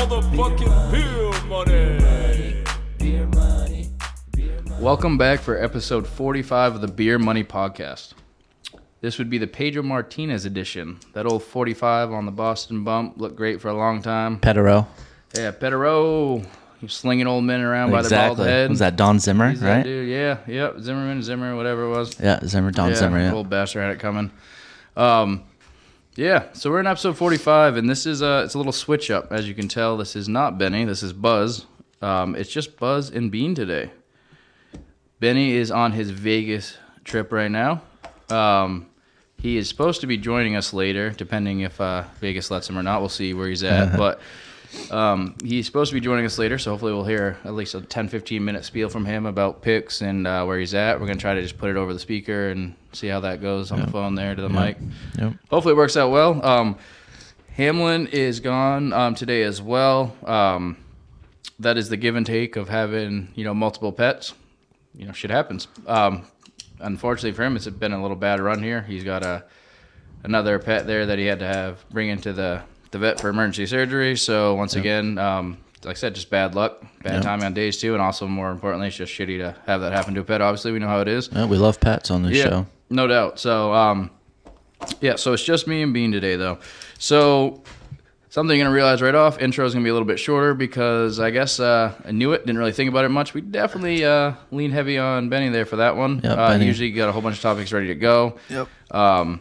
motherfucking beer money. Beer money. Welcome back for episode 45 of the Beer Money Podcast. This would be the Pedro Martinez edition. That old 45 on the Boston bump looked great for a long time. Pedro. Yeah, Pedro, you slinging old men around by the bald head. Was that Don Zimmer, He's that right? dude, yeah, yep. Zimmerman, Zimmer, whatever it was. Yeah, Zimmer, Don yeah, Zimmer. Yeah. Old bastard had it coming. Um, yeah, so we're in episode 45, and this is a, it's a little switch up. As you can tell, this is not Benny, this is Buzz. Um, it's just Buzz and Bean today. Benny is on his Vegas trip right now. Um, he is supposed to be joining us later, depending if uh, Vegas lets him or not. We'll see where he's at. but um, he's supposed to be joining us later, so hopefully we'll hear at least a 10, 15 minute spiel from him about picks and uh, where he's at. We're going to try to just put it over the speaker and see how that goes on the phone there to the mic. Yep. Hopefully it works out well. Um, Hamlin is gone um, today as well. Um, that is the give and take of having you know multiple pets. You know, shit happens. Um, unfortunately for him, it's been a little bad run here. He's got a another pet there that he had to have bring into the the vet for emergency surgery. So once again, um, like I said, just bad luck, bad Yep. timing on days too, and also more importantly, it's just shitty to have that happen to a pet. Obviously, we know how it is. Yeah, we love pets on this Yeah, show. No doubt. So, um, yeah, so it's just me and Bean today, though. So, something you're gonna realize right off: intro is gonna be a little bit shorter because I guess uh, I knew it, didn't really think about it much. We definitely uh, lean heavy on Benny there for that one. Yeah, uh, Benny. Usually, got a whole bunch of topics ready to go. Yep. Um,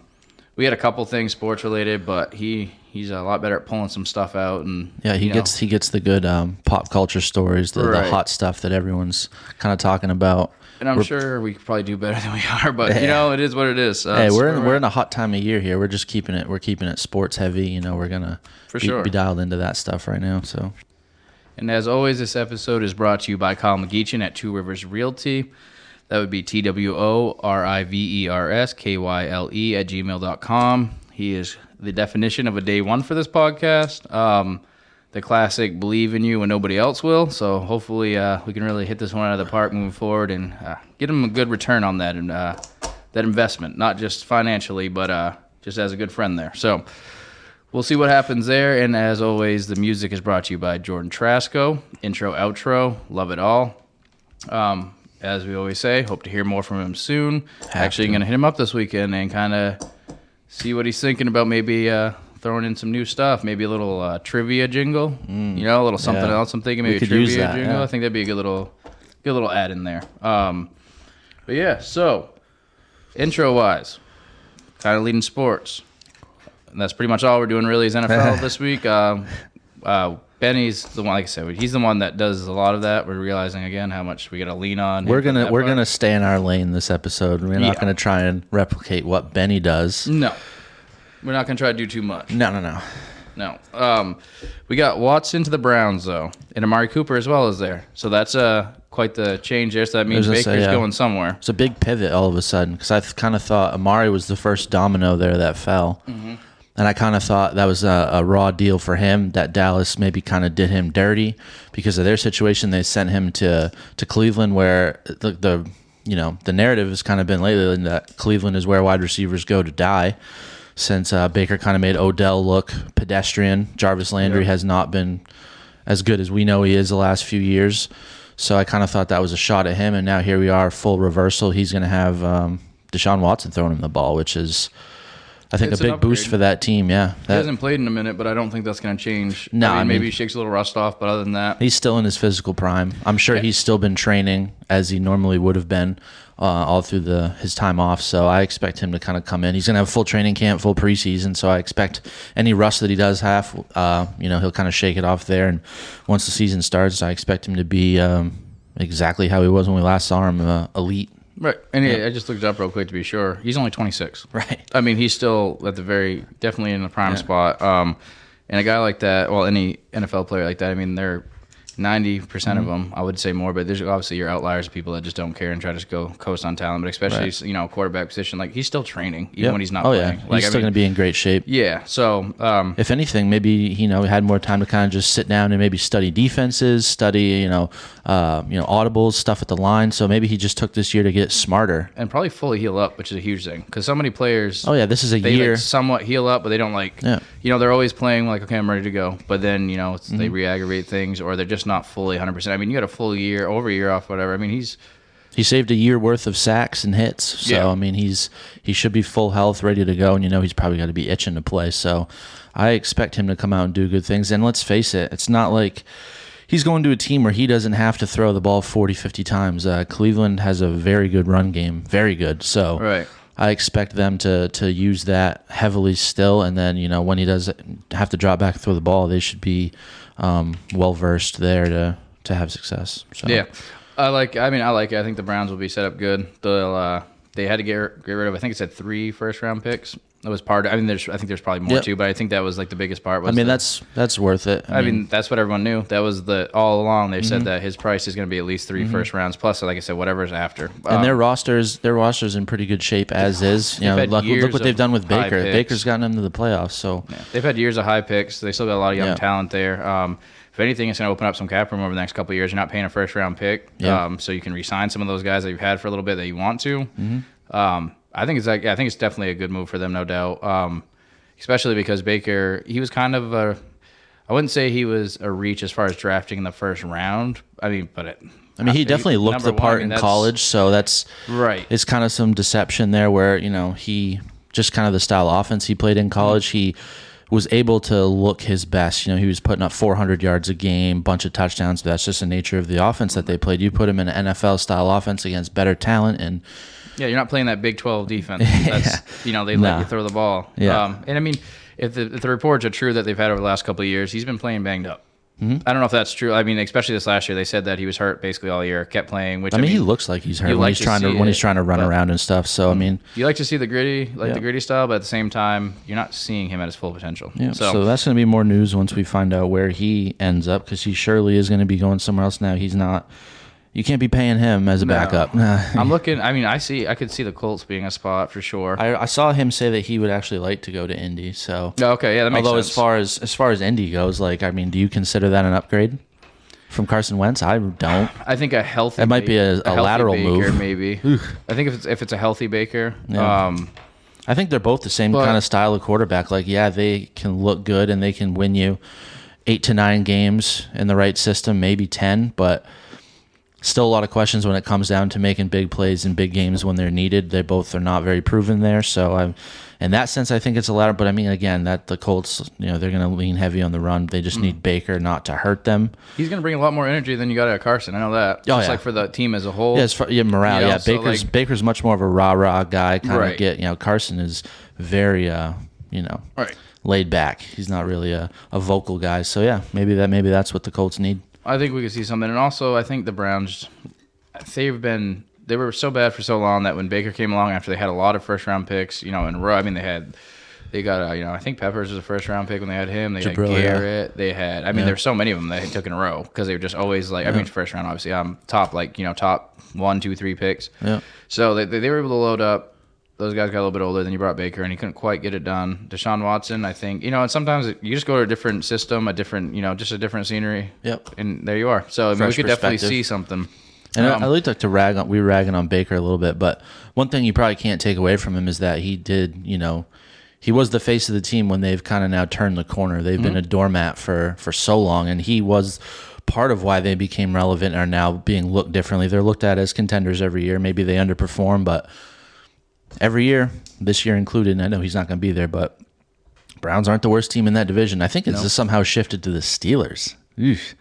we had a couple things sports related, but he he's a lot better at pulling some stuff out and Yeah, he you know, gets he gets the good um, pop culture stories, the, Right. the hot stuff that everyone's kind of talking about. And I'm we're- sure we could probably do better than we are, but you know it is what it is. Uh, Hey, we're in, we're in a hot time of year here. We're just keeping it we're keeping it sports heavy. You know, we're gonna For be, sure. be dialed into that stuff right now. So And as always, this episode is brought to you by Kyle McGeechin at Two Rivers Realty. That would be T W O R I V E R S K Y L E at gmail.com. He is the definition of a day one for this podcast. Um, the classic believe in you when nobody else will. So hopefully uh, we can really hit this one out of the park moving forward and uh, get him a good return on that and uh, that investment, not just financially, but uh, just as a good friend there. So We'll see what happens there. And as always, the music is brought to you by Jordan Trasco. Intro, outro, love it all. Um, as we always say, hope to hear more from him soon. Actually, I'm to. going to hit him up this weekend and kind of see what he's thinking about maybe uh, throwing in some new stuff. Maybe a little uh, trivia jingle. you know, a little something yeah. else. I'm thinking maybe a trivia that, jingle. yeah. I think that'd be a good little, good little add in there. Um, but yeah, so intro wise, kind of leading sports. And that's pretty much all we're doing really is NFL this week. Um, uh, Benny's the one, like I said, he's the one that does a lot of that. We're realizing again how much we got to lean on. we're gonna we're part. gonna stay in our lane this episode. We're Yeah. not gonna try and replicate what Benny does. no, we're not gonna try to do too much. No, no, no. No. Um, we got Watson to the Browns though, and Amari Cooper as well is there. So that's uh quite the change there. So that means Baker's say, yeah. going somewhere. It's a big pivot all of a sudden because I kind of thought Amari was the first domino there that fell. And I kind of thought that was a, a raw deal for him that Dallas maybe kind of did him dirty because of their situation. They sent him to, to Cleveland where the, the you know the narrative has kind of been lately that Cleveland is where wide receivers go to die. Since uh, Baker kind of made Odell look pedestrian, Jarvis Landry Yep. has not been as good as we know he is the last few years. So I kind of thought that was a shot at him, and now here we are, full reversal. He's going to have um, Deshaun Watson throwing him the ball, which is, I think, It's a big boost for that team. Yeah, He hasn't played in a minute, but I don't think that's going to change. No, I mean, I maybe he shakes a little rust off, but other than that, he's still in his physical prime. I'm sure Yeah. he's still been training as he normally would have been uh, all through the his time off. So I expect him to kind of come in. He's going to have full training camp, full preseason. So I expect any rust that he does have, uh, you know, he'll kind of shake it off there. And once the season starts, I expect him to be um, exactly how he was when we last saw him, uh, elite. Right? And he, I just looked it up real quick to be sure. He's only 26. Right. I mean, he's still at the very definitely in the prime spot. Um, and a guy like that, well, any NFL player like that, I mean, they're ninety percent of Mm-hmm. them. I would say more, but there's obviously your outliers, people that just don't care and try to just go coast on talent. But especially Right. you know quarterback position, like he's still training even Yep. when he's not oh playing. yeah, Like he's I still going to be in great shape. Yeah. So um, If anything, maybe you know had more time to kind of just sit down and maybe study defenses, study you know, uh, you know audibles, stuff at the line. So maybe he just took this year to get smarter. and probably fully heal up, which is a huge thing because so many players. Oh yeah, this is a they year. like somewhat heal up, but they don't like Yeah. You know, they're always playing like, okay, I'm ready to go. But then, you know, it's, Mm-hmm. they re-aggravate things or they're just not fully 100%. I mean, you got a full year, over a year off, whatever. I mean, he's, He saved a year worth of sacks and hits. So Yeah. I mean, he's he should be full health, ready to go, and you know he's probably got to be itching to play. So I expect him to come out and do good things. And let's face it, it's not like he's going to a team where he doesn't have to throw the ball 40, 50 times. Uh, Cleveland has a very good run game, very good. So Right. I expect them to to use that heavily still, and then you know when he does have to drop back and throw the ball, they should be um, well versed there to to have success. So yeah. I like, I mean, I like it. I think the Browns will be set up good. They'll, uh, they had to get, get rid of, I think it said three first round picks. That was part. I mean, there's, I think there's probably more Yep. too, but I think that was like the biggest part. Was I mean the- that's that's worth it. I mean, that's what everyone knew. That was the all along. They Mm-hmm. said that his price is going to be at least 3 first rounds plus. Like I said, whatever's after. and Um, their rosters, their rosters in pretty good shape as is. You know, look, look what they've done with Baker. picks. Baker's gotten them to the playoffs. So they've had years of high picks. They still got a lot of young Yeah. talent there. Um, if anything, it's going to open up some cap room over the next couple of years. You're not paying a first round pick, Yeah. um, so you can re-sign some of those guys that you've had for a little bit that you want to. Mm-hmm. Um, I think it's like I think it's definitely a good move for them, no doubt. Um, especially because Baker, he was kind of a. I wouldn't say he was a reach as far as drafting in the first round. I mean, but it. I mean, he uh, definitely looked number the one, part I mean, in college. So that's Right. It's kind of some deception there, where you know he just kind of the style offense he played in mm-hmm. college. He was able to look his best. You know, he was putting up 400 yards a game, bunch of touchdowns. But that's just the nature of the offense that mm-hmm. they played. You put him in an NFL style offense against better talent, and Yeah, you're not playing that Big 12 defense. That's, You know, they let Nah. you throw the ball. Yeah. Um, and I mean, if the, if the reports are true that they've had over the last couple of years, he's been playing banged up. Mm-hmm. I don't know if that's true. I mean, especially this last year, they said that he was hurt basically all year, kept playing. Which I mean, he looks like he's hurt when like he's to trying to when it, he's trying to run around and stuff. So I mean, You like to see the gritty, like Yeah. the gritty style, but at the same time, you're not seeing him at his full potential. Yeah, so, So, that's going to be more news once we find out where he ends up because he surely is going to be going somewhere else now. He's not. You can't be paying him as a No. backup. I'm looking. I mean, I see. I could see the Colts being a spot for sure. I, I saw him say that he would actually like to go to Indy. So, Oh, okay, yeah, that makes although sense. as far as as far as Indy goes, like I mean, do you consider that an upgrade from Carson Wentz? I don't. I think a healthy. That might be a- a healthy lateral Baker, move. maybe. I think if it's if it's a healthy Baker, Yeah. um, I think they're both the same But- kind of style of quarterback. Like, yeah, they can look good and they can win you eight to nine games in the right system, maybe ten, but still a lot of questions when it comes down to making big plays in big games when they're needed. They both are not very proven there. So I'm in that sense I think it's a ladder. But I mean again, that the Colts, you know, they're gonna lean heavy on the run. They just need Baker not to hurt them. he's going to bring a lot more energy than you got out of Carson. I know that. Oh, Just yeah. like for the team as a whole. Yeah, as far, yeah, morale. You know, yeah, so, Baker's like- Baker's much more of a rah rah guy. Kind of Right. get you know. Carson is very uh, you know, Right. laid back. He's not really a, a vocal guy. So yeah, maybe that maybe that's what the Colts need. I think we could see something. And also, I think the Browns, they've been they were so bad for so long that when Baker came along after they had a lot of first round picks, you know, in a row. I mean, they had they got uh, you know I think Peppers was a first round pick when they had him. They Jabril, had yeah. Garrett. They had I mean, Yeah. there were so many of them they took in a row because they were just always like I mean, first round obviously um top like you know top one two three picks. Yeah. So they they, they were able to load up. Those guys got a little bit older. Then you brought Baker, and he couldn't quite get it done. Deshaun Watson, I think, you know, and sometimes it- you just go to a different system, a different, you know, just a different scenery. Yep. And there you are. So I mean, we could definitely see something. And I- Um, I like to, rag on we were ragging on Baker a little bit, but one thing you probably can't take away from him is that he did, you know, he was the face of the team when they've kind of now turned the corner. They've been a doormat for for so long, and he was part of why they became relevant and are now being looked differently. They're looked at as contenders every year. Maybe they underperform, but every year, this year included, and I know he's not going to be there, but Browns aren't the worst team in that division. I think it's just somehow shifted to the Steelers. Oof.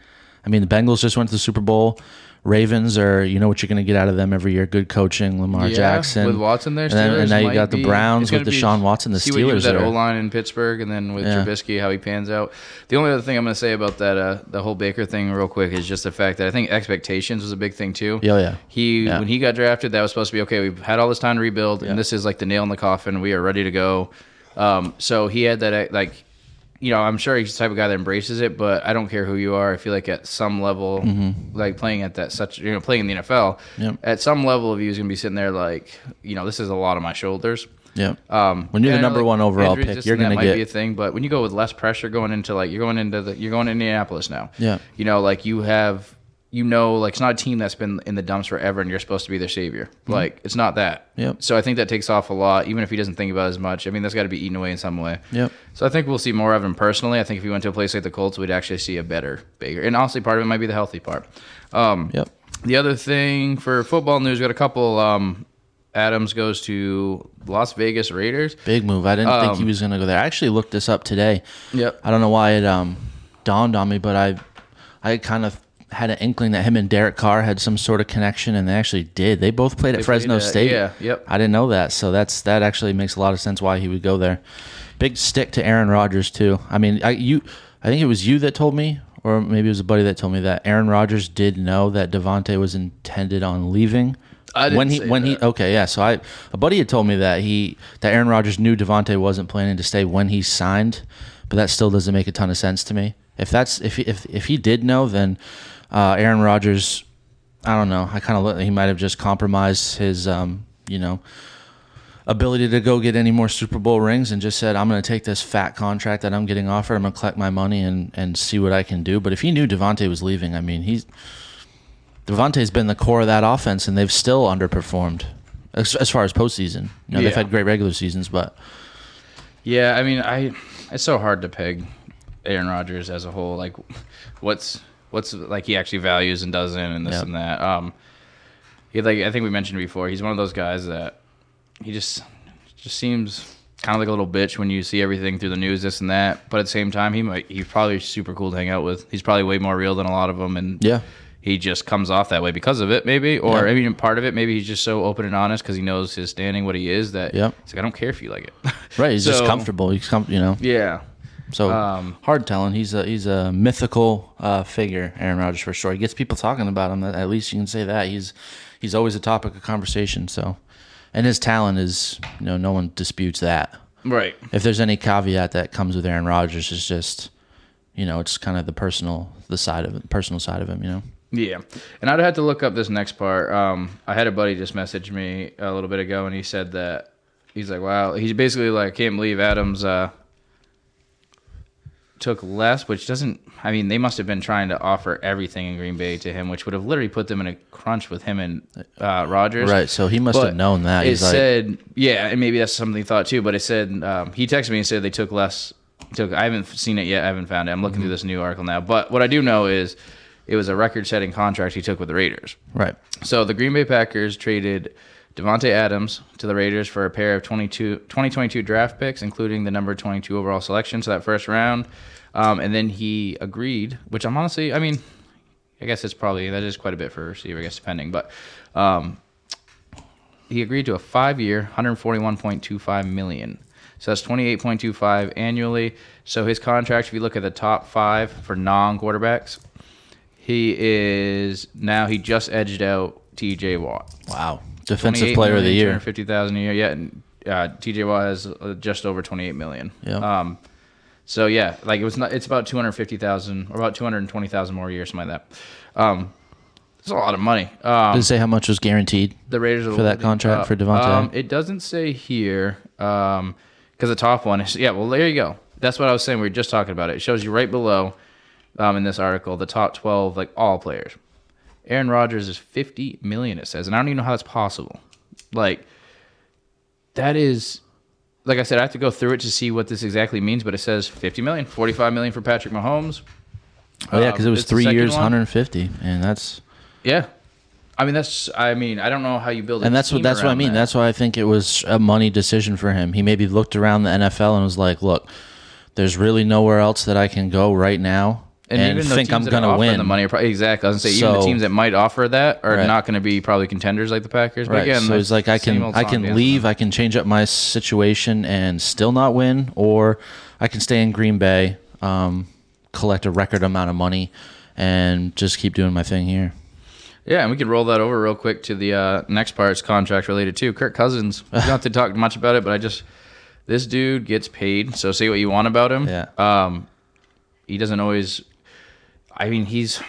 I mean, the Bengals just went to the Super Bowl. Ravens are, you know what you're going to get out of them every year. Good coaching, Lamar yeah, Jackson. with Watson there, and, then, and now you got the Browns gonna with be- Deshaun Watson. The see what you do with Steelers that. O line in Pittsburgh, and then with Yeah. Trubisky, how he pans out. The only other thing I'm going to say about that, uh, the whole Baker thing, real quick, is just the fact that I think expectations was a big thing too. Yeah, yeah. He Yeah. when he got drafted, that was supposed to be okay. We've had all this time to rebuild, Yeah. and this is like the nail in the coffin. We are ready to go. Um, so he had that uh, like, you know, I'm sure he's the type of guy that embraces it. But I don't care who you are. I feel like at some level, like playing at that such you know playing in the NFL, Mm-hmm. Yep. at some level of you is gonna be sitting there like, you know, this is a lot on my shoulders. Yeah. Um, When you're the number like, one overall pick, you're gonna might get- be a thing. But when you go with less pressure going into like you're going into the you're going to Indianapolis now. Yeah. You know, like you have you know, like it's not a team that's been in the dumps forever and you're supposed to be their savior. Like it's not that. Mm-hmm. Yep. So I think that takes off a lot, even if he doesn't think about it as much. I mean, that's got to be eaten away in some way. Yep. So I think we'll see more of him personally. I think if he went to a place like the Colts, we'd actually see a better, bigger. And honestly, part of it might be the healthy part. Um, Yep. The other thing for football news, we got a couple. Um, Adams goes to Las Vegas Raiders. Big move. I didn't think he Um, was going to go there. I actually looked this up today. Yep. I don't know why it um, dawned on me, but I, I kind of had an inkling that him and Derek Carr had some sort of connection, and they actually did. They both played at They Fresno played at- State. yeah, yep. I didn't know that, so that's that actually makes a lot of sense why he would go there. Big stick to Aaron Rodgers too. I mean, I you, I think it was you that told me, or maybe it was a buddy that told me that Aaron Rodgers did know that Davante was intended on leaving. I didn't when he when he okay yeah so I a buddy had told me that he that Aaron Rodgers knew Davante wasn't planning to stay when he signed, but that still doesn't make a ton of sense to me. If that's if he, if if he did know, then uh, Aaron Rodgers, I don't know. I kind of he might have just compromised his um you know ability to go get any more Super Bowl rings and just said I'm going to take this fat contract that I'm getting offered. I'm going to collect my money and and see what I can do. But if he knew Davante was leaving, I mean he's Davante's been the core of that offense, and they've still underperformed as, as far as postseason. You know, they've had great regular seasons, but Yeah, I mean, I it's so hard to peg Aaron Rodgers as a whole. Like, what's what's like he actually values and doesn't, and this Yep. and that. Um, he like I think we mentioned before. He's one of those guys that he just just seems kind of like a little bitch when you see everything through the news, this and that. But at the same time, he might he's probably super cool to hang out with. He's probably way more real than a lot of them, and yeah, he just comes off that way because of it, maybe, or Yeah. I mean, part of it, maybe he's just so open and honest because he knows his standing, what he is, that yeah, it's like I don't care if you like it. right. He's just comfortable. He's com- you know. Yeah, So Um, hard telling. He's a he's a mythical uh, figure, Aaron Rodgers for sure. He gets people talking about him. At least you can say that he's he's always a topic of conversation. So, and his talent is you know no one disputes that. right. If there's any caveat that comes with Aaron Rodgers, it's just you know it's kind of the personal the side of it, personal side of him. You know. Yeah, and I'd have to look up this next part. Um, I had a buddy just message me a little bit ago, and he said that he's like, "Wow," he's basically like, I "Can't believe Adams uh, took less," which doesn't. I mean, they must have been trying to offer everything in Green Bay to him, which would have literally put them in a crunch with him and uh, Rodgers. Right. So he must But have known that. It He's like, said, yeah, and maybe that's something he thought too. But it said um, he texted me and said they took less. Took I haven't seen it yet. I haven't found it. I'm looking Mm-hmm. through this new article now. But what I do know is it was a record-setting contract he took with the Raiders. right. So the Green Bay Packers traded Davante Adams to the Raiders for a pair of 22, 2022 draft picks, including the number 22 overall selection, so that first round. Um, and then he agreed, which I'm honestly, I mean, I guess it's probably, that is quite a bit for a receiver, I guess, depending. But um, he agreed to a five-year, 141.25 million. So that's 28.25 annually. So his contract, if you look at the top five for non-quarterbacks, he is now he just edged out T.J. Watt. Wow. Defensive player of the year. Fifty thousand a year. Yeah, and uh, T.J. Watt has uh, just over twenty-eight million. Yeah. Um, so yeah, like it was not. It's about two hundred fifty thousand or about two hundred twenty thousand more a year, something like that. Um, it's a lot of money. Um, Does it say how much was guaranteed? the Raiders for that contract for Davante? Um, it doesn't say here because the top one is yeah. Well, there you go. That's what I was saying. We were just talking about it. It shows you right below um, in this article the top twelve like all players. Aaron Rodgers is fifty million. It says, and I don't even know how that's possible. Like that is. Like I said, I have to go through it to see what this exactly means, but it says 50 million, 45 million for Patrick Mahomes. Oh yeah, Um, because it was it's the three years, one. 150, and that's Yeah. I mean, that's, I mean, I don't know how you build and that's what that's what I mean. that. That's why I think it was a money decision for him. He maybe looked around the NFL and was like, "Look, there's really nowhere else that I can go right now, and, even the think I'm going to win." The money are probably, exactly. I was gonna say even the teams that might offer that are Right. not going to be probably contenders like the Packers. But Right. again, so he's like, I can I can leave, I can change up my situation and still not win, or I can stay in Green Bay, um, collect a record amount of money, and just keep doing my thing here. Yeah, and we can roll that over real quick to the uh, next part. It's contract related too. Kirk Cousins. We don't have to talk much about it, but I just this dude gets paid. So say what you want about him. Yeah. Um, he doesn't always. I mean, he's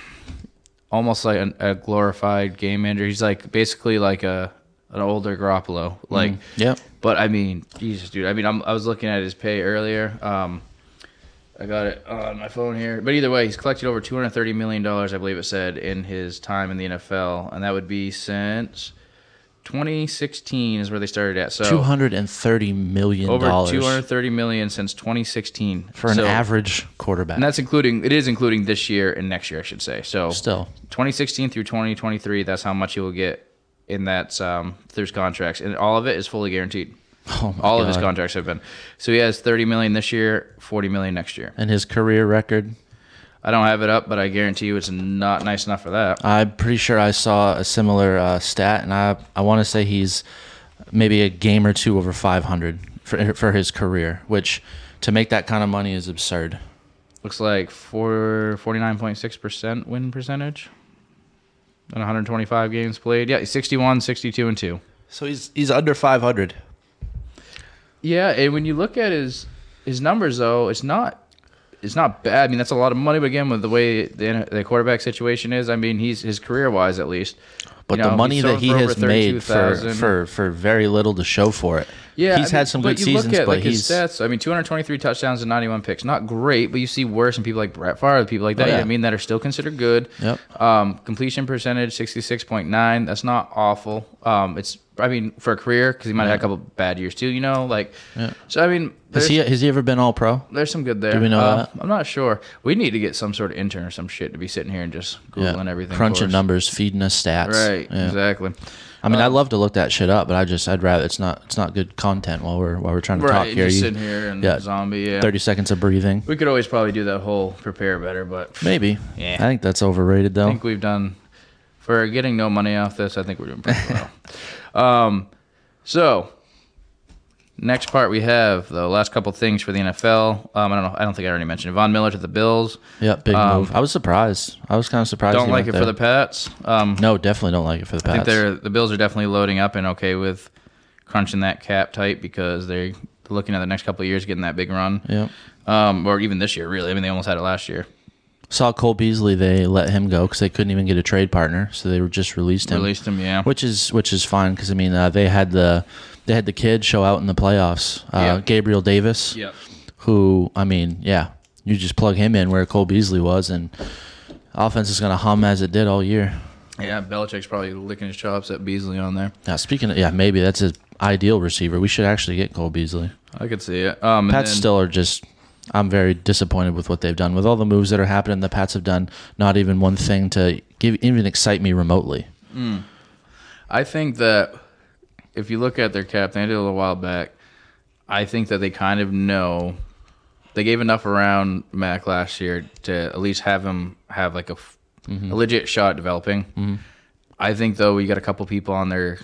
almost like an, a glorified game manager. He's like basically like a an older Garoppolo. Like, Yep. But I mean, Jesus, dude. I mean, I'm, I was looking at his pay earlier. Um, I got it on my phone here. But either way, he's collected over two hundred thirty million dollars, I believe it said, in his time in the NFL, and that would be since 2016 is where they started at. So Two hundred and thirty million over dollars 230 million since 2016 for an So- average quarterback. and that's including it is including this year and next year, I should say. So Still. 2016 through 2023, that's how much he will get in that um, through his contracts, and all of it is fully guaranteed. oh all of his contracts have been. So he has 30 million this year, 40 million next year. and his career record. I don't have it up, but I guarantee you it's not nice enough for that. I'm pretty sure I saw a similar uh, stat, and I I want to say he's maybe a game or two over 500 for for his career, which to make that kind of money is absurd. Looks like four, 49.6% win percentage and 125 games played. Yeah, 61, 62, and 2. So he's he's under 500. Yeah, and when you look at his his numbers though, it's not it's not bad. I mean, that's a lot of money, but again, with the way the, the quarterback situation is, I mean, he's his career wise at least. But you the know, money that he has made for, 32,000. for for very little to show for it. Yeah, he's I had mean, some but good seasons, at, but like, he's his stats. I mean, 223 touchdowns and 91 picks, not great, but you see worse in people like Brett Favre, people like that. Oh, yeah. I mean, that are still considered good. Yep. Um, completion percentage 66.9. That's not awful. Um, it's I mean for a career because he might have had a couple bad years too. You know, like Yeah. so. I mean, has he has he ever been All Pro? there's some good there. Do we know Uh, that? I'm not sure. We need to get some sort of intern or some shit to be sitting here and just googling everything, crunching numbers, feeding us stats. Right. Yeah. Exactly. I mean, I'd love to look that shit up, but I just I'd rather it's not it's not good content while we're while we're trying to talk Right. here. Just You- sitting here and yeah. zombie. Yeah. Thirty seconds of breathing, We could always probably do that whole prepare better, but maybe. Yeah. I think that's overrated though. I think we've done for getting no money off this. I think we're doing pretty well. um, so next part we have the last couple things for the NFL. Um, I don't know. I don't think I already mentioned it. Von Miller to the Bills. yeah, big um, move. I was surprised. I was kind of surprised. Don't like it went for the there. Pats. Um, No, definitely don't like it for the Pats. I think they're the Bills are definitely loading up and okay with crunching that cap tight because they're looking at the next couple of years getting that big run. Yeah. Um, or even this year, really. I mean, they almost had it last year. Saw Cole Beasley. They let him go because they couldn't even get a trade partner, so they were just released him. Released him, yeah. which is which is fine because I mean uh, they had the they had the kid show out in the playoffs. Uh, Yeah. Gabriel Davis, Yep. who I mean, yeah, you just plug him in where Cole Beasley was, and offense is going to hum as it did all year. Yeah, Belichick's probably licking his chops at Beasley on there. Now speaking of yeah, maybe that's his ideal receiver. We should actually get Cole Beasley. I could see it. Um, and then- still are just. I'm very disappointed with what they've done with all the moves that are happening. The Pats have done not even one thing to give even excite me remotely. Hmm. I think that if you look at their cap, they did it a little while back. I think that they kind of know they gave enough around Mac last year to at least have him have like a mm-hmm. legit shot developing. Mm-hmm. I think though we got a couple people on there,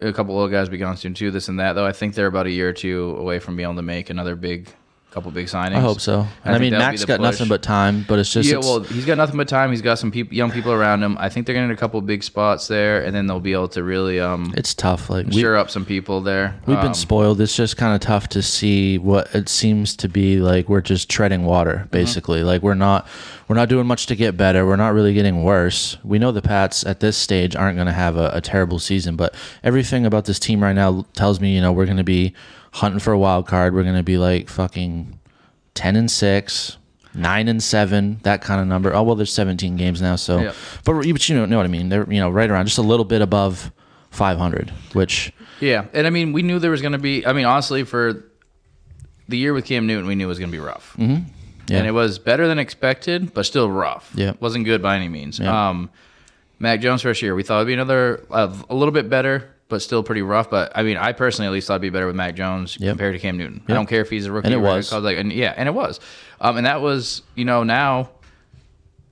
a couple little guys be gone soon too. This and that though. I think they're about a year or two away from being able to make another big, couple big signings. I hope so. And I, think mean, Mac's got push. nothing but time, but it's just Yeah, it's- well, he's got nothing but time. He's got some people, young people around him. I think they're gonna a couple big spots there, and then they'll be able to really um, it's tough. Like sure up some people there. We've been Um, spoiled. It's just kind of tough to see what it seems to be like. We're just treading water, Mm-hmm. basically. Like we're not, we're not doing much to get better. We're not really getting worse. We know the Pats at this stage aren't going to have a, a terrible season, but everything about this team right now tells me, you know, we're going to be hunting for a wild card. We're going to be like fucking ten and six. Nine and seven, that kind of number. Oh well, there's 17 games now, so. Yeah. But but you know, know what I mean. They're you know right around just a little bit above 500, which yeah, and I mean, we knew there was gonna be. I mean, honestly, for the year with Cam Newton, we knew it was gonna be rough, mm-hmm. Yeah. and it was better than expected, but still rough. Yeah. wasn't good by any means. Yeah. Um, Mac Jones first year, we thought it'd be another uh, a little bit better, but still pretty rough. But I mean, I personally at least thought it'd be better with Mac Jones Yep. compared to Cam Newton. I don't care if he's a rookie. And it was like, and yeah, and it was, um, and that was you know now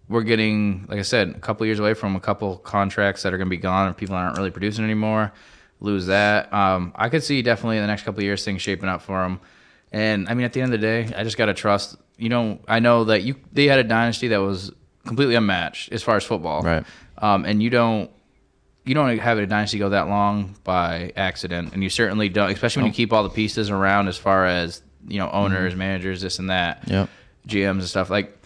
we're getting, like I said, a couple years away from a couple contracts that are going to be gone or people aren't really producing anymore. Lose that. Um, I could see definitely in the next couple of years things shaping up for them. And I mean, at the end of the day, I just got to trust. You know, I know that you they had a dynasty that was completely unmatched as far as football, Right. Um, and you don't you don't have a dynasty go that long by accident, and you certainly don't, especially when you keep all the pieces around as far as you know owners, mm-hmm. managers, this and that, Yep. GMs and stuff. Like,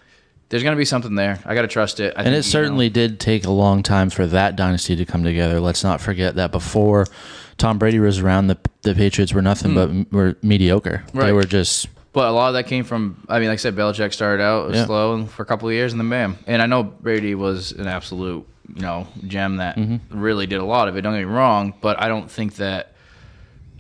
there's gonna be something there. I gotta trust it. I And think, it you certainly did take a long time for that dynasty to come together. Let's not forget that before Tom Brady was around, the the Patriots were nothing hmm. but m- were mediocre. They. Right. were just But a lot of that came from, I mean, like I said, Belichick started out Yeah. slow for a couple of years, and then bam. And I know Brady was an absolute, you know, gem that Mm-hmm. really did a lot of it. Don't get me wrong, but I don't think that,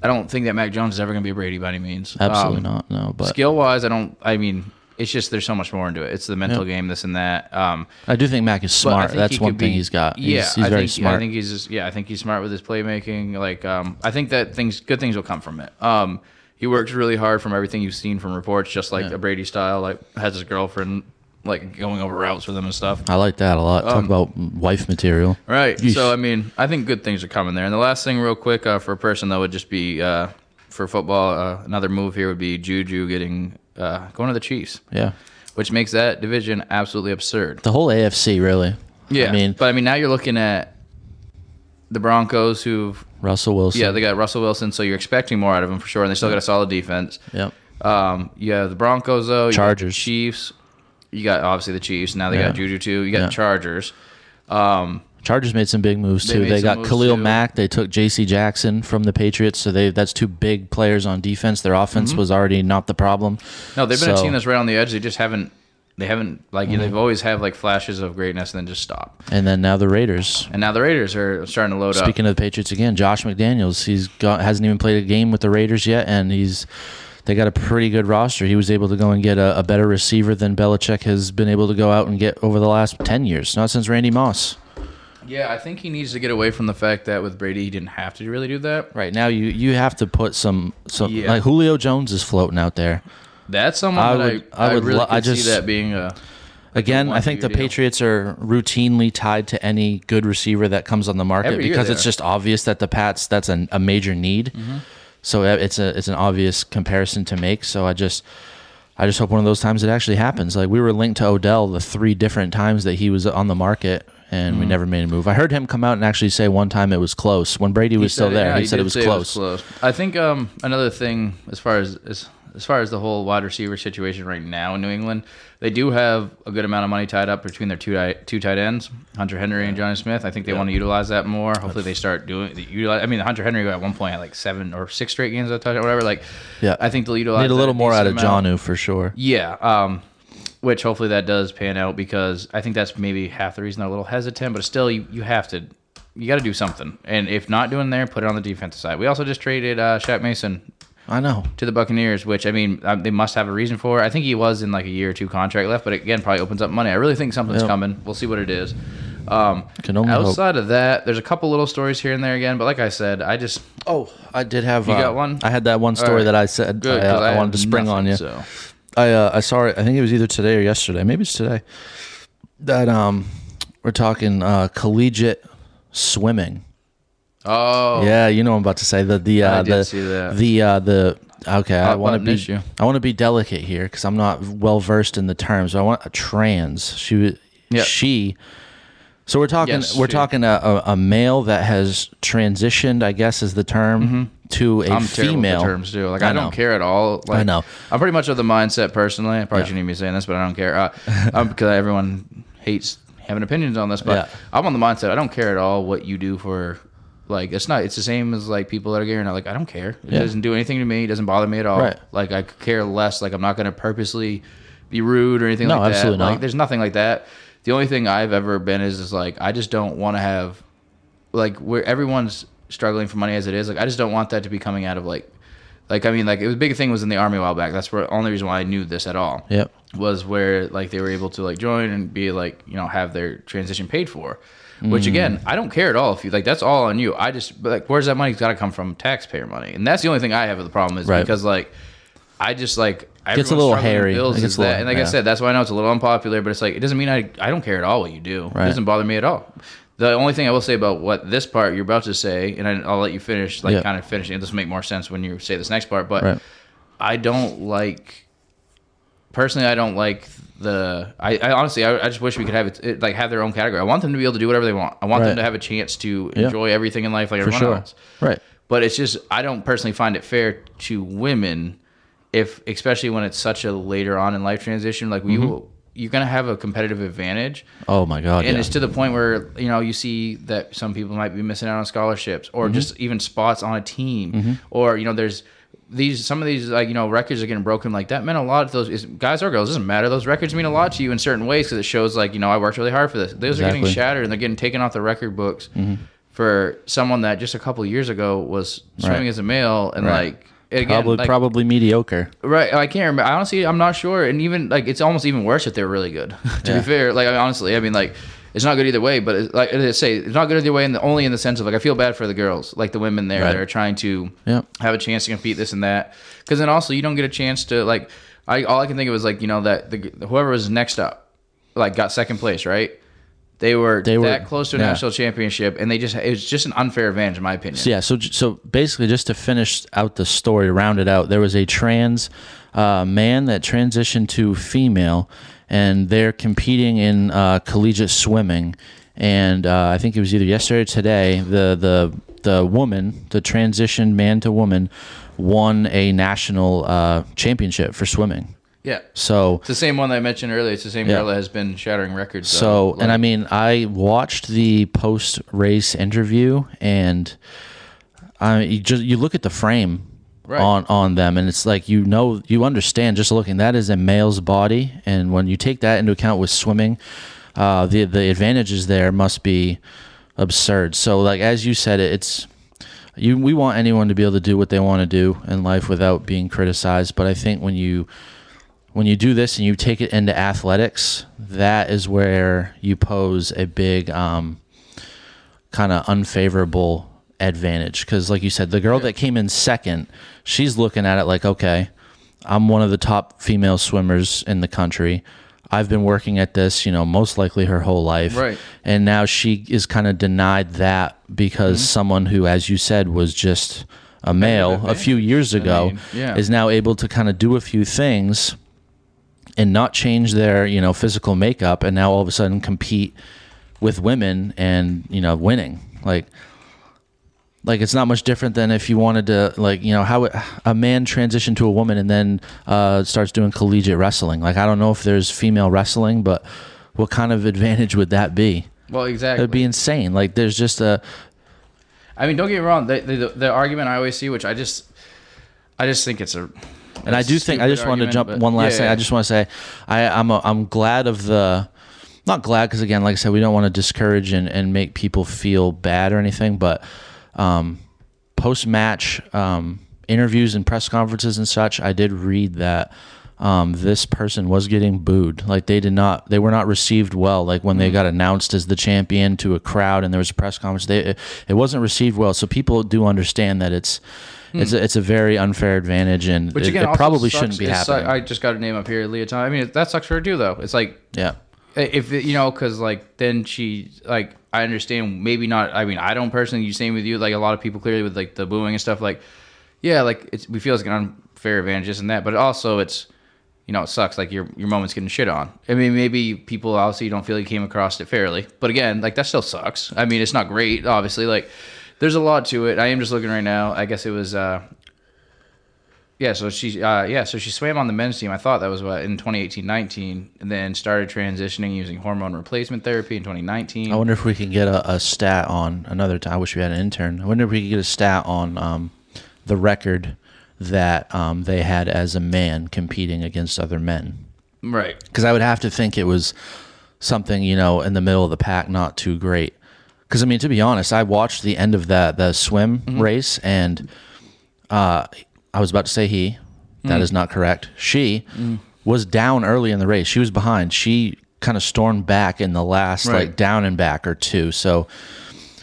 I don't think that Mac Jones is ever going to be a Brady by any means. Absolutely Um, not. No, but Skill wise, I don't. I mean, it's just there's so much more into it. It's the mental game, this and that. Um, I do think Mac is smart. That's one could thing be- he's got. He's, Yeah, he's I very think, smart. I think he's just, yeah, I think he's smart with his playmaking. Like, um, I think that things, good things will come from it. Um, he works really hard from everything you've seen from reports, just like a Brady style. Like, has his girlfriend like going over routes with them and stuff. I like that a lot. Talk Um, about wife material. Right. Yeesh. So I mean, I think good things are coming there. And the last thing, real quick, uh, for a person that would just be uh, for football. Uh, another move here would be Juju getting uh, going to the Chiefs, Yeah. which makes that division absolutely absurd. The whole AFC, really. Yeah. I mean, but I mean, now you're looking at the Broncos, who've Russell Wilson. yeah, they got Russell Wilson, so you're expecting more out of them for sure, and they still got a solid defense. Yep. Um, you have the Broncos though, you Chargers. the Chiefs. You got obviously the Chiefs. Now they Yeah. got Juju too. You got Yeah. the Chargers. Um, Chargers made some big moves too. made They got Khalil too. Mack. They took J.C. Jackson from the Patriots, so they that's two big players on defense. Their offense Mm-hmm. was already not the problem. No, they've been a So- team that's right on the edge. They just haven't. They haven't like Mm-hmm. they've always have like flashes of greatness and then just stop. And then now the Raiders. And now the Raiders are starting to load up. Speaking of the Patriots again, Josh McDaniels. He's got hasn't even played a game with the Raiders yet, and he's they got a pretty good roster. He was able to go and get a, a better receiver than Belichick has been able to go out and get over the last ten years. Not since Randy Moss. Yeah, I think he needs to get away from the fact that with Brady he didn't have to really do that. Right now, you you have to put some some Yeah. like Julio Jones is floating out there. That's someone I that would- I, I I, would really lo- I just- see that being a Again, I think the deal. Patriots are routinely tied to any good receiver that comes on the market because it's just obvious that the Pats that's an, a major need. Mm-hmm. So uh, it's a it's an obvious comparison to make. So I just I just hope one of those times it actually happens. Like we were linked to Odell the three different times that he was on the market. And Mm-hmm. we never made a move. I heard him come out and actually say one time it was close when Brady was still said there. yeah, he, said did it was close. I think um, another thing as far as, as as far as the whole wide receiver situation right now in New England, they do have a good amount of money tied up between their two tight- two tight ends, Hunter Henry and Jonnu Smith. I think they want to utilize that more. Hopefully, they start doing. Utilize, I mean, Hunter Henry at one point had like seven or six straight games of touchdown, whatever. Like, Yeah. I think they'll utilize Need a little more out of amount. Jonnu for sure. Yeah, um, which hopefully that does pan out because I think that's maybe half the reason they're a little hesitant. But still, you, you have to, you got to do something. And if not doing there, put it on the defensive side. We also just traded uh, Shaq Mason I know. to the Buccaneers, which I mean um, they must have a reason for. I think he was in like a year or two contract left, but again probably opens up money. I really think something's Yep. coming. We'll see what it is. Um, Can only hope. outside of that, there's a couple little stories here and there again, but like I said, I just Oh, I did have. You uh, got one? I had that one story right. that I said good I, uh, I have wanted to spring on you. So. I uh, I saw it. I think it was either today or yesterday. Maybe it's today. That um, we're talking uh, collegiate swimming. Oh Yeah, you know what I'm about to say. The the uh, I did the see that. the uh, the okay. I Hot want to button be issue. I want to be delicate here because I'm not well versed in the terms. I want a trans. She was she. So we're talking Yes, we're she. talking a, a, a male that has transitioned, I guess is the term, to a Mm-hmm. I'm terrible female. with terms too. Like I know. don't care at all. Like, I know. I'm pretty much of the mindset personally. I probably Yeah. shouldn't even be saying this, but I don't care. Uh, um, because everyone hates having opinions on this, but Yeah. I'm on the mindset. I don't care at all what you do for. Like it's not. It's the same as like people that are gay or not. Like I don't care. It Yeah. doesn't do anything to me. It doesn't bother me at all. Right. Like I care less. Like I'm not going to purposely be rude or anything No, like that. absolutely Like there's nothing like that. The only thing I've ever been is is like I just don't want to have like where everyone's struggling for money as it is. Like I just don't want that to be coming out of like like I mean like it was a big thing was in the army a while back. That's where only reason why I knew this at all. Yep. Was where like they were able to like join and be like you know have their transition paid for. Which again, mm. I don't care at all if you like. That's all on you. I just like, where's that money's got to come from? Taxpayer money, and that's the only thing I have with the problem is Right. because like, I just like Gets a little hairy. Bills is little- that, and like I said, that's why I know it's a little unpopular. But it's like it doesn't mean I I don't care at all what you do. Right. It doesn't bother me at all. The only thing I will say about what this part you're about to say, and I, I'll let you finish, like Yeah. kind of finishing. it. This will make more sense when you say this next part. But Right. I don't like personally. I don't like the. I, I honestly, I, I just wish we could have it, it like have their own category. I want them to be able to do whatever they want. I want Right. them to have a chance to Yeah. enjoy everything in life like For everyone sure. else. Right. But it's just I don't personally find it fair to women if especially when it's such a later on in life transition like you you're to have a competitive advantage Oh my god. and yeah. it's to the point where you know you see that some people might be missing out on scholarships or Mm-hmm. just even spots on a team or you know there's these some of these like you know records are getting broken like that meant a lot to those is, guys or girls doesn't matter those records mean a lot to you in certain ways because it shows like you know I worked really hard for this those are getting shattered and they're getting taken off the record books mm-hmm. for someone that just a couple years ago was swimming Right. as a male and Right. like again probably like, probably mediocre. Right, I can't remember. I honestly, I'm not sure, and even like it's almost even worse if they're really good. to Yeah. be fair, like I mean, honestly, I mean, like it's not good either way. But it's, like I say, it's not good either way, the, only in the sense of like I feel bad for the girls, like the women there Right. that are trying to Yeah. have a chance to compete this and that. Because then also you don't get a chance to like. I all I can think of is like you know that the whoever was next up, like got second place, right? They were They were- that close to a yeah. national championship, and they just it was just an unfair advantage, in my opinion. So yeah, so so basically, just to finish out the story, round it out, there was a trans uh, man that transitioned to female, and they're competing in uh, collegiate swimming. And uh, I think it was either yesterday or today. The the the woman, the transition man to woman, won a national uh, championship for swimming. yeah. So It's the same one that I mentioned earlier. It's the same Yeah. girl that has been shattering records. uh, So, like- and I mean, I watched the post race interview, and I you just you look at the frame Right. on on them, and it's like you know you understand just looking that is a male's body, and when you take that into account with swimming, uh, the the advantages there must be absurd. So, like as you said, it's you we want anyone to be able to do what they want to do in life without being criticized, but I think when you when you do this and you take it into athletics, that is where you pose a big um, kind of unfavorable advantage. Because, like you said, the girl that came in second, she's looking at it like, okay, I'm one of the top female swimmers in the country. I've been working at this, you know, most likely her whole life. Right. And now she is kind of denied that because someone who, as you said, was just a male a few years ago mean, yeah. is now able to kind of do a few things and not change their you know physical makeup and now all of a sudden compete with women and you know winning like like it's not much different than if you wanted to like you know how it, a man transition to a woman and then uh, starts doing collegiate wrestling like i don't know if there's female wrestling but what kind of advantage would that be well, exactly. it'd be insane like there's just a I mean, don't get me wrong. The, the, the argument I always see, which I just, I just think it's a. And I do think I just wanted to jump one last yeah, thing. yeah. I just want to say I, I'm a, I'm glad of the not glad because again, like I said, we don't want to discourage and, and make people feel bad or anything, but um, post match um, interviews and press conferences and such, I did read that um, this person was getting booed. Like they did not, they were not received well. Like when they Mm. got announced as the champion to a crowd and there was a press conference, they it, it wasn't received well. So people do understand that it's. It's a, it's a very unfair advantage, and Hmm. Which it, again, it also probably sucks. shouldn't be It suck- happening. I just got a name up here, Lia Thomas. I mean, that sucks for her too, though. It's like yeah, if it, you know, because like then she like I understand maybe not. I mean, I don't personally. You same with you. Like a lot of people clearly with like the booing and stuff. Like yeah, like it's we feel it's an unfair advantage this and that, but also it's you know it sucks. Like your your moment's getting shit on. I mean, maybe people obviously don't feel you came across it fairly, but again, like that still sucks. I mean, it's not great. Obviously, like there's a lot to it. I am just looking right now. I guess it was. uh yeah, so she uh, yeah, so she swam on the men's team. I thought that was what in 2018-19 and then started transitioning using hormone replacement therapy in 2019. I wonder if we can get a, a stat on another time. I wish we had an intern. I wonder if we could get a stat on um, the record that um, they had as a man competing against other men. right. Because I would have to think it was something you know in the middle of the pack, not too great. Because I mean, to be honest, I watched the end of that the swim race, and uh, I was about to say he. That is mm. not correct. She mm. was down early in the race. She was behind. She kind of stormed back in the last Right. like down and back or two. So,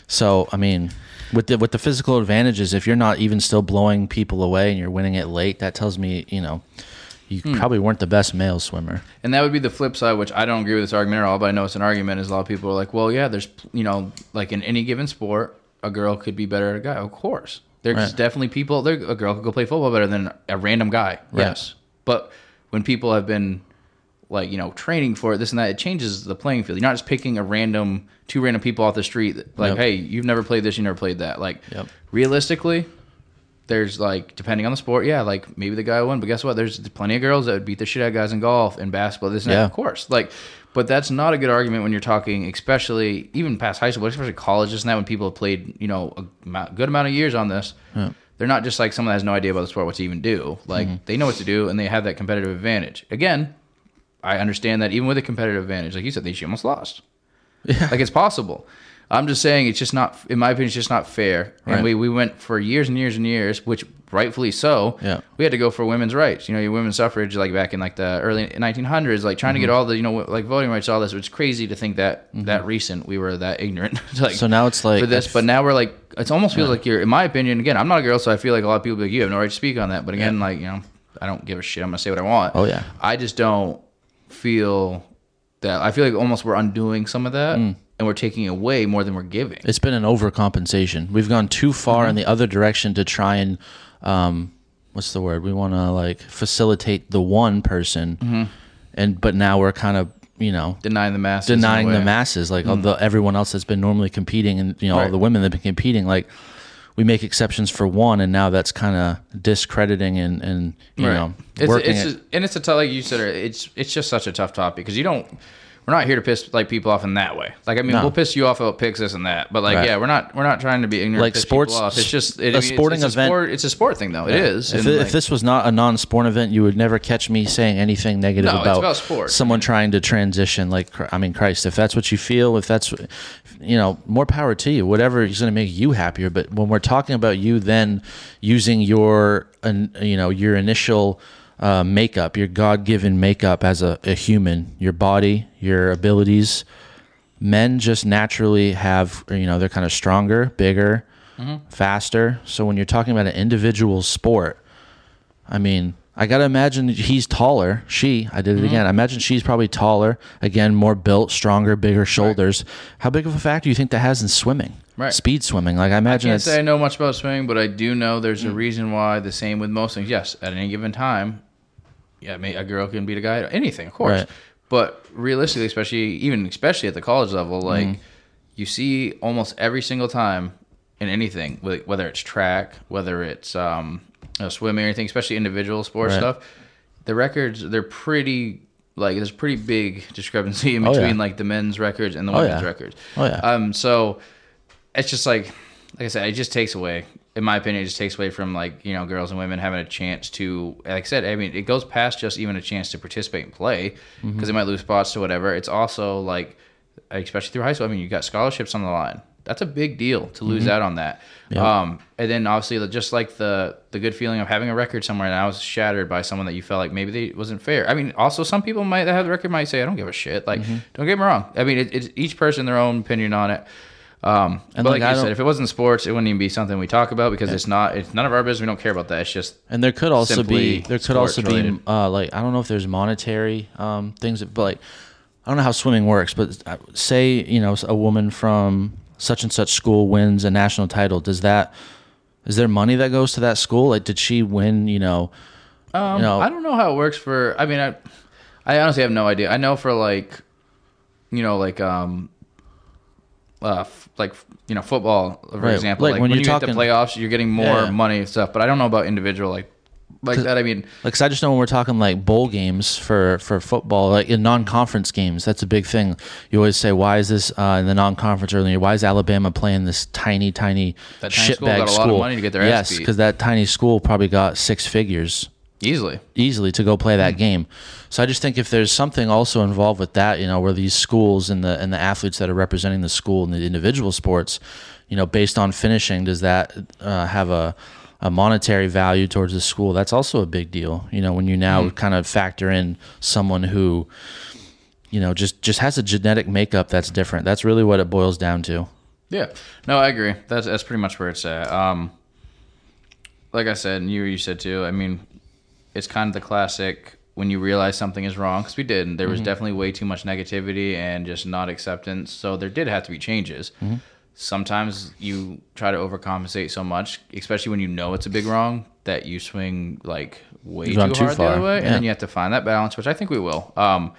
so I mean, with the with the physical advantages, if you're not even still blowing people away and you're winning it late, that tells me you know you hmm. probably weren't the best male swimmer. And that would be the flip side, which I don't agree with this argument at all, but I know it's an argument. Is a lot of people are like, well, yeah, there's you know, like in any given sport, a girl could be better at a guy. Of course, there's Right. definitely people. There, a girl could go play football better than a random guy. Right. Yes, but when people have been like you know training for it, this and that, it changes the playing field. You're not just picking a random two random people off the street. that- Like, Yep. hey, you've never played this, you never played that. Like, Yep. realistically, there's like depending on the sport, yeah, like maybe the guy won, but guess what? There's plenty of girls that would beat the shit out of guys in golf and basketball. This and that, Yeah. of course. Like, but that's not a good argument when you're talking, especially even past high school, especially college. Just now when people have played, you know, a good amount of years on this. they're not just like someone that has no idea about the sport what to even do. Like Mm-hmm. they know what to do and they have that competitive advantage. Again, I understand that even with a competitive advantage, like you said, they almost lost. Yeah. Like it's possible. I'm just saying it's just not, in my opinion, it's just not fair. And we, we went for years and years and years, which rightfully so. Yeah. We had to go for women's rights. You know, your women's suffrage, like back in like the early 1900s, like trying to get Mm-hmm. all the, you know, like voting rights, all this. It's crazy to think that that recent we were that ignorant. like, So now it's like for this, but now we're like, it almost feels like you're, in my opinion, again, I'm not a girl, so I feel like a lot of people be like, you have no right to speak on that. But again, like, you know, I don't give a shit. I'm going to say what I want. Oh, yeah. I just don't feel that. I feel like almost we're undoing some of that Mm. and we're taking away more than we're giving. it's been an overcompensation. We've gone too far in the other direction to try and um, what's the word? We want to like facilitate the one person, and but now we're kind of you know Denying the masses. denying the masses, like all the everyone else that's been normally competing, and you know all the women that've been competing, like. We make exceptions for one, and now that's kind of discrediting and, and you Right. know it's, working it's it. just, and it's a tough, like you said, it's it's just such a tough topic because you don't. We're not here to piss like people off in that way. Like I mean, No. we'll piss you off about picks this and that, but like Right. yeah, we're not we're not trying to be ignorant. Like sports- off. It's just it, a it's- sporting it's, a event- Sport, it's a sport thing though. It is. If, it- like, if this was not a non-sport event, you would never catch me saying anything negative No, about, about sport. someone trying to transition. Like, I mean, Christ, if that's what you feel, if that's, you know, more power to you. Whatever is going to make you happier. But when we're talking about you, then using your, you know, your initial uh, makeup, your God-given makeup as a, a human, your body, your abilities. Men just naturally have, you know, they're kind of stronger, bigger, faster. So when you're talking about an individual sport, I mean, I gotta imagine he's taller. She, I did it again. I imagine she's probably taller. Again, more built, stronger, bigger shoulders. How big of a factor do you think that has in swimming? Right. Speed swimming. Like I imagine I can't say I know much about swimming, but I do know there's Mm. a reason why. The same with most things. Yes, at any given time, yeah, a girl can beat a guy anything, of course. Right. But realistically, especially even especially at the college level, like Mm-hmm. you see almost every single time in anything, whether it's track, whether it's um, you know, swimming or anything, especially individual sports Right. stuff, the records they're pretty. Like there's pretty big discrepancy in Oh, between yeah. like the men's records and the Oh, women's yeah. records. Oh, yeah. Um. So it's just like like I said, it just takes away, in my opinion, it just takes away from like you know girls and women having a chance to, like I said, I mean, it goes past just even a chance to participate and play because Mm-hmm. they might lose spots to whatever. It's also like, especially through high school. I mean, you got scholarships on the line. That's a big deal to lose Mm-hmm. out on that. Um, and then obviously, just like the the good feeling of having a record somewhere, and I was shattered by someone that you felt like maybe they wasn't fair. I mean, also some people might that have the record might say, I don't give a shit. Like, Mm-hmm. don't get me wrong. I mean, it, it's each person their own opinion on it. Um, And, but like, like, I you said, if it wasn't sports, it wouldn't even be something we talk about because it's not. It's none of our business. We don't care about that. It's just And there could also be there could also be uh, like I don't know if there's monetary um, things, that, but like I don't know how swimming works. But uh, say you know a woman from such and such school wins a national title. Does that is there money that goes to that school? Like did she win? You know, Um, you know, I don't know how it works for. I mean, I, I honestly have no idea. I know for like, you know, like um, uh, f- like you know, football, for Right. example. Like, Like, when when, you're you talking- get the playoffs, you're getting more Yeah. money and stuff. But I don't know about individual like like that. I mean, Like, 'cause I just know when we're talking like bowl games for for football, like in non-conference games, that's a big thing. You always say, "Why is this uh, in the non-conference earlier? Why is Alabama playing this tiny, tiny school shitbag got a lot of money to get their yes, because that tiny school probably got six figures easily. easily to go play that game. So I just think if there's something also involved with that, you know, where these schools and the and the athletes that are representing the school and the individual sports, you know, based on finishing, does that uh, have a a monetary value towards the school? That's also a big deal. You know, when you now Hmm. kind of factor in someone who, you know, just just has a genetic makeup that's different. That's really what it boils down to. Yeah. No, I agree. That's that's pretty much where it's at. Um, like I said, and you you said too. I mean, it's kind of the classic when you realize something is wrong because we did. And there was definitely way too much negativity and just not acceptance. So there did have to be changes. Sometimes you try to overcompensate so much, especially when you know it's a big wrong, that you swing like way You've too hard too the other way, yeah. and then you have to find that balance, which I think we will. Um,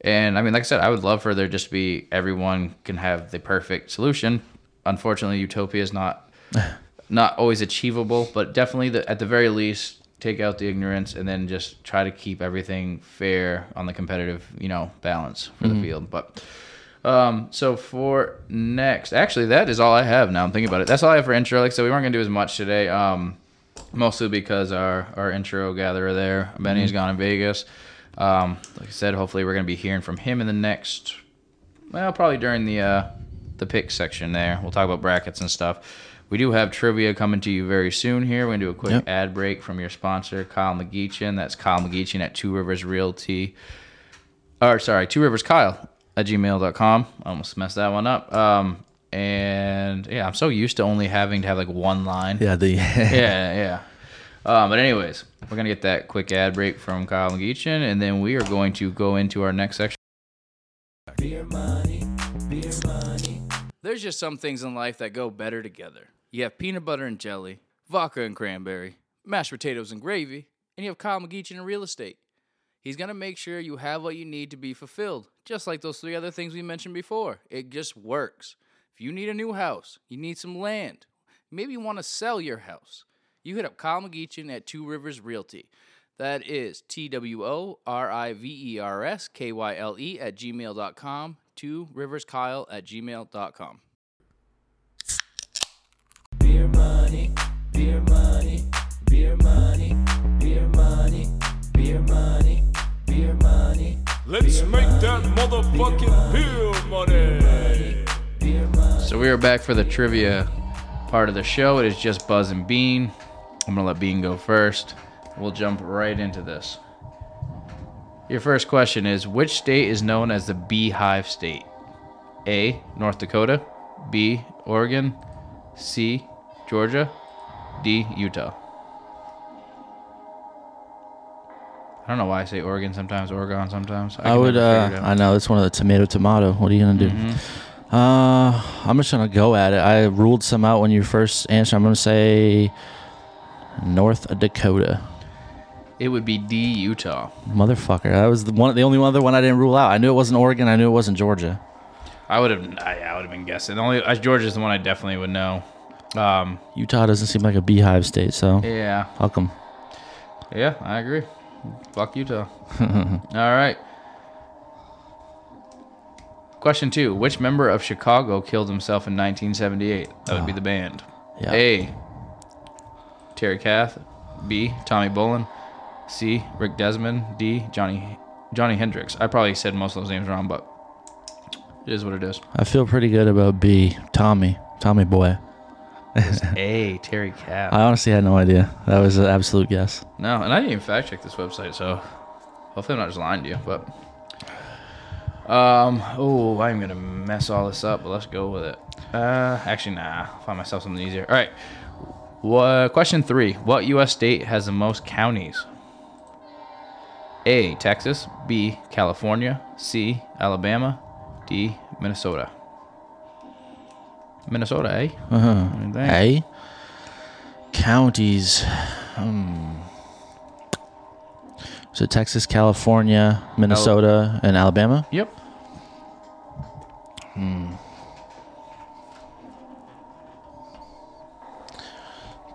and I mean, like I said, I would love for there just to be everyone can have the perfect solution. Unfortunately, utopia is not not always achievable, but definitely the, at the very least, take out the ignorance and then just try to keep everything fair on the competitive, you know, balance for Mm-hmm. the field. But Um, so for next, actually, that is all I have now. I'm thinking about it. That's all I have for intro. Like I said, we weren't gonna do as much today. Um, mostly because our our intro gatherer there, Benny's gone in Vegas. Um, like I said, hopefully we're gonna be hearing from him in the next. Well, probably during the uh, the pick section there. We'll talk about brackets and stuff. We do have trivia coming to you very soon here. We're going to do a quick Yep. ad break from your sponsor, Kyle McGeechan. That's Kyle McGeechan at Two Rivers Realty. Or, sorry, Two Rivers Kyle at gmail.com. I almost messed that one up. Um, and yeah, I'm so used to only having to have like one line. Yeah, the Yeah, yeah. Um, but anyways, we're going to get that quick ad break from Kyle McGeechan, and then we are going to go into our next section. Beer money, beer money. There's just some things in life that go better together. You have peanut butter and jelly, vodka and cranberry, mashed potatoes and gravy, and you have Kyle McGeechan in real estate. He's going to make sure you have what you need to be fulfilled, just like those three other things we mentioned before. It just works. If you need a new house, you need some land, maybe you want to sell your house, you hit up Kyle McGeechan at Two Rivers Realty. That is T W O R I V E R S K Y L E at gmail.com. Two Rivers Kyle at gmail.com. Let's make that motherfucking beer money. So we are back for the trivia part of the show. It is just Buzz and Bean. I'm gonna let Bean go first. We'll jump right into this. Your first question is Which state is known as the Beehive State? A. North Dakota. B. Oregon. C. Georgia. D. Utah. I don't know why I say Oregon sometimes, Oregon sometimes. I can would. Uh, figure it out. I know it's one of the tomato tomato. What are you gonna do? Uh, I'm just gonna go at it. I ruled some out when you first answered. I'm gonna say North Dakota. It would be D. Utah. Motherfucker. That was the one. The only other one I didn't rule out. I knew it wasn't Oregon. I knew it wasn't Georgia. I would have. I, I would have been guessing. The only uh, Georgia's the one I definitely would know. Um, Utah doesn't seem like a beehive state. So yeah, fuck them. yeah, I agree. Fuck Utah. All right. Question two: Which member of Chicago killed himself in 1978? That would be the band. Yeah. A. Terry Kath. B. Tommy Bolin. C. Rick Desmond. D. Johnny Johnny Hendrix. I probably said most of those names wrong, but it is what it is. I feel pretty good about B. Tommy. Tommy boy. A. Terry Kath. I honestly had no idea. That was an absolute guess. No, and I didn't even fact check this website, so hopefully I'm not just lying to you. But um, oh, I'm gonna mess all this up, but let's go with it. Uh, actually, nah. I'll find myself something easier. All right. What, question three: What U.S. state has the most counties? A. Texas. B. California. C. Alabama. D. Minnesota. Minnesota, eh? Uh-huh. You. Counties. Hmm. So Texas, California, Minnesota, and Alabama. Yep.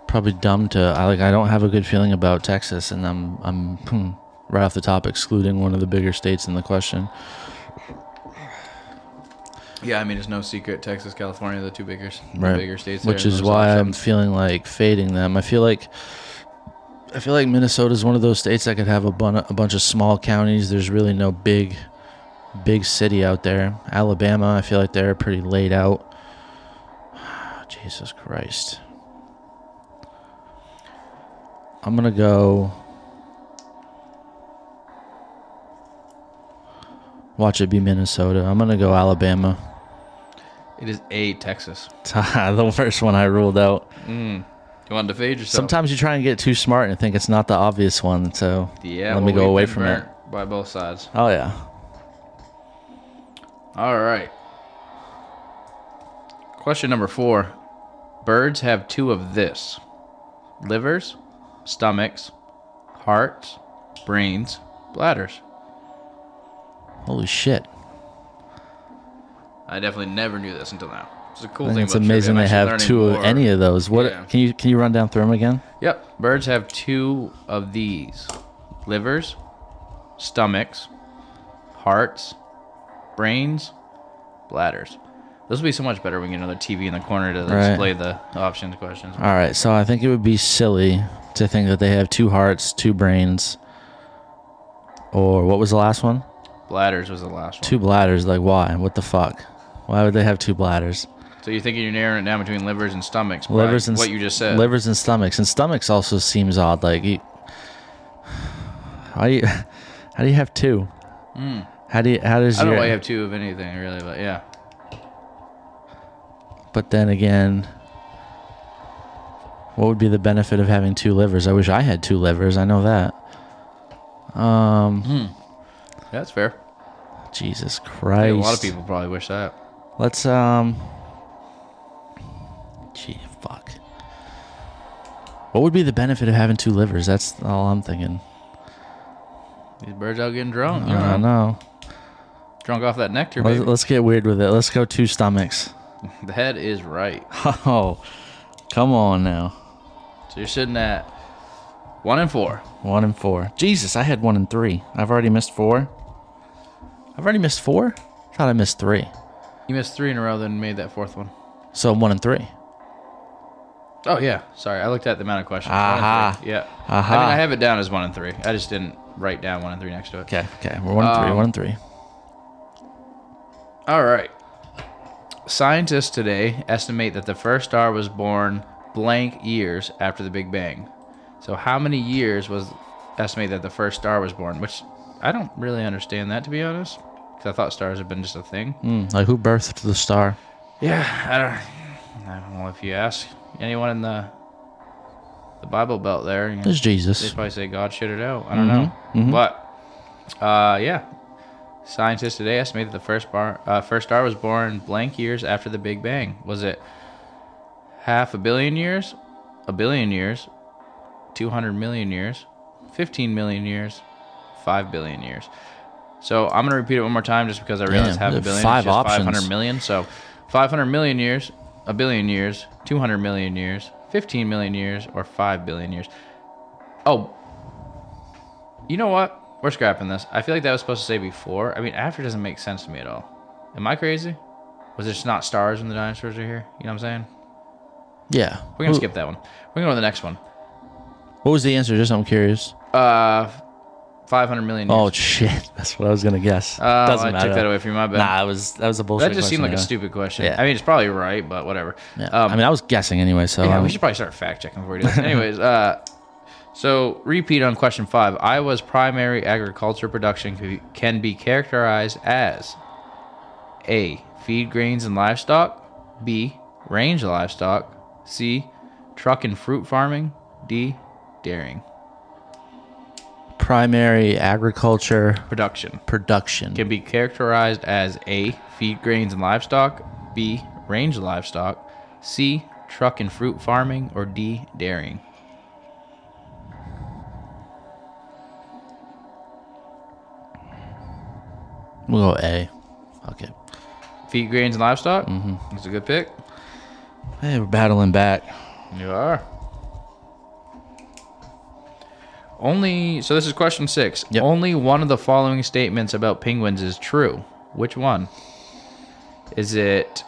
Probably dumb to. I like. I don't have a good feeling about Texas, and I'm. I'm hmm, right off the top excluding one of the bigger states in the question. Yeah, I mean it's no secret. Texas, California, are the two bigger, the Right. bigger states. which is why I'm feeling like fading them. I feel like I feel like Minnesota is one of those states that could have a, bun- a bunch of small counties. There's really no big big city out there. Alabama, I feel like they're pretty laid out. Jesus Christ. I'm going to go Watch it be Minnesota. I'm going to go Alabama. It is a Texas. the first one I ruled out. Mm. You want to fade yourself? Sometimes you try and get too smart and think it's not the obvious one, so Yeah. let well, me go away from it. By both sides. Oh yeah. All right. Question number four. Birds have two of this livers, stomachs, hearts, brains, bladders. Holy shit! I definitely never knew this until now. It's a cool thing it's amazing they have two of any of those. What Yeah. can you can you run down through them again? Yep. Birds have two of these livers, stomachs, hearts, brains, Bladders. This would be so much better when we get another TV in the corner to Right. display the options questions. All right, so I think it would be silly to think that they have two hearts, two brains, or what was the last one? Bladders was the last one. Two bladders. Like, why? What the fuck? Why would they have two bladders? So you're thinking you're narrowing it down between livers and stomachs. Livers and what you just said. Livers and stomachs, and stomachs also seems odd. Like, you, how do you how do you have two? How do you how does Hmm. I don't know your why you have two of anything really, but yeah. But then again, what would be the benefit of having two livers? I wish I had two livers. I know that. Um, Yeah, that's fair. Jesus Christ. a lot of people probably wish that. Let's um. Gee, fuck. What would be the benefit of having two livers? That's all I'm thinking. These birds out getting drunk. I know, don't know. drunk off that nectar, Let's, baby. let's get weird with it. Let's go two stomachs. The head is right. Oh, come on now. So you're sitting at one and four. One and four. Jesus, I had one and three. I've already missed four. I've already missed four. I thought I missed three. You missed three in a row, then made that fourth one. So one and three. Oh yeah, sorry. I looked at the amount of questions. Aha. Yeah. Aha. I mean, I have it down as one and three. I just didn't write down one and three next to it. Okay, okay. We're one and three. Um, One and three. All right. Scientists today estimate that the first star was born blank years after the Big Bang. So how many years was estimated that the first star was born? Which I don't really understand that to be honest, because I thought stars have been just a thing. Hmm, like who birthed the star? Yeah, I don't. I don't know if you ask anyone in the the Bible Belt there. you know, There's they probably say God shit it out. I don't know, but uh, yeah, scientists today estimate that the first bar, uh, first star was born blank years after the Big Bang. Was it half a billion years, a billion years, two hundred million years, fifteen million years, five billion years? So I'm gonna repeat it one more time just because I realized Damn, half a billion five is just options. 500 million. So 500 million years, a billion years, 200 million years, 15 million years, or 5 billion years. Oh, you know what? We're scrapping this. I feel like that was supposed to say before. I mean, after doesn't make sense to me at all. Am I crazy? Was it just not stars when the dinosaurs are here? You know what I'm saying? Yeah. We're gonna Who- skip that one. We're gonna go to the next one. What was the answer? Just I'm curious. Uh, 500 million years. Oh shit, that's what I was gonna guess. Uh, Doesn't I matter. took that away from you. My bad. Nah, it was that was a bullshit. that just seemed like a stupid question. Yeah. I mean, it's probably right, but whatever. Yeah. Um, I mean, I was guessing anyway. So Yeah, um, we should probably start fact checking before we do this. Anyways, uh, so repeat on question five. Iowa's primary agriculture production can be- can be characterized as A. Feed grains and livestock. B. Range livestock. C. Truck and fruit farming. D. Dairying. Primary agriculture Production production. can be characterized as A. Feed grains and livestock. B. Range livestock. C. Truck and fruit farming. Or D. Dairying. We'll go A. Okay. Feed grains and livestock. Mm-hmm. That's a good pick. Hey, we're battling back. You are. Only so this is question six. Yep. Only one of the following statements about penguins is true. Which one? Is it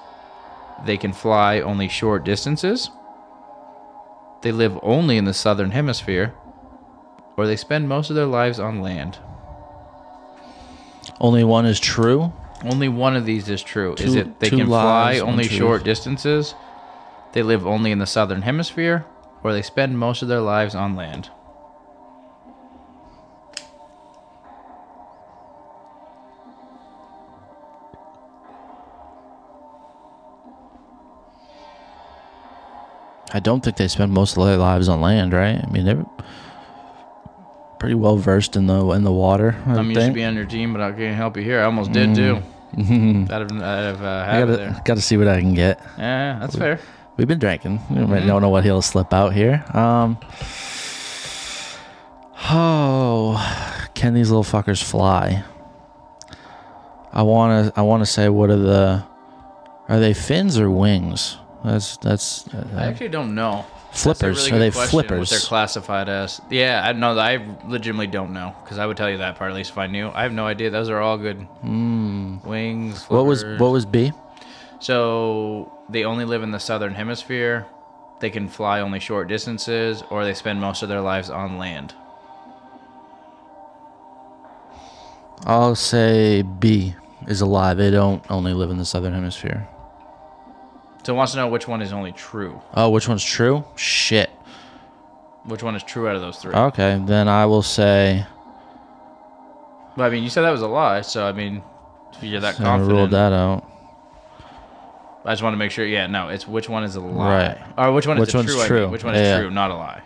they can fly only short distances? They live only in the southern hemisphere? Or they spend most of their lives on land? Only one is true. Only one of these is true. is it they can fly only truth. short distances? They live only in the southern hemisphere? Or they spend most of their lives on land? I don't think they spend most of their lives on land, right? I mean, they're pretty well versed in the in the water. I I'm used to being on your team, but I can't help you here. I almost did too. I'd have, I'd have uh, I gotta gotta see what I can get. Yeah, that's fair. We've been drinking. We Mm-hmm. don't know what he'll slip out here. Um. Oh, can these little fuckers fly? I wanna. I wanna say, what are the? Are they fins or wings? That's that's. I Uh, actually don't know. Flippers. A Are really they question, What flippers? they're classified as? Yeah, I know. I legitimately don't know because I would tell you that part at least if I knew. I have no idea. Those are all good. Hmm. Wings. What was flippers. what was B? So they only live in the southern hemisphere. They can fly only short distances, or they spend most of their lives on land. I'll say B is a lie. They don't only live in the southern hemisphere. So it wants to know which one is only true. Oh, which one's true? Shit. Which one is true out of those three? Okay, then I will say But I mean, you said that was a lie, so I mean, if you're that I confident, ruled that out. I just want to make sure. Yeah, no, it's which one is a lie, Right. or which one is Which one's true? I mean, which one Yeah, is true, not a lie.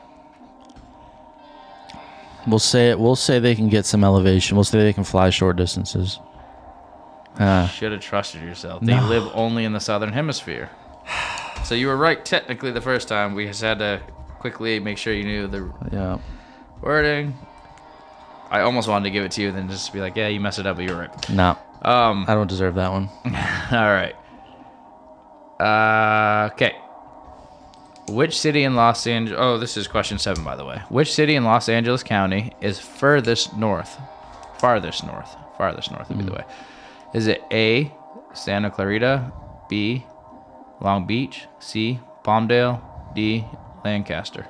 We'll say it. We'll say they can get some elevation. We'll say they can fly short distances. Ah, Should have trusted yourself. They No. live only in the southern hemisphere. So you were right technically the first time. We just had to quickly make sure you knew the yeah. wording. I almost wanted to give it to you, then just be like, "Yeah, you messed it up, but you're right." No, Um, I don't deserve that one. all right. Uh, okay. Which city in Los Angeles? Oh, this is question seven, by the way. Which city in Los Angeles County is furthest north? Farthest north. Farthest north would be the way. Is it A. Santa Clarita, B. Long Beach, C. Palmdale, D. Lancaster?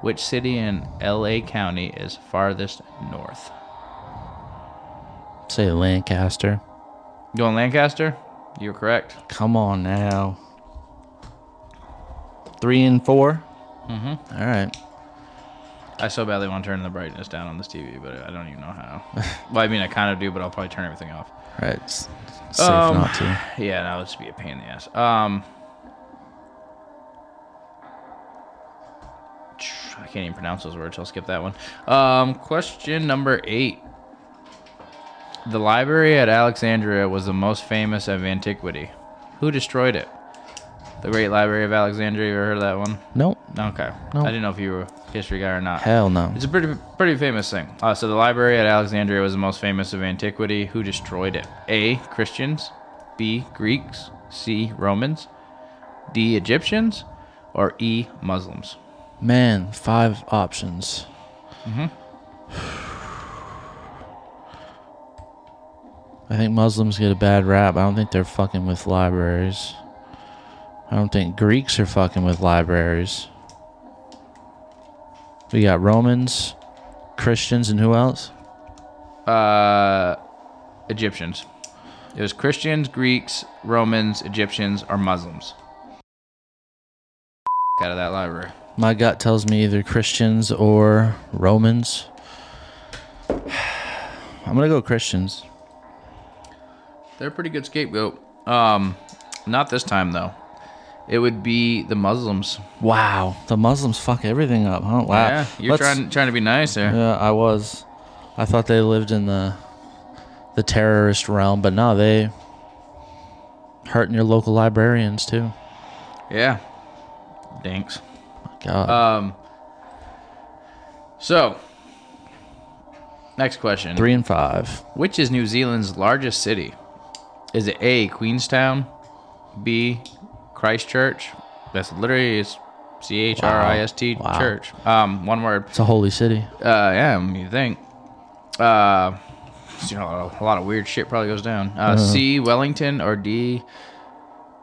Which city in LA County is farthest north? Say Lancaster. Going Lancaster? You're correct. Come on now. Three and 4 Mm-hmm. All right. I so badly want to turn the brightness down on this TV, but I don't even know how. well, I mean, I kind of do, but I'll probably turn everything off. Right. s- Safe Um, not to. Yeah, that would just be a pain in the ass. Um, I can't even pronounce those words. I'll skip that one. Um, question number eight. The library at Alexandria was the most famous of antiquity. Who destroyed it? The Great Library of Alexandria. You ever heard of that one? Nope. Okay. No. I didn't know if you were a history guy or not. Hell no. It's a pretty pretty famous thing. Uh, so the library at Alexandria was the most famous of antiquity. Who destroyed it? A. Christians. B. Greeks. C. Romans. D. Egyptians. Or E. Muslims. Man, five options. Mhm. I think Muslims get a bad rap. I don't think they're fucking with libraries. I don't think Greeks are fucking with libraries. We got Romans, Christians, and who else? Uh, Egyptians. It was Christians, Greeks, Romans, Egyptians, or Muslims. Out of that library. My gut tells me either Christians or Romans. I'm gonna go Christians. They're a pretty good scapegoat. Um, not this time though. It would be the Muslims. Wow, the Muslims fuck everything up, huh? Wow. Yeah, you're Let's- trying trying to be nice there. Yeah, I was. I thought they lived in the the terrorist realm, but no, they hurting your local librarians too. Yeah. Dinks. God. Um. So, next question. Three and five. Which is New Zealand's largest city? Is it A. Queenstown, B. Christchurch? That's literally is C H R I S T Wow. church. Um, one word. It's a holy city. Uh, yeah, I mean, you think. Uh, you know, a lot of weird shit probably goes down. Uh, C. Wellington or D.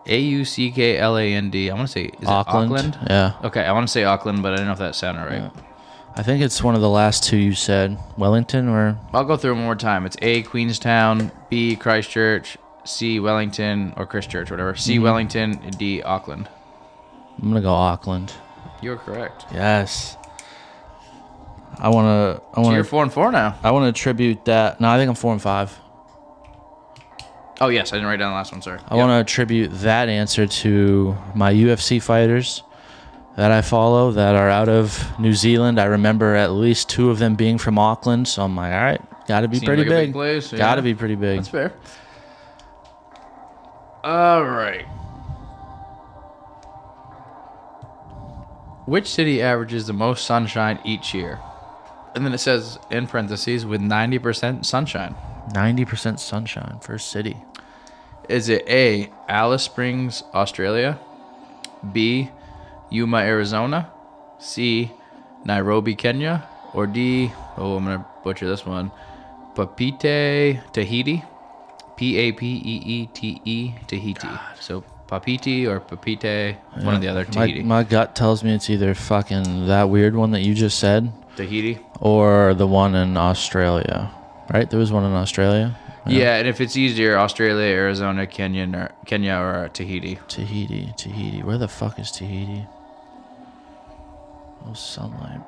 A U C K L A N D. I want to say is Auckland. it Auckland? Yeah. Okay, I want to say Auckland, but I don't know if that sounded right. I think it's one of the last two you said. Wellington or I'll go through it one more time. It's A. Queenstown, B. Christchurch, C. Wellington, or Christchurch, whatever. C. Mm-hmm. Wellington, D. Auckland. I'm gonna go Auckland. You're correct. Yes. I wanna I want So you're four and four now. I wanna attribute that no, I think I'm four and five. Oh yes, I didn't write down the last one. Sorry. I want to attribute that answer to my UFC fighters that I follow that are out of New Zealand. I remember at least two of them being from Auckland, so I'm like, all right, got to be Seems pretty like big big. place, yeah. Got to be pretty big. That's fair. All right. Which city averages the most sunshine each year? And then it says in parentheses with 90% sunshine. 90% sunshine for a city. Is it A, Alice Springs, Australia? B, Yuma, Arizona? C, Nairobi, Kenya? Or D, oh, I'm going to butcher this one, Papite Tahiti. P A P E E T E Tahiti. So Papiti or Papite, one or the other. My, Tahiti. my gut tells me it's either fucking that weird one that you just said Tahiti. or the one in Australia. Right? There was one in Australia. Yeah, and if it's easier, Australia, Arizona, Kenya, or Kenya, or Tahiti. Tahiti, Tahiti. Where the fuck is Tahiti? Oh, sunlight.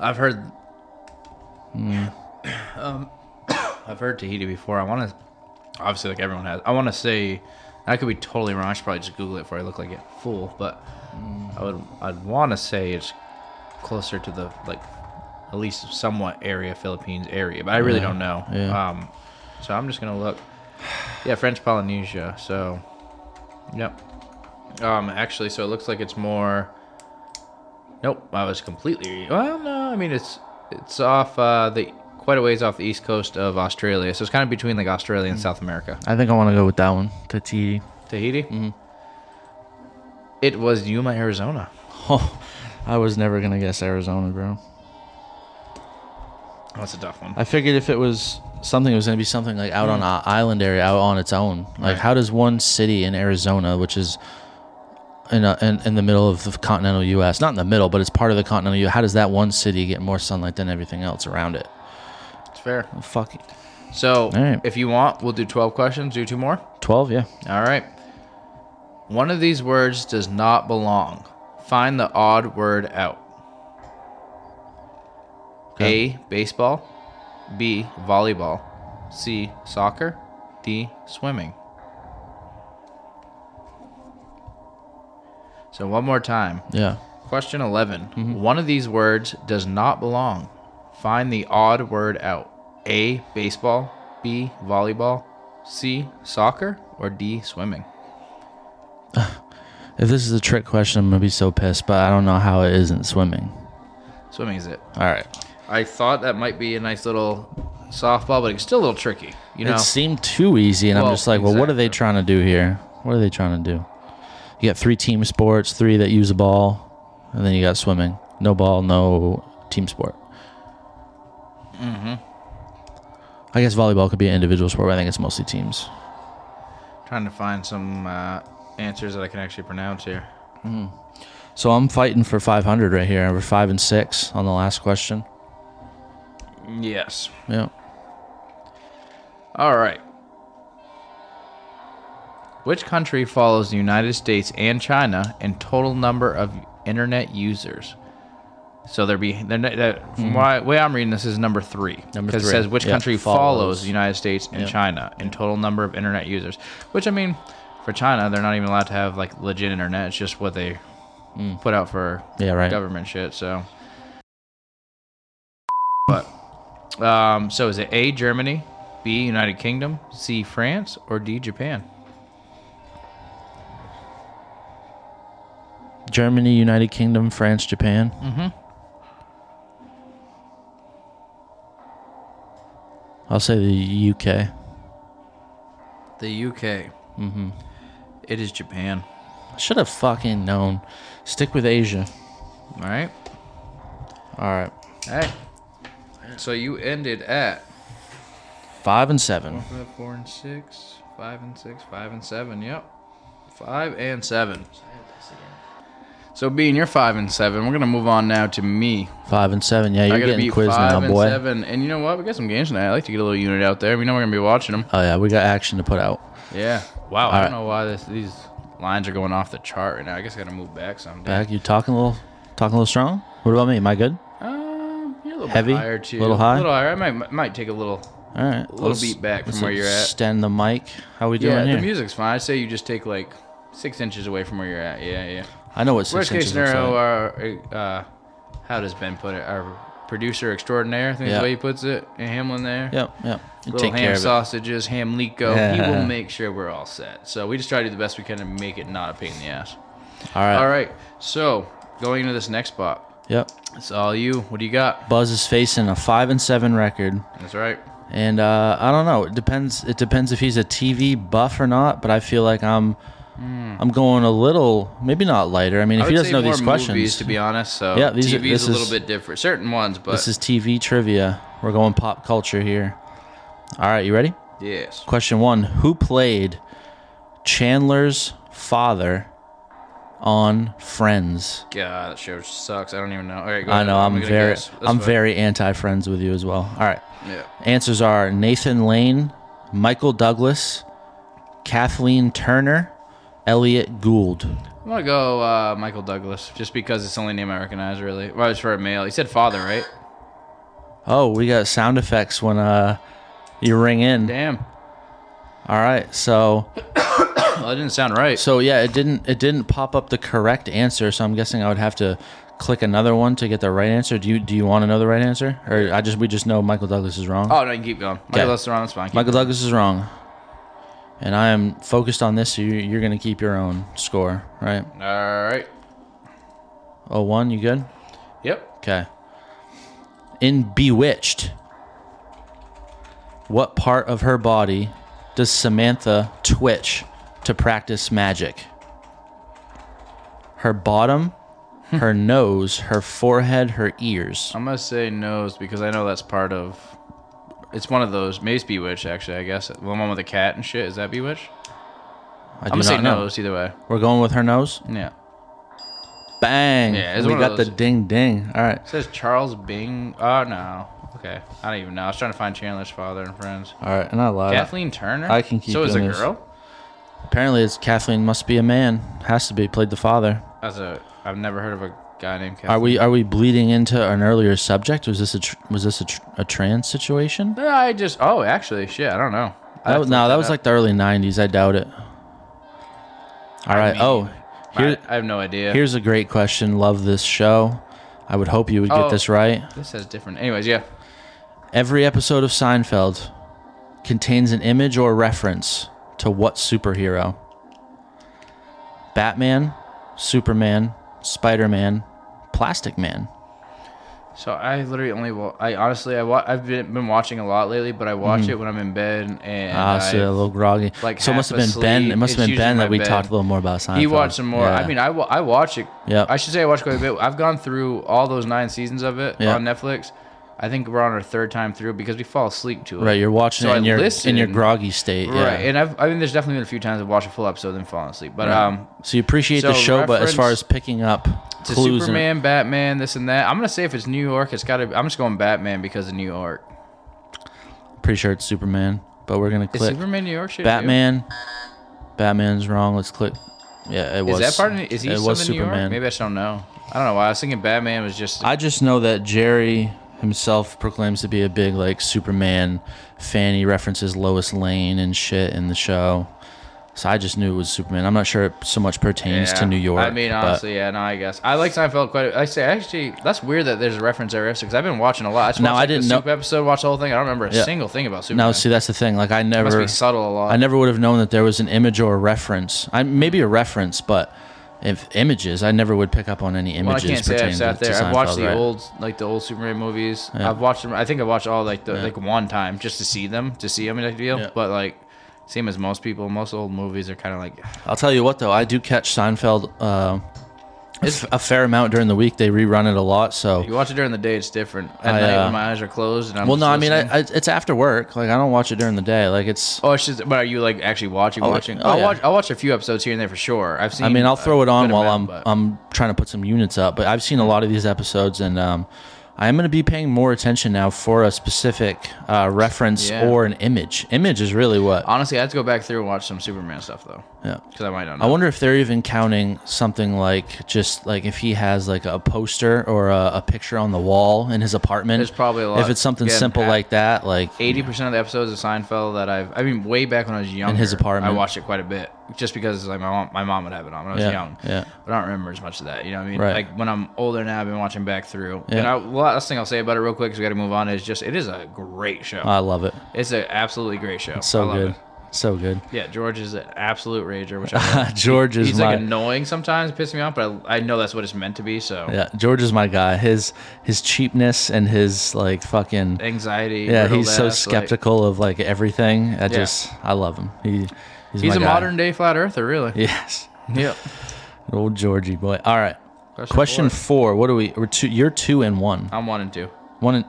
I've heard. Um, I've heard Tahiti before. I want to, obviously, like everyone has. I want to say, I could be totally wrong. I should probably just Google it before I look like a fool. But I would, I'd want to say it's closer to the like, at least somewhat area Philippines area. But I really Yeah, don't know. yeah. Um, so I'm just gonna look. Yeah, French Polynesia. So, yep. Um, actually, so it looks like it's more. Nope, I was completely. Well, no, I mean it's it's off uh, the quite a ways off the east coast of Australia, so it's kind of between like Australia and South America. I think I want to go with that one. Tahiti. Tahiti. Mm-hmm. It was Yuma, Arizona. Oh, I was never gonna guess Arizona, bro. That's a tough one. I figured if it was something, it was gonna be something like out on an island area, out on its own. Like, Right. how does one city in Arizona, which is in, a, in in the middle of the continental U.S., not in the middle, but it's part of the continental U. How does that one city get more sunlight than everything else around it? It's fair. Well, fuck it. So, right. if you want, we'll do twelve questions. Do two more. Twelve, yeah. All right. One of these words does not belong. Find the odd word out. Okay. A. Baseball. B. Volleyball. C. Soccer. D. Swimming. So, one more time. Yeah. Question 11. Mm-hmm. One of these words does not belong. Find the odd word out. A. Baseball. B. Volleyball. C. Soccer. Or D. Swimming. If this is a trick question, I'm gonna be so pissed, but I don't know how it isn't swimming. Swimming is it. All right. I thought that might be a nice little softball, but it's still a little tricky. You know, It seemed too easy, and I'm just like, well, what are they trying to do here? What are they trying to do? You got three team sports, three that use a ball, and then you got swimming. No ball, no team sport. Mm-hmm. I guess volleyball could be an individual sport, but I think it's mostly teams. trying to find some uh, answers that I can actually pronounce here. So I'm fighting for 500 right here. We're five and six on the last question. Yes. Yeah. All right. Which country follows the United States and China in total number of internet users? So they're be they're, that from why, way I'm reading this is number three. Number Because it three. says which Yeah, country follows. follows. the United States and Yeah. China in total number of internet users. Which I mean, for China, they're not even allowed to have like legit internet. It's just what they put out for Mm. Yeah, right. government shit. So, but um, so is it A Germany, B United Kingdom, C France, or D Japan? Germany, United Kingdom, France, Japan. Mm-hmm. I'll say the UK. The UK. Mm-hmm. It is Japan. Should have fucking known. Stick with Asia. All right. All right. Hey. So you ended at Five and seven. five, four, and six, five and six, five and seven. Yep, five and seven. So being you're five and seven, we're gonna move on now to me. Five and seven. Yeah, you're I gotta getting be quizzed five now, and boy. seven. And you know what? We got some games tonight. I like to get a little unit out there. We know we're gonna be watching them. Oh yeah, we got action to put out. Yeah. Wow. I All don't right. know why this, these lines are going off the chart right now. I guess I gotta move back some. Back, you talking a little, talking a little strong. What about me? Am I good? Um, you're a little Heavy? bit higher too. Little high? A little higher. I might might take a little. All right, A little beat back from where you're at. Extend the mic. How we doing Yeah, here? the music's fine. I'd say you just take like six inches away from where you're at. Yeah, yeah. I know what six Worst case inches looks scenario, like. our uh, how does Ben put it? Our producer extraordinaire, I think is Yeah. the way he puts it. And Hamlin there. Yep, yep. You Little take care ham of it. sausages, ham lico. He will make sure we're all set. So we just try to do the best we can to make it not a pain in the ass. All right. All right. So going into this next spot, Yep. it's all you. What do you got? Buzz is facing a five and seven record, That's right. and uh, I don't know. It depends. It depends if he's a TV buff or not. But I feel like I'm Mm. I'm going a little, maybe not lighter. I mean, if I he doesn't know these questions, movies, to be honest. So Yeah, these are- TV is a little is- bit different. Certain ones, but this is TV trivia. We're going pop culture here. All right, you ready? yes. Question one Who played Chandler's father on Friends? God, that show sucks. I don't even know. All right, go I know, I'm gonna very, I'm very anti Friends with you as well. All right. Yeah. Answers are Nathan Lane, Michael Douglas, Kathleen Turner, Elliot Gould. I'm gonna go uh, Michael Douglas, just because it's the only name I recognize. Really, well, it's for a male. He said father, right? Oh, we got sound effects when uh you ring in. Damn. All right, so Well, that didn't sound right. so yeah, it didn't it didn't pop up the correct answer, so I'm guessing I would have to click another one to get the right answer. Do you do you want to know the right answer, or I just we just know Michael Douglas is wrong? Oh no, you can keep going. Michael Douglas is wrong. That's fine. Keep Michael going. Douglas is wrong, and I am focused on this. So you, you're gonna keep your own score, right? All right. Oh one, you good? Yep. Okay. In Bewitched, what part of her body does Samantha twitch to practice magic? Her bottom, her nose, her forehead, her ears. I'm gonna say nose because I know that's part of. It's one of those. Maybe it's Bewitched, actually. I guess the one with the cat and shit. Is that Bewitched? I I'm do gonna say know. nose either way. We're going with her nose. Yeah. Bang! Yeah, it's we one of got the those- ding ding. All right, It says Charles Bing. Oh no. Okay. I don't even know. I was trying to find Chandler's father and friends. all right, and I lied. Kathleen Turner. I can keep So is a doing this. girl. Apparently, it's Kathleen. Must be a man. Has to be. Played the father. As a, I've never heard of a guy named. Kathleen. Are we are we bleeding into an earlier subject? Was this a tr- was this a, tr- a trans situation? I just. Oh, actually, shit. I don't know. I That, was- no, look that was up. like the early '90s. I doubt it. All right. mean, oh, here, I, I have no idea. here's a great question. Love this show. I would hope you would get Oh. this right. this says different. Anyways, yeah. Every episode of Seinfeld contains an image or reference to what superhero? Batman, Superman, Spider-Man, Plastic Man. So I literally only. Wa- I honestly, I wa- I've been, been watching a lot lately, but I watch it when I'm in bed and. Mm-hmm. Ah, so a little groggy. like so it must have half been Ben. It must have been usually Ben my that we bed. talked a little more about Seinfeld. He watched some more. Yeah. I mean, I, wa- I watch it. Yep. I should say I watch quite a bit. I've gone through all those nine seasons of it Yeah. on Netflix. I think we're on our third time through because we fall asleep to it. right, you're watching So it in I your in your groggy state. Yeah. Right, and I've, I mean, there's definitely been a few times I've watched a full episode and fallen asleep. But um, so you appreciate the show, but as far as picking up to clues, Superman, and, Batman, this and that, I'm gonna say if it's New York, it's gotta. I'm just going Batman because of New York. pretty sure it's Superman. But we're gonna Is click Superman New York shit? Batman. Batman's wrong. Let's click. Yeah, it was. Is that part of? Is he it was in New York? Superman. Maybe I just don't know. I don't know why. I was thinking Batman was just. I just know that Jerry himself proclaims to be a big like Superman fan. He references Lois Lane and shit in the show. So I just knew it was Superman. I'm not sure it so much pertains to New York. I mean, honestly, yeah, no, I guess I like Seinfeld quite. a- I say actually, that's weird that there's a reference there because I've been watching a lot. I just No, watched, I didn't the know- episode. Watched the whole thing. I don't remember a Yeah. single thing about Superman. no, see that's the thing. Like I it must never, be subtle a lot. I never would have known that there was an image or a reference. I maybe a reference, but if images, I never would pick up on any Well, I images can't say I've sat there. I've watched the right? old, like the old Superman movies. Yeah. I've watched them. I think I watched all like the like one time just to see them, to see them in a deal. Yeah. But like, same as most people, most old movies are kind of like. I'll tell you what though, I do catch Seinfeld uh, a- a fair amount during the week. They rerun it a lot, so You watch it during the day, it's different. At I, night uh, when my eyes are closed and I'm well, just no, I mean, I, listening. I, it's after work. Like I don't watch it during the day. Like it's. Oh, it's just. But are you like actually watching? Oh, watching? oh, I'll yeah. watch. I'll watch a few episodes here and there for sure. I've seen. I mean, I'll throw it on while I'm I'm trying to put some units up. But I've seen a lot of these episodes, and um, I am going to be paying more attention now for a specific uh, reference Yeah. or an image. Image is really what. Honestly, I have to go back through and watch some Superman stuff though, Yeah. because I might not. Know. I wonder if they're even counting something like just like if he has like a poster or a, a picture on the wall in his apartment. There's probably a lot. If it's something Again, simple at- like that, like Eighty percent of the episodes of Seinfeld that I've, I mean, way back when I was young, in his apartment. I watched it quite a bit, just because like my mom, my mom would have it on when I was Yeah, young. yeah. But I don't remember as much of that. You know what I mean? Right. Like when I'm older now, I've been watching back through. Yeah. And I, last thing I'll say about it real quick, because we got to move on, is just it is a great show. I love it. it's an absolutely great show. so I love good. It. So good. Yeah, George is an absolute rager, which I love. George is He's my like annoying sometimes, pissing me off, but I, I know that's what it's meant to be. So yeah. George is my guy. His his cheapness and his like fucking anxiety. yeah. He's so ass, like- skeptical of like everything. I just I love him. He he's, he's a guy. modern day flat earther, really. Yes. Yep. Old Georgie boy. All right. Question Question four. four. What do we? We're two. You're two and one. I'm one and two. One. And,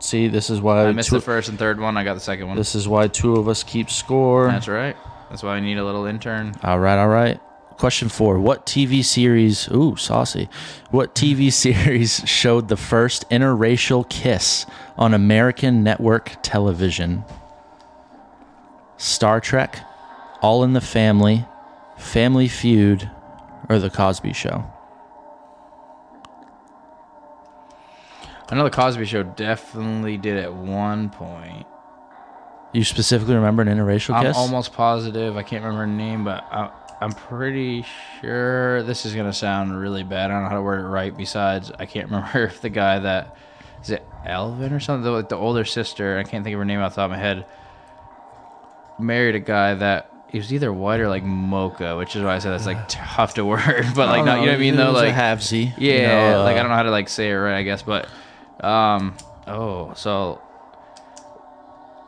see, this is why I missed two, the first and third one. I got the second one. This is why two of us keep score. That's right. That's why I need a little intern. All right, all right. Question four. What TV series, ooh, saucy. What TV series showed the first interracial kiss on American network television? Star Trek, All in the Family, Family Feud, or The Cosby Show? I know the Cosby Show definitely did at one point. You specifically remember an interracial I'm kiss? almost positive. I can't remember her name, but I, I'm pretty sure this is gonna sound really bad. I don't know how to word it right. Besides, I can't remember if the guy that is it Elvin or something, the, the older sister. I can't think of her name off the top of my head. Married a guy that he was either white or like mocha, which is why I said that's like tough to word. But like, not, you know what I mean? Though, like halvesy. yeah, you know, like uh, I don't know how to like say it right, I guess, but um oh, so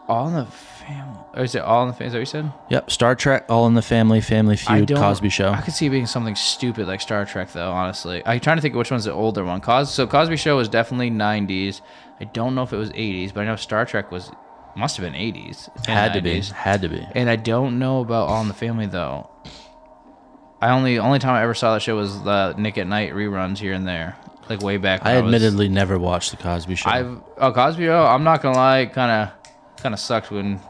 all in the family. Or is it all in the family? Is that what you said? Yep, Star Trek, All in the Family, Family Feud, don't- Cosby Show. I could see it being something stupid like Star Trek, though. Honestly, I'm trying to think of which one's the older one. Cos so Cosby Show was definitely 90s. I don't know if it was 80s, but I know Star Trek was must have been 80s. and Had to be. 90s. Had to be. And I don't know about All in the Family though. I only only time I ever saw that show was the Nick at Night reruns here and there, like way back. I was- admittedly never watched the Cosby Show. I've oh Cosby Show. I'm not gonna lie, kind of kind of sucked when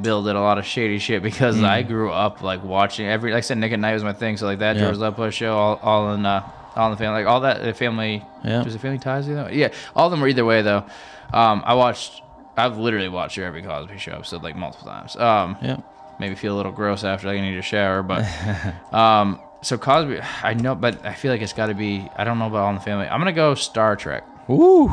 Bill did a lot of shady shit because Mm. I grew up like watching every like I said Nick at Night was my thing, so like that Yeah. George Lopez show, all, all in uh, all in the family, like all that the family. Yeah. was it Family Ties? You know, yeah, all of them were either way though. Um, I watched. I've literally watched every Cosby Show episode like multiple times. Um, yeah. maybe feel a little gross after like I need a shower, but um, so Cosby, I know, but I feel like it's got to be. I don't know about All in the Family. I'm gonna go Star Trek. Woo.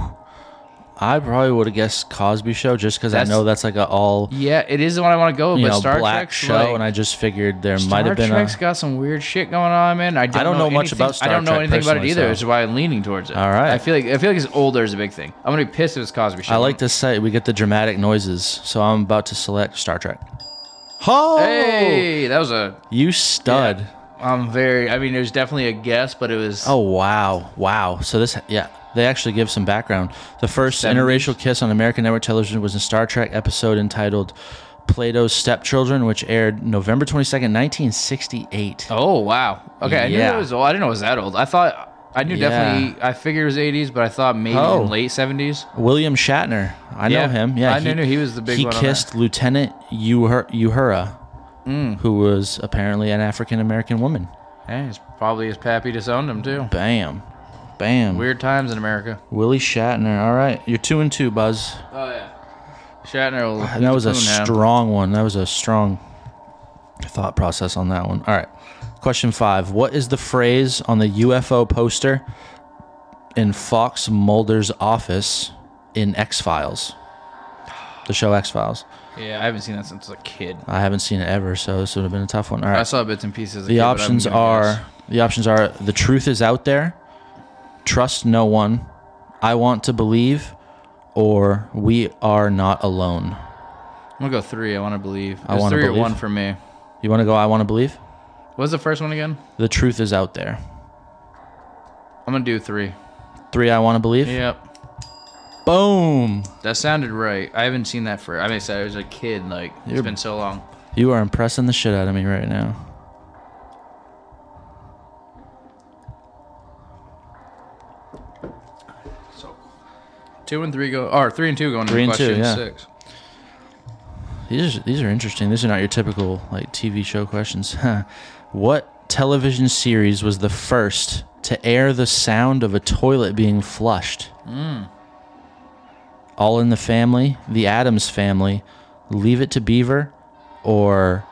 I probably would have guessed Cosby Show just because I That's- know that's like a all Yeah, it is the one I want to go with, you but know Star black Trek's show, like, and I just figured there Star might have been Trek's a. got some weird shit going on, man. I don't, I don't know much anything- about Star Trek. I don't know Trek anything about it personally, either, so- which is why I'm leaning towards it. All right. I feel like I feel like it's older is a big thing. I'm gonna be pissed if it's Cosby Show. I like to say we get the dramatic noises, so I'm about to select Star Trek. Oh, Hey, that was a. you stud! I'm very. I mean, it was definitely a guess, but it was. Oh wow, wow! So this, yeah, they actually give some background. The first 70s? interracial kiss on American network television was a Star Trek episode entitled "Plato's Stepchildren," which aired November twenty second, nineteen sixty eight. Oh wow. Okay, I knew Yeah. it was old. I didn't know it was that old. I thought. I knew Yeah. definitely. I figured it was 80s, but I thought maybe Oh. late 70s. William Shatner, I know him. Yeah, I knew he was the big He kissed Lieutenant Uhura Mm. who was apparently an African American woman. Hey, it's probably his pappy disowned him too. Bam, bam. Weird times in America. Willie Shatner. All right, you're two and two, Buzz. Oh yeah. Shatner. Will, And that was a he's coon now. strong one. That was a strong thought process on that one. All right. Question five. What is the phrase on the UFO poster in Fox Mulder's office in X Files? The show X Files. Yeah, I haven't seen that since I was a kid. I haven't seen it ever, so this would have been a tough one. All I saw bits and pieces. The options are the options are the truth is out there, trust no one, I want to believe, or we are not alone. I'm gonna go three. I want to believe. I wanna three believe. or one for me. You want to go? I want to believe. What was the first one again? The truth is out there. I'm gonna do three. Three, I want to believe. Yep. Boom. That sounded right. I haven't seen that for. I mean, I said I was a kid. Like it's You're- been so long. You are impressing the shit out of me right now. Two and three go. Or three and two going Three into and two, question yeah. six. These are these are interesting. These are not your typical like TV show questions. what television series was the first to air the sound of a toilet being flushed? Hmm. All in the Family, The Adams Family, Leave It to Beaver, or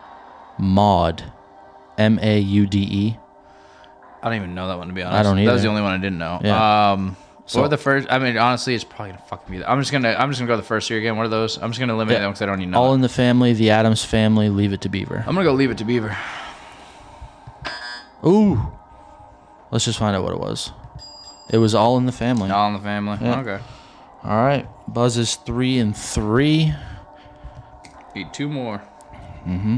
Maud? M A U D E. I don't even know that one to be honest. I don't either. That was the only one I didn't know. Yeah. Um, So what were the first? I mean, honestly, it's probably gonna fucking be. I'm just gonna. I'm just gonna go the first year again. What are those? I'm just gonna eliminate Yeah. them because I don't even know. All in the Family, The Adams Family, Leave It to Beaver. I'm gonna go leave it to Beaver. Ooh. Let's just find out what it was. It was All in the Family. All in the family. Yeah. Okay. All right. Buzz is three and three. Need two more. Mm-hmm.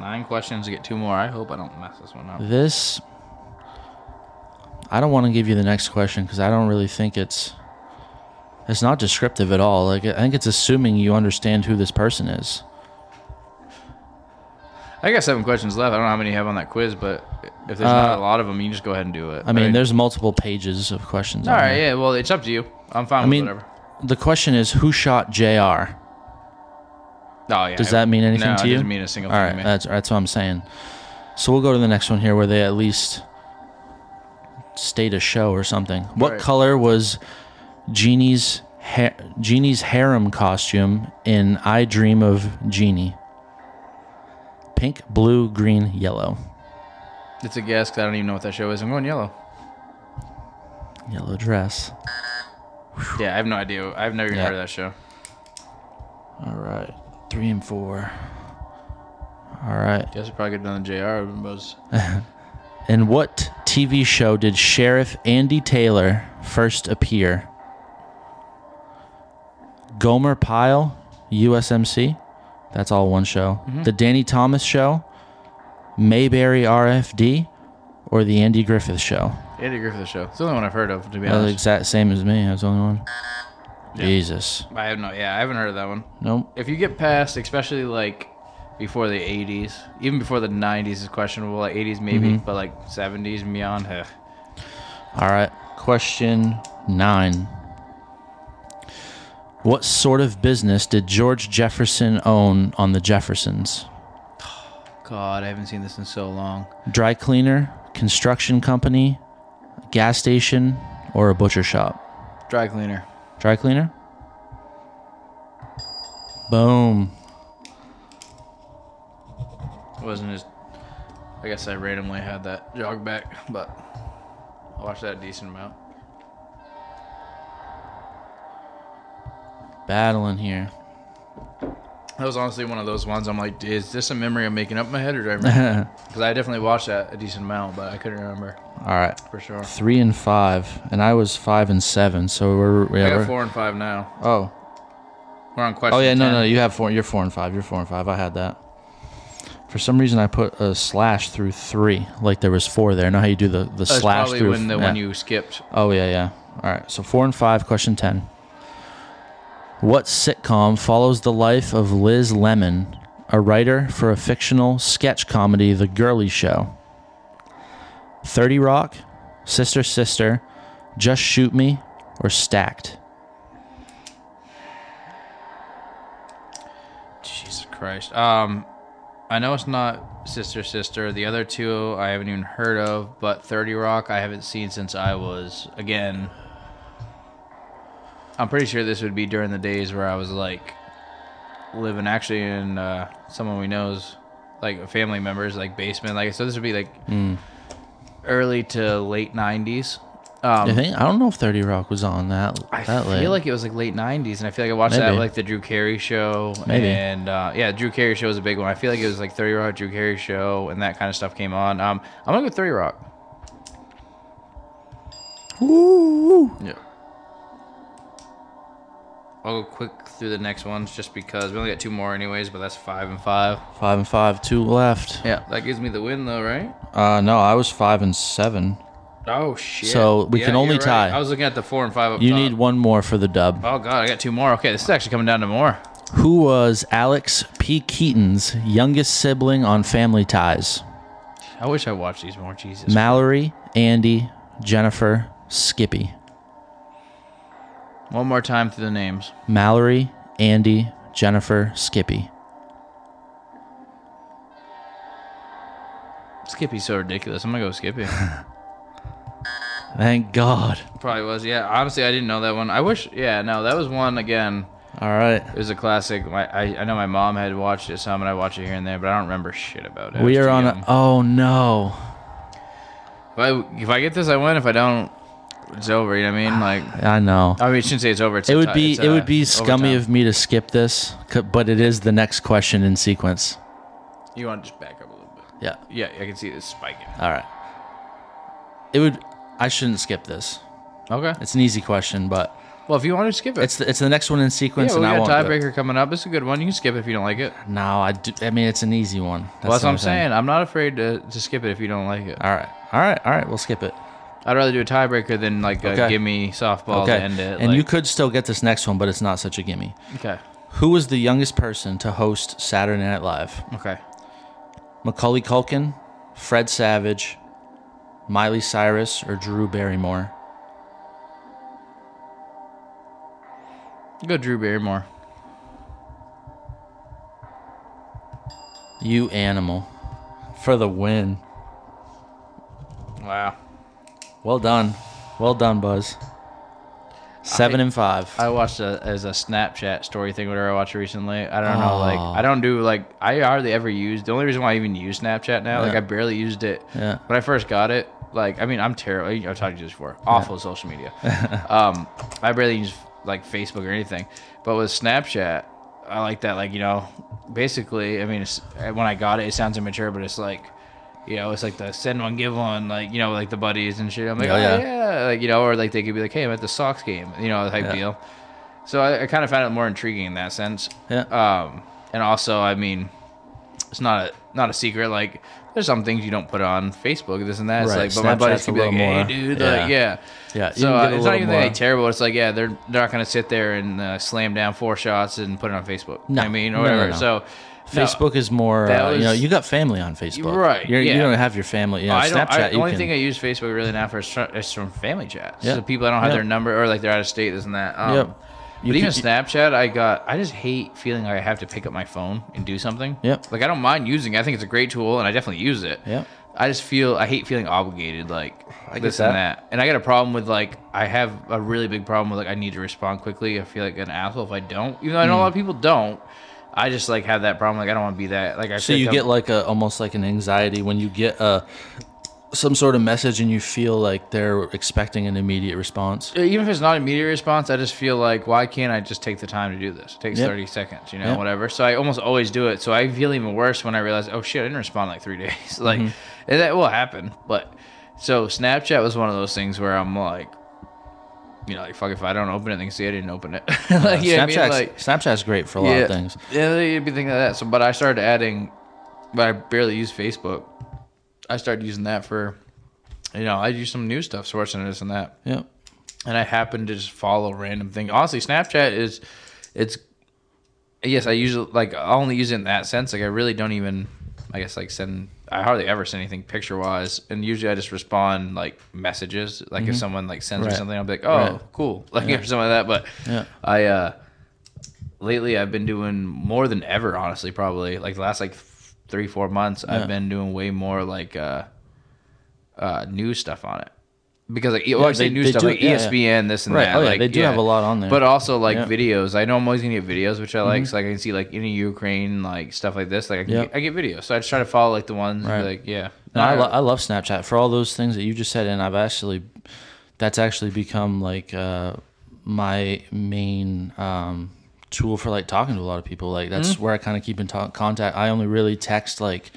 Nine questions to get two more. I hope I don't mess this one up. This. I don't want to give you the next question because I don't really think it's. It's not descriptive at all. Like I think it's assuming you understand who this person is. I got seven questions left. I don't know how many you have on that quiz, but if there's not Uh, a lot of them, you can just go ahead and do it. I mean, there's multiple pages of questions. All on right. there. Yeah. Well, it's up to you. I'm fine I with mean, whatever. the question is who shot Jr. Oh yeah. Does that mean anything no, to it you? doesn't mean a single All thing right, to me. that's that's what I'm saying. So we'll go to the next one here, where they at least state a show or something. What Right. color was Jeannie's ha- Jeannie's harem costume in "I Dream of Jeannie"? Pink, blue, green, yellow. It's a guess 'cause I don't even know what that show is. I'm going yellow. Yellow dress. Yeah, I have no idea. I've never even Yeah. heard of that show. All right, three and four. All right. Guess I probably could have done the JR Buzz. In what TV show did Sheriff Andy Taylor first appear? Gomer Pyle, USMC. That's all one show. The Danny Thomas Show, Mayberry RFD, or the Andy Griffith Show? Andy Griffith show. It's the only one I've heard of, to be Uh, the exact same as me. That's the only one. Yeah. Jesus. I have no. Yeah, I haven't heard of that one. Nope. If you get past, especially like before the 80s, even before the 90s is questionable. Like 80s maybe, Mm-hmm. but like 70s and beyond. eh. All right. Question nine. What sort of business did George Jefferson own on the Jeffersons? God, I haven't seen this in so long. dry cleaner, construction company, gas station, or a butcher shop? Dry cleaner. Dry cleaner? Boom. It wasn't as. I guess I randomly had that jog back, but I watched that a decent amount. Battling here. That was honestly one of those ones. I'm like, is this a memory I'm making up in my head, or do I remember? Because I definitely watched that a decent amount, but I couldn't remember All right. for sure. Three and five, and I was five and seven. So we're, got we're four and five now. oh We're on question. oh yeah no 10. no you have four you're four and five you're four and five I had that. For some reason I put a slash through three like there was four there. Know how you do the the That's slash probably through when the yeah. one you skipped. Oh yeah, yeah. All right. So four and five. Question ten. What sitcom follows the life of Liz Lemon, a writer for a fictional sketch comedy, The Girlie Show? Thirty Rock, Sister Sister, Just Shoot Me, or Stacked? Jesus Christ. Um, I know it's not Sister Sister. The other two I haven't even heard of, but Thirty Rock I haven't seen since I was again. I'm pretty sure this would be during the days where I was like living actually in uh, someone we knows, like family members, like basement. Like so, this would be like early to late '90s. Um, I think I don't know if Thirty Rock was on that I that feel late. like it was like late '90s, and I feel like I watched that like the Drew Carey show, Maybe. and uh, yeah, Drew Carey show was a big one. I feel like it was like 30 Rock, Drew Carey show, and that kind of stuff came on. Um, I'm gonna go 30 Rock. Woo! Yeah. I'll go quick through the next ones just because we only got two more anyways, but that's five and five. five and five, two left. Yeah, that gives me the win though, right? Uh, no, I was five and seven. Oh shit! So we Yeah, can only right. tie. I was looking at the four and five up You top. need one more for the dub. Oh god, I got two more. Okay, this is actually coming down to more. Who was Alex P. Keaton's youngest sibling on Family Ties? I wish I watched these more. Jesus. Mallory, Andy, Jennifer, Skippy. One more time through the names. Mallory, Andy, Jennifer, Skippy. Skippy's so ridiculous. I'm gonna go with Skippy. Thank God. Probably was. Yeah. Honestly, I didn't know that one. I wish. Yeah. No, that was one again. All right. It was a classic. My, I I know my mom had watched it some, and I watched it here and there, but I don't remember shit about it. We are on a. Oh no. If I if I get this, I win. If I don't, it's over. You know what I mean? Like, I know. I mean, I shouldn't say it's over. It's It would be it would uh, be scummy overtime. of me to skip this, but it is the next question in sequence. You want to just back up a little bit? Yeah. Yeah, I can see this spiking. All right. It would. I shouldn't skip this. Okay. It's an easy question, but Well, if you want to skip it, it's the, it's the next one in yeah, sequence, well, we got tiebreaker coming up. It's a good one. You can skip it if you don't like it. No, I do. I mean, it's an easy one. well, that's what I'm saying. I'm not afraid to, to skip it if you don't like it. All right. All right. All right. We'll skip it. I'd rather do a tiebreaker than like a Okay. gimme softball Okay. to end it. and like- you could still get this next one, but it's not such a gimme. okay. Who was the youngest person to host Saturday Night Live? Okay. Macaulay Culkin, Fred Savage, Miley Cyrus, or Drew Barrymore? Go Drew Barrymore. You animal. For the win. Wow. Well done. Well done, Buzz. Seven I- and five. I watched a as a Snapchat story thing whatever I watched recently. I don't know, like Oh. I don't do like I hardly ever use. The only reason why I even use Snapchat now, like Yeah. I barely used it Yeah. when I first got it. Like I mean, I'm terrible. I've talked to you this before. Awful social media. um, I barely use like Facebook or anything. But with Snapchat, I like that. Like you know, basically, I mean, it's, when I got it, it sounds immature, but it's like. You know, it's like the send one, give one, like you know, like the buddies and shit. I'm like, Oh, oh, yeah. yeah. like you know, or like they could be like, hey, I'm at the Sox game, you know, type Yeah. deal. So I, I kind of found it more intriguing in that sense. Yeah. Um, and also, I mean, it's not a not a secret. Like, there's some things you don't put on Facebook, this and that. It's Right. like, but my buddies Snapchat's could be like, hey, more- dude, yeah. like, yeah. Yeah, So uh, it's not even that terrible. It's like, yeah, they're they're not gonna sit there and uh, slam down four shots and put it on Facebook. No. I mean, No, or no, whatever. no. So. No. Facebook is more, uh, you know, you got family on Facebook. Right, You're, You don't have your family. You know, I don't, Snapchat, I, the only can, thing I use Facebook really now for is, from family chats. Yeah. So people I don't have Yeah. their number or like they're out of state, this and that. Um, Yep. But You even could- Snapchat, I got. I just hate feeling like I have to pick up my phone and do something. Yep. Like I don't mind using. it. I think it's a great tool, and I definitely use it. Yep. I just feel I hate feeling obligated, like get this that. and that. And I got a problem with like I have a really big problem with like I need to respond quickly. I feel like an asshole if I don't. Even though I know a lot of people don't. I just like have that problem. Like I don't want to be that. Like I. So you get like a almost like an anxiety when you get a some sort of message and you feel like they're expecting an immediate response. even if it's not immediate response, I just feel like why can't I just take the time to do this? It takes Yep. thirty seconds, you know, Yep. whatever. So I almost always do it. So I feel even worse when I realize, oh shit, I didn't respond in like three days. like Mm-hmm. and that will happen. But so Snapchat was one of those things where I'm like, you know, like fuck if I don't open it, they can see I didn't open it. like, you know what I mean? Snapchat's, Like Snapchat's great for a lot of things. yeah, you'd be thinking of that. So, but I started adding, but I barely use Facebook. I started using that for, you know, I use some new stuff, sourcing this and that Yep. and I happen to just follow random things. Honestly, Snapchat is it's yes, I use it like I only use it in that sense. Like I really don't even I guess like send I hardly ever send anything picture wise, and usually I just respond like messages. Like if someone like sends me something, I'll be like, oh, Right. cool, like or something like that. But Yeah. I uh lately I've been doing more than ever. Honestly, probably like the last like three four months, Yeah. I've been doing way more like uh uh news stuff on it. Because like I say they- news they stuff do- like yeah, yeah. ESPN, this and Right. that. Oh, yeah, like, they do have a lot on there. But also like Yeah. Mm-hmm. videos. I know I'm always gonna get videos, which I like. So like I can see like any Ukraine like stuff like this. Like I, can Yeah. get, I get videos. So I just try to follow like the ones Right. like yeah. No, I, lo- I love Snapchat for all those things that you just said, and I've actually, that's actually become like uh, my main um, tool for like talking to a lot of people. Like that's Mm-hmm. where I kind of keep in ta- contact. I only really text like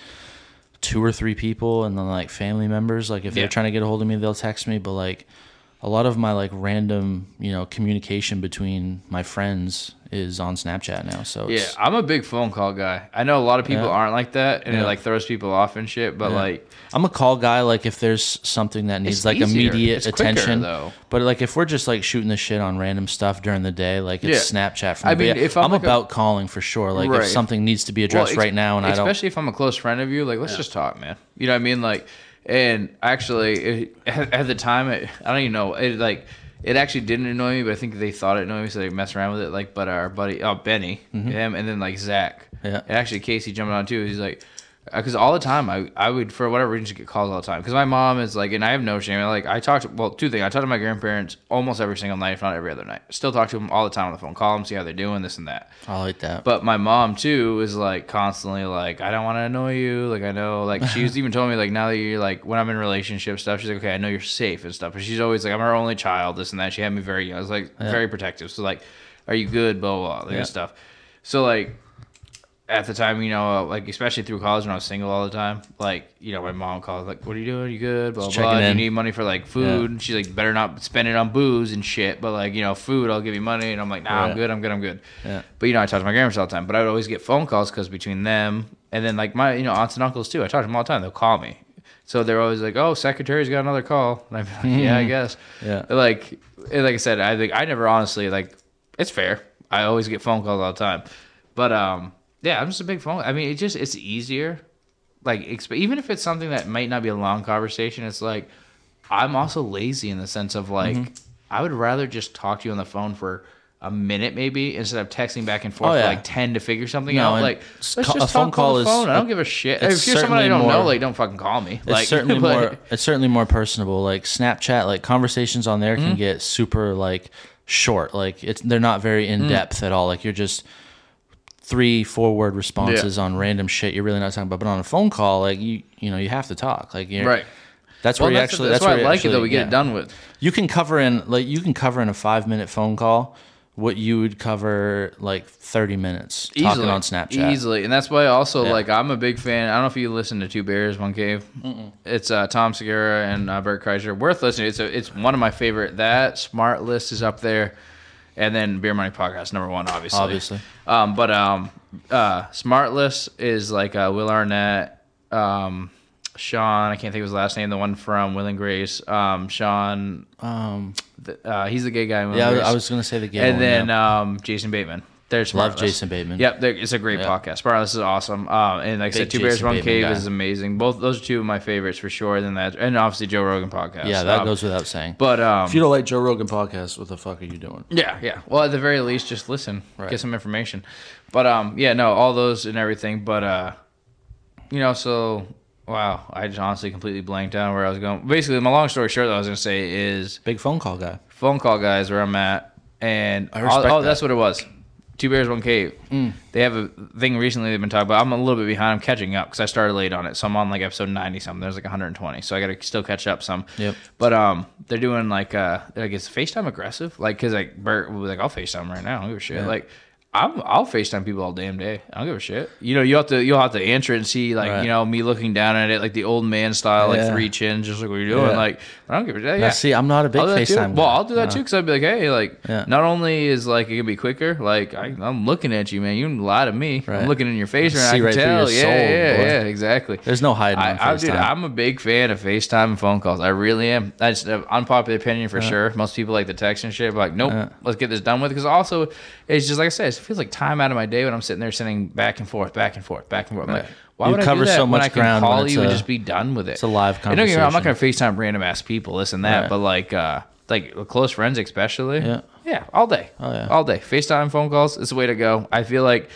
two or three people, and then like family members. Like if Yeah. they're trying to get a hold of me, they'll text me. But like a lot of my like random, you know, communication between my friends is on Snapchat now. So Yeah, I'm a big phone call guy. I know a lot of people Yeah. aren't like that, and it like throws people off and shit. But Yeah. like, I'm a call guy. Like if there's something that needs like easier. immediate It's quicker, attention, though. But like if we're just like shooting the shit on random stuff during the day, like it's Yeah. Snapchat. From I mean, if I'm I'm like a- about calling for sure. Like Right. if something needs to be addressed ex- right now, and I don't. especially if I'm a close friend of you, like let's just talk, man. You know what I mean? Like, and actually, it, at, at the time, it, I don't even know. It like it actually didn't annoy me, but I think they thought it annoyed me, so they messed around with it. Like, but our buddy, oh Benny, him, and then like Zach, Mm-hmm. Yeah. and actually Casey jumping on too. He's like. Uh, because all the time I, I would for whatever reason just get calls all the time. Because my mom is like and I have no shame. Like I talked well two things. I talk to my grandparents almost every single night if not every other night. Still talk to them all the time on the phone. Call them see how they're doing this and that. I like that. but my mom too is like constantly like I don't want to annoy you. Like I know like she's even told me like now that you're like when I'm in relationship stuff she's like okay I know you're safe and stuff. But she's always like I'm her only child this and that. She had me very young. I was like very protective. So like are you good? blah blah blah like Yeah. stuff. So like at the time, you know, uh, like especially through college when I was single all the time, like you know, my mom called like, "What are you doing? Are you good?" Blah Just blah. you need money for like food? And she's like, "Better not spend it on booze and shit." But like you know, food, I'll give you money. And I'm like, "Nah, Right. I'm good. I'm good. I'm good." Yeah. But you know, I talk to my grandparents all the time. But I would always get phone calls because between them and then like my you know aunts and uncles too, I talk to them all the time. They'll call me. So they're always like, "Oh, secretary's got another call." And I'm like, "Yeah, I guess." Yeah. Like, like I said, I think I never honestly like. It's fair. I always get phone calls all the time, but um, yeah, I'm just a big phone. I mean, it just it's easier. Like, exp- even if it's something that might not be a long conversation, it's like I'm also lazy in the sense of like Mm-hmm. I would rather just talk to you on the phone for a minute maybe instead of texting back and forth Oh, for like ten to figure something No, out. Like let's just a phone call is- phone. I don't give a shit. If you're someone I don't know, like don't fucking call me. It's like certainly more. It's certainly more personable. Like Snapchat, like conversations on there Mm-hmm. can get super like short. Like it's they're not very Mm. in depth at all. Like you're just three, four word responses on random shit you're really not talking about. But on a phone call, like you you know you have to talk. Like you're, Right. That's Well, where you that's, actually. that's, where why I like it actually- though. We get yeah. it done with. You can cover in like you can cover in a five minute phone call what you would cover like thirty minutes talking easily on Snapchat. easily and that's why also Yeah. like i'm a big fan i don't know if you listen to two bears one cave it's uh, tom segura and uh, bert kreischer worth listening it's a, it's one of my favorite that SmartLess is up there and then beer money podcast number one obviously Obviously. um but um uh SmartLess is like uh will arnett um sean i can't think of his last name the one from will and grace um sean Um, th- uh, he's the gay guy in Will yeah, I and was, Grace. I was gonna say the game. and one, then yeah. um, Jason Bateman. There's Love Jason Bateman. Yep, it's a great Yeah. podcast. SmartLess is awesome. Um, and like I said, Big Two Bears One Bateman Cave guy. is amazing. Both those are two of my favorites for sure. Then that, and obviously Joe Rogan podcast. yeah, that Um, goes without saying. But um, if you don't like Joe Rogan podcast, what the fuck are you doing? yeah, yeah. Well, at the very least, just listen, Right. get some information. But um, yeah, no, all those and everything. But uh, you know, so wow, I just honestly completely blanked out where I was going. Basically, my long story short, that I was gonna say is Big phone call guy. phone call guys where I'm at, and I respect oh, that. that's what it was. Two bears, one cave. They have a thing recently they've been talking about. I'm a little bit behind. I'm catching up because I started late on it, so I'm on like episode 90 something. There's like 120, so I got to still catch up some. Yep. But um, they're doing like uh, I guess FaceTime aggressive, like because like Bert will be like, I'll FaceTime right now. I don't give a shit. Yeah. Like. I'm, I'll FaceTime people all damn day. I don't give a shit. You know, you have to you'll have to answer it and see like Right. you know me looking down at it like the old man style, like three chins, just like what you're doing. Yeah. Like I don't give a shit. Now, see, I'm not a big I'll do that too. FaceTime. Well. I'll do that No. too because I'd be like, hey, like, Yeah. not only is like it can be quicker, like I, I'm looking at you, man. You can lie to me. Right. I'm looking in your face, and I See can right through tell. your yeah, soul, yeah, boy. yeah, exactly. There's no hiding on I, I, dude, I'm a big fan of FaceTime and phone calls. I really am. That's uh, an unpopular opinion for sure. Most people like the text and shit. But like, nope, Yeah. let's get this done with. Because also, it's just like I said, it feels like time out of my day when I'm sitting there sending back and forth, back and forth, back and forth. I'm like, Right. Why You would I cover do that so when much I can ground when call it's you and a- just be done with it? it's a live And don't get me wrong, I'm not going to FaceTime random ass people, this and that, Right. but like, uh, like close friends especially. Yeah. Yeah, all day. Oh, yeah. All day. FaceTime phone calls is the way to go. I feel like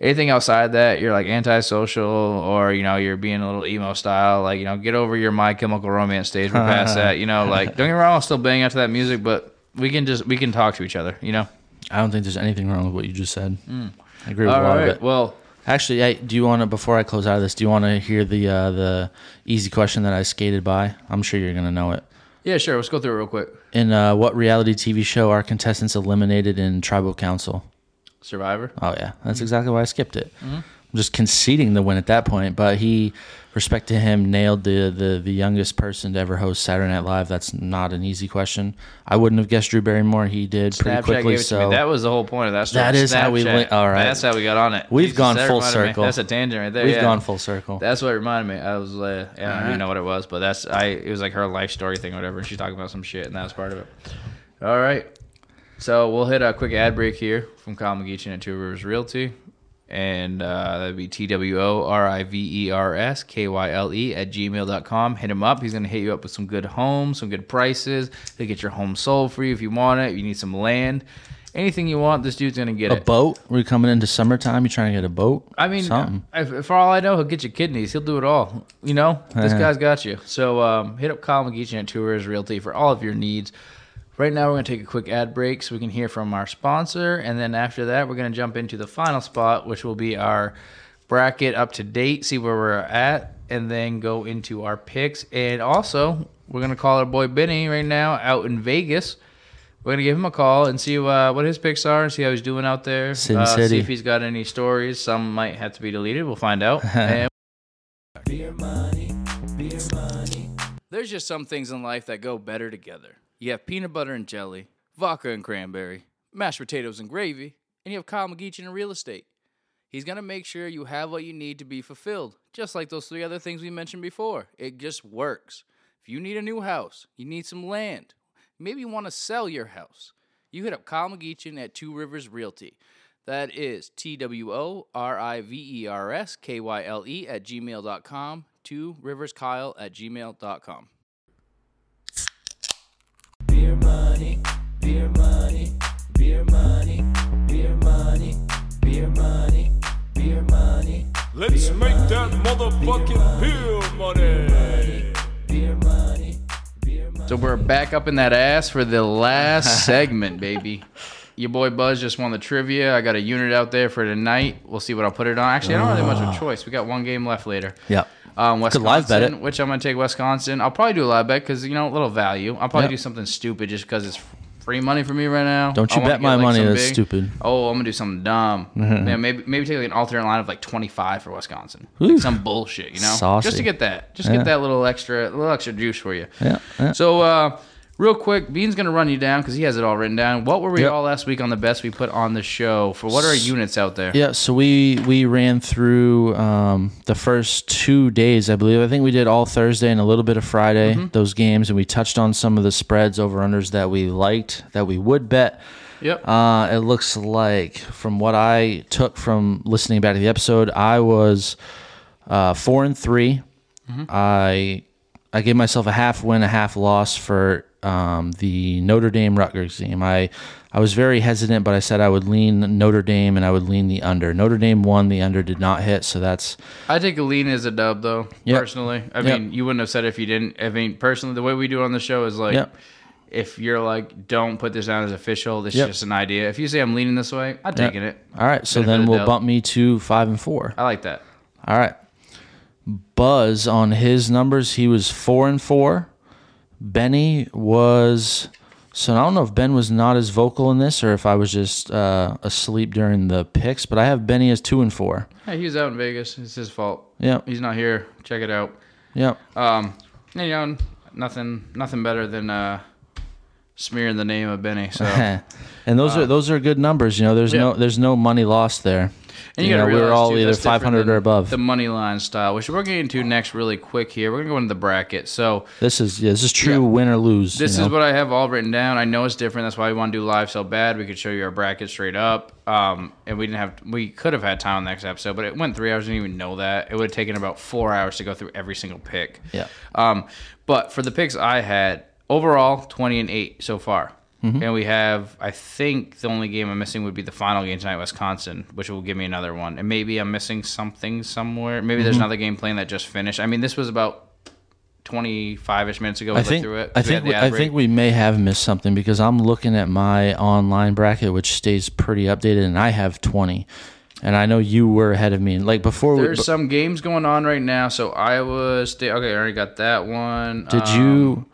anything outside that, you're like antisocial or, you know, you're being a little emo style. Like, you know, get over your My Chemical Romance stage. We're past that. You know, like, don't get me wrong, I'll still bang out to that music, but we can just, we can talk to each other, you know? I don't think there's anything wrong with what you just said. I agree with Mm. All a lot right. of it. Well, Actually, I, do you want to before I close out of this? Do you want to hear the uh, the easy question that I skated by? I'm sure you're gonna know it. yeah, sure. Let's go through it real quick. In uh, what reality TV show are contestants eliminated in Tribal Council? Survivor. Oh yeah, that's exactly why I skipped it. Mm-hmm. I'm just conceding the win at that point. But he, respect to him, nailed the, the the youngest person to ever host Saturday Night Live. That's not an easy question. I wouldn't have guessed Drew Barrymore. He did pretty quickly. gave it to So. That was the whole point of that story. That is how we Snapchat. link- all right. That's how we got on it. We've Jesus, gone full reminded me. circle. That's a tangent right there. we've yeah. gone full circle. That's what reminded me. I was, uh, yeah, I don't know what it was, but that's I. It was like her life story thing, or whatever. And she's talking about some shit, and that was part of it. All right, so we'll hit a quick ad break here from Kyle McGeechan at Two Rivers Realty, and uh, that'd be T W O R I V E R S K Y L E at gmail.com. Hit him up. He's gonna hit you up with some good homes, some good prices. He'll get your home sold for you if you want it. If you need some land. Anything you want, this dude's gonna get A it. boat? We're coming into summertime. You're trying to get a boat? I mean, something. if, for all I know, he'll get you kidneys. He'll do it all. You know, this guy's got you. So um, hit up Kyle McGeechan at Tours Realty for all of your needs. Right now, we're going to take a quick ad break so we can hear from our sponsor. And then after that, we're going to jump into the final spot, which will be our bracket up to date, see where we're at, and then go into our picks. And also, we're going to call our boy Benny right now out in Vegas. We're gonna give him a call and see uh, what his picks are and see how he's doing out there. Sin uh, City. See if he's got any stories. Some might have to be deleted. We'll find out. and There's just some things in life that go better together. You have peanut butter and jelly, vodka and cranberry, mashed potatoes and gravy, and you have Kyle McGeechan in real estate. He's gonna make sure you have what you need to be fulfilled, just like those three other things we mentioned before. It just works. If you need a new house, you need some land, maybe you want to sell your house, you hit up Kyle McGeechan at Two Rivers Realty. That is T W O R I V E R S K Y L E at gmail.com. Two Rivers Kyle at gmail.com. Let's make that motherfucking beer money. So we're back up in that ass for the last segment, baby. Your boy Buzz just won the trivia. I got a unit out there for tonight. We'll see what I'll put it on. Actually, I don't really have much of a choice. We got one game left later. Yep. Um, Wisconsin, live bet it. which I'm gonna take Wisconsin. I'll probably do a live bet because you know a little value. I'll probably Yep. do something stupid just because it's free money for me right now. Don't you bet my money. That's big- stupid. Oh, I'm gonna do something dumb. Yeah, maybe maybe take like an alternate line of like 25 for Wisconsin. Like some bullshit, you know, Saucy. just to get that, just Yeah. get that little extra, little extra juice for you. Yeah. yeah. So, uh, real quick, Bean's gonna run you down because he has it all written down. What were we Yep. all last week on the best we put on the show for? What are our units out there? Yeah, so we we ran through um, the first two days, I believe. I think we did all Thursday and a little bit of Friday those games, and we touched on some of the spreads over unders that we liked that we would bet. Yep. Uh, it looks like from what I took from listening back to the episode, I was uh, four and 3 I I gave myself a half win, a half loss for um, the Notre Dame Rutgers game. I I was very hesitant, but I said I would lean Notre Dame and I would lean the under. Notre Dame won, the under did not hit, so that's I take a lean as a dub though. Yep. Personally, I Yep. mean, you wouldn't have said it if you didn't. I mean, personally, the way we do it on the show is like, Yep. if you're like, don't put this down as official. It's just an idea. If you say I'm leaning this way, I'm taking it. all right. So Benefit then we'll doubt. bump me to five and four. I like that. All right. Buzz on his numbers, he was four and four. Benny was so I don't know if Ben was not as vocal in this or if I was just uh, asleep during the picks, but I have Benny as two and four. Hey, he was out in Vegas. It's his fault. Yeah, He's not here. Check it out. Yep. Um, you know, nothing, nothing better than uh, smearing the name of Benny. So. and those are those are good numbers. You know, there's Yeah. no there's no money lost there. And you, You gotta know, we were all too, either 500 or above. The money line style, which we're getting to next really quick here. We're gonna go into the bracket. So This is yeah, this is true Yeah. win or lose. this is know? what I have all written down. I know it's different. That's why we want to do live so bad. We could show you our bracket straight up. Um, and we didn't have. We could have had time on the next episode, but it went three hours. I didn't even know that. It would have taken about four hours to go through every single pick. Yeah. Um, but for the picks I had overall, twenty and eight so far. Mm-hmm. And we have, I think the only game I'm missing would be the final game tonight, Wisconsin, which will give me another one. And maybe I'm missing something somewhere. Maybe there's Mm-hmm. another game playing that just finished. I mean, this was about 25 ish minutes ago. We I think through it. I We think we, I think we may have missed something because I'm looking at my online bracket, which stays pretty updated, and I have 20, and I know you were ahead of me. Like before, we, There's some games going on right now. So Iowa State. Okay, I already got that one. did Um, you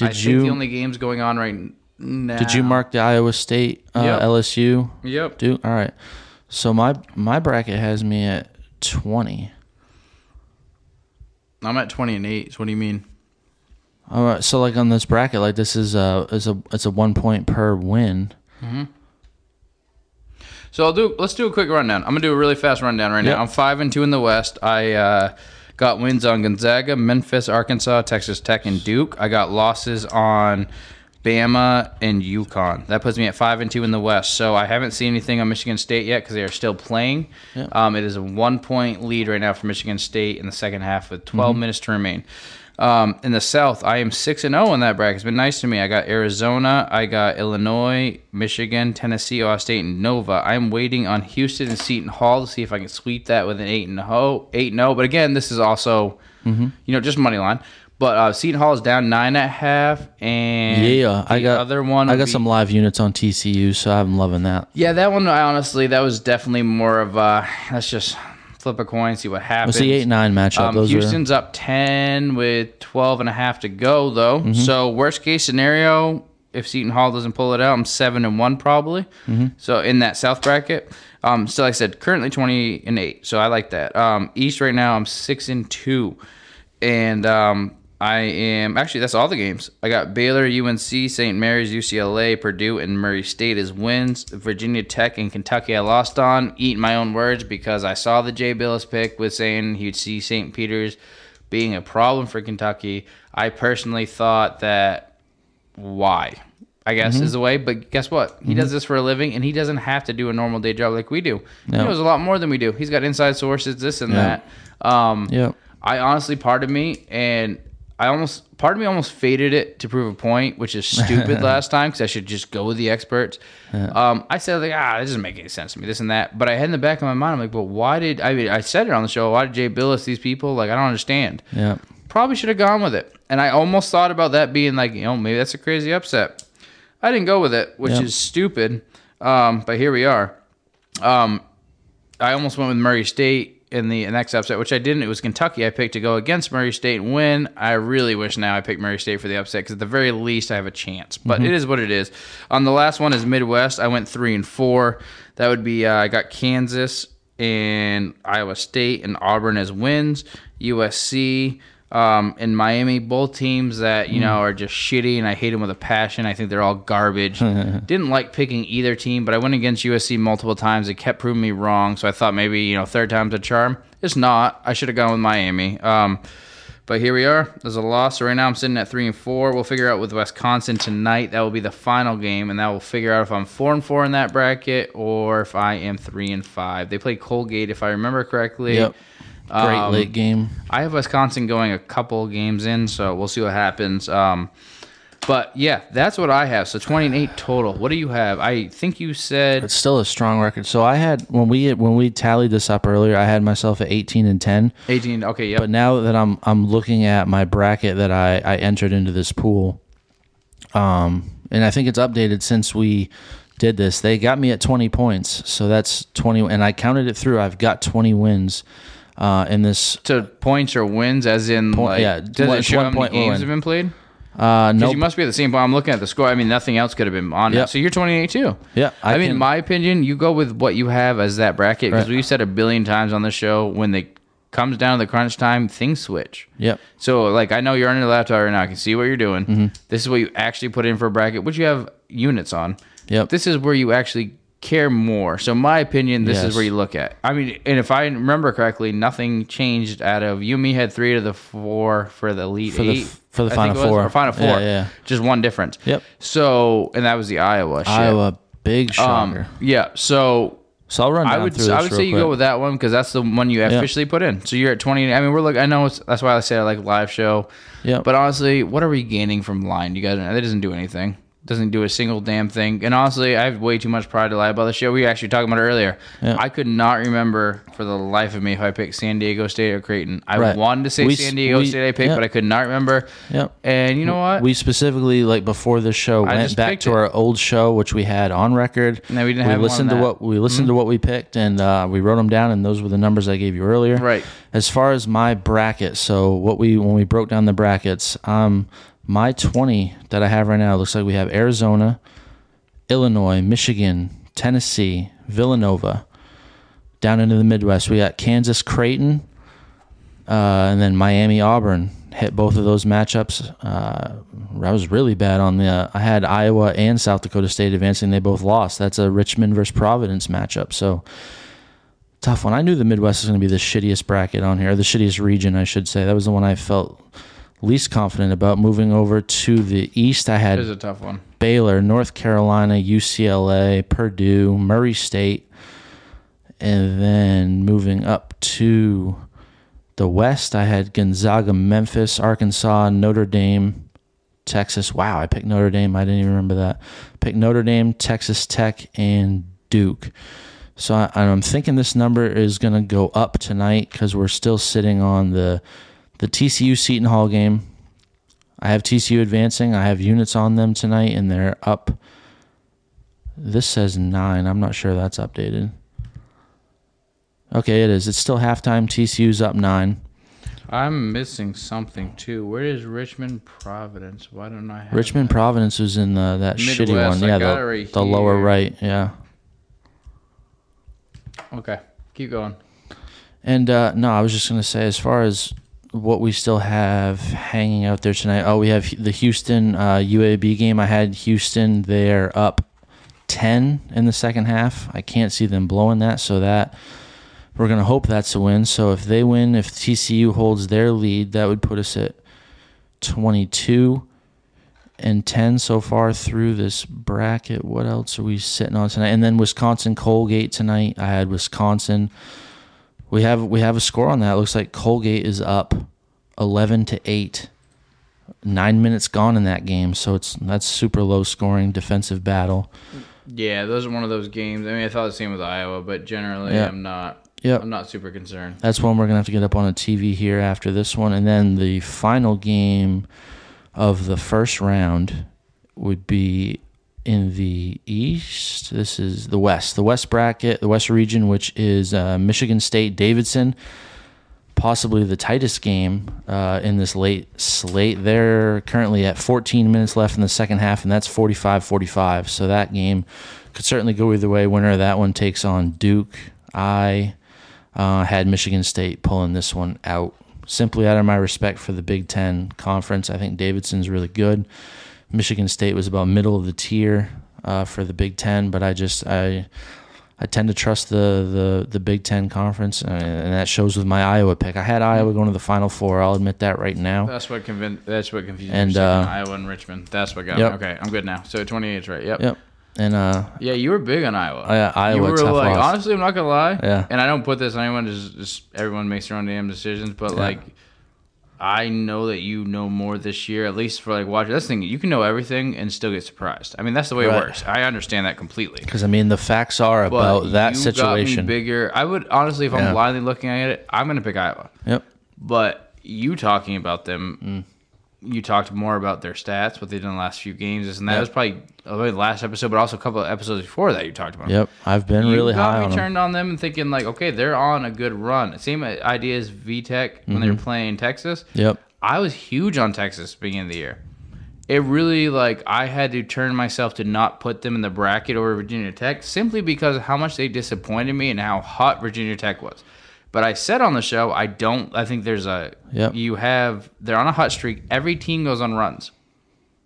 I did think you the only games going on right now. did you mark the Iowa State uh, Yep. LSU? Yep. Do all right. So my my bracket has me at 20. I'm at 20 and 8. So what do you mean? All right. So like on this bracket, like this is a is a it's a one point per win. Hmm. So I'll do. Let's do a quick rundown. I'm gonna do a really fast rundown right Yep. now. I'm five and two in the West. I uh, got wins on Gonzaga, Memphis, Arkansas, Texas Tech, and Duke. I got losses on Bama and UConn. That puts me at five and two in the West. So I haven't seen anything on Michigan State yet because they are still playing. Um, it is a one point lead right now for Michigan State in the second half with 12 minutes to remain. Um, in the South, I am six and zero in that bracket. It's been nice to me. I got Arizona, I got Illinois, Michigan, Tennessee, Ohio State, and Nova. I'm waiting on Houston and Seton Hall to see if I can sweep that with an eight and zero, eight and zero. But again, this is also, you know, just money line. But uh, Seton Hall is down nine and a half, and Yeah, I got other one. I got be- some live units on TCU, so I'm loving that. Yeah, that one. I honestly, that was definitely more of a let's just flip a coin, see what happens. What's the eight nine matchup? Um, Houston's up 10 with 12 and a half to go, though. Mm-hmm. So, worst case scenario, if Seton Hall doesn't pull it out, I'm 7 and 1 probably. Mm-hmm. So, in that South bracket. Um, still, like I said, currently 20 and 8. So, I like that. Um, East right now, I'm 6 and 2. And um, I am actually, that's all the games. I got Baylor, UNC, St. Mary's, UCLA, Purdue, and Murray State as wins. Virginia Tech and Kentucky, I lost on. Eating my own words because I saw the Jay Bilas pick with saying he'd see St. Peter's being a problem for Kentucky. I personally thought that why? I guess Mm-hmm. is the way. But guess what? He does this for a living, and he doesn't have to do a normal day job like we do. He knows a lot more than we do. He's got inside sources, this and that. Um, Yep. I honestly, part of me, and I almost, part of me almost faded it to prove a point, which is stupid last time because I should just go with the experts. Um, I said like, ah, that doesn't make any sense to me, this and that. But I had in the back of my mind, I'm like, but why did I? mean, I said it on the show. Why did Jay Bilas these people? Like, I don't understand. Yeah. Probably should have gone with it. And I almost thought about that being like, you know, maybe that's a crazy upset. I didn't go with it, which is stupid. Um, but here we are. Um, I almost went with Murray State in the next upset, which I didn't. It was Kentucky. I picked to go against Murray State and win. I really wish now I picked Murray State for the upset because at the very least I have a chance. But it is what it is. On the last one is Midwest. I went three and four. That would be uh, I got Kansas and Iowa State and Auburn as wins. USC um, and Miami, both teams that you know are just shitty, and I hate them with a passion. I think they're all garbage. Didn't like picking either team, but I went against USC multiple times. It kept proving me wrong, so I thought maybe you know third time's a charm. It's not. I should have gone with Miami. Um, but here we are. There's a loss. So right now I'm sitting at three and four. We'll figure out with Wisconsin tonight. That will be the final game, and that will figure out if I'm four and four in that bracket or if I am three and five. They play Colgate, if I remember correctly. Yep. Great Um, late game. I have Wisconsin going a couple games in, so we'll see what happens. Um, but yeah, that's what I have. So 20 and 8 total. What do you have? I think you said It's still a strong record. So I had when we when we tallied this up earlier, I had myself at 18 and 10. 18. Okay. But now that I'm I'm looking at my bracket that I I entered into this pool, um, and I think it's updated since we did this. They got me at 20 points, so that's 20, and I counted it through. I've got 20 wins uh, in this. to points or wins, as in like, yeah, does one- it show how many games win. have been played? Uh, no, you must be at the same point. I'm looking at the score. I mean, nothing else could have been on Yep. that. So you're 28 too. Yeah, I, I mean, in can- my opinion, you go with what you have as that bracket because Right. we've said a billion times on the show when it comes down to the crunch time, things switch. Yep. So, like, I know you're on your laptop right now. I can see what you're doing. Mm-hmm. This is what you actually put in for a bracket, which you have units on. Yep. This is where you actually care more. So, my opinion, this is where you look at. I mean, and if I remember correctly, nothing changed out of you and me had three to the four for the elite For the eight. for the I Final Four. Or final four. Yeah, yeah. Just one difference. Yep. So, and that was the Iowa shit. Iowa, big Um, shocker. yeah. So so I'll run I would I would say you quick. go with that one because that's the one you officially put in. So you're at 20. I mean, we're looking. I know it's, that's why I say I like live show. Yeah. But honestly, what are we gaining from line? You guys, that doesn't do anything. Doesn't do a single damn thing. And honestly, I have way too much pride to lie about the show. We were actually talking about it earlier. Yeah. I could not remember for the life of me if I picked San Diego State or Creighton. I Right. wanted to say We- San Diego we- State I picked, yeah. but I could not remember. Yep. And you know what? We specifically like before this show I went back to it. our old show, which we had on record. No, we didn't we have listened to what we listened to what we picked, and uh, we wrote them down, and those were the numbers I gave you earlier. Right. As far as my bracket, so what we when we broke down the brackets, um, my twenty that I have right now looks like we have Arizona, Illinois, Michigan, Tennessee, Villanova. Down into the Midwest, we got Kansas, Creighton, uh, and then Miami Auburn hit both of those matchups. Uh, I was really bad on the. I had Iowa and South Dakota State advancing. They both lost. That's a Richmond versus Providence matchup. So tough one. I knew the Midwest was going to be the shittiest bracket on here, the shittiest region, I should say. That was the one I felt least confident about. Moving over to the East, I had is a tough one. Baylor, North Carolina, UCLA, Purdue, Murray State, and then moving up to The West, I had Gonzaga, Memphis, Arkansas, Notre Dame, Texas. Wow, I picked Notre Dame. I didn't even remember that. Picked Notre Dame, Texas Tech, and Duke. So I, I'm thinking this number is going to go up tonight because we're still sitting on the the TCU Seton Hall game. I have TCU advancing. I have units on them tonight, and they're up. This says nine. I'm not sure that's updated. Okay, it is. It's still halftime. TCU's up nine. I'm missing something too. Where is Richmond Providence? Why don't I have Richmond that? Providence was in the that shitty one. I Yeah, the, right the lower right. Yeah. Okay, keep going. And uh, no, I was just gonna say, as far as what we still have hanging out there tonight. Oh, we have the Houston uh, UAB game. I had Houston. They're up ten in the second half. I can't see them blowing that, so that we're gonna hope that's a win. So if they win, if TCU holds their lead, that would put us at twenty-two and 10 so far through this bracket. What else are we sitting on tonight? And then Wisconsin Colgate tonight. I had Wisconsin. We have we have a score on that. It looks like Colgate is up 11 to 8. 9 minutes gone in that game, so it's that's super low scoring defensive battle. Yeah, those are one of those games. I mean, I thought the same with Iowa, but generally, Yeah. I'm not. Yep. I'm not super concerned. That's one we're gonna have to get up on a TV here after this one, and then the final game of the first round would be in the east. This is the west, the west bracket, the west region, which is uh, Michigan State, Davidson. Possibly the tightest game uh, in this late slate. They're currently at 14 minutes left in the second half, and that's 45 45. So that game could certainly go either way. Winner of that one takes on Duke. I uh, had Michigan State pulling this one out simply out of my respect for the Big Ten conference. I think Davidson's really good. Michigan State was about middle of the tier uh, for the Big Ten, but I just I I tend to trust the the the Big Ten conference, uh, and that shows with my Iowa pick. I had Iowa going to the Final Four. I'll admit that right now. That's what convinced. That's what confused And, me. uh, Iowa and Richmond. That's what got Yep. me. Okay, I'm good now. So 28 is right. Yep. Yep. And uh, Yeah, you were big on Iowa. Yeah, Iowa, You were like, loss. honestly, I'm not gonna lie. Yeah. And I don't put this on anyone. Just, just everyone makes their own damn decisions. But Yeah. like, I know that you know more this year. At least for like watching. That's the thing. You can know everything and still get surprised. I mean, that's the way Right. it works. I understand that completely. because I mean the facts are But about that situation. Bigger. I would honestly, if Yeah. I'm blindly looking at it, I'm gonna pick Iowa. Yep. But you talking about them, Mm. You talked more about their stats, what they've done the last few games. And that Yep. was probably uh, the last episode, but also a couple of episodes before that you talked about. Yep. I've been You really got high me on them. turned on them and thinking like, okay, they're on a good run. Same idea as VTech when they were playing Texas. Yep. I was huge on Texas beginning of the year. It really like I had to turn myself to not put them in the bracket over Virginia Tech simply because of how much they disappointed me and how hot Virginia Tech was. But I said on the show, I don't. I think there's a Yep. you have they're on a hot streak. Every team goes on runs.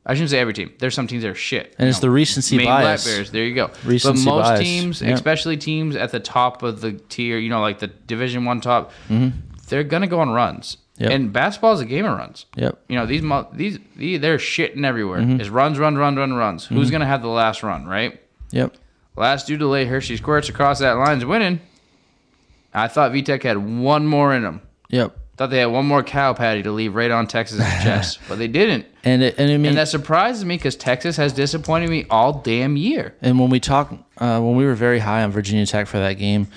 I shouldn't say every team. There's some teams that are shit. And it's the recency Maine bias. Black Bears. There you go. Recency but most bias. teams, Yep. especially teams at the top of the tier, you know, like the Division One top, Mm-hmm. they're gonna go on runs. Yep. And basketball is a game of runs. Yep. You know these these, these they're shitting everywhere. Mm-hmm. It's runs, run, run, run, runs. Who's gonna have the last run, right? Yep. Last due delay, lay Hershey squirts across that line's winning. I thought VTech had one more in them. Yep. Thought they had one more cow patty to leave right on Texas's chest, but they didn't. And it, and I mean And that surprises me because Texas has disappointed me all damn year. And when we talk, uh, when we were very high on Virginia Tech for that game,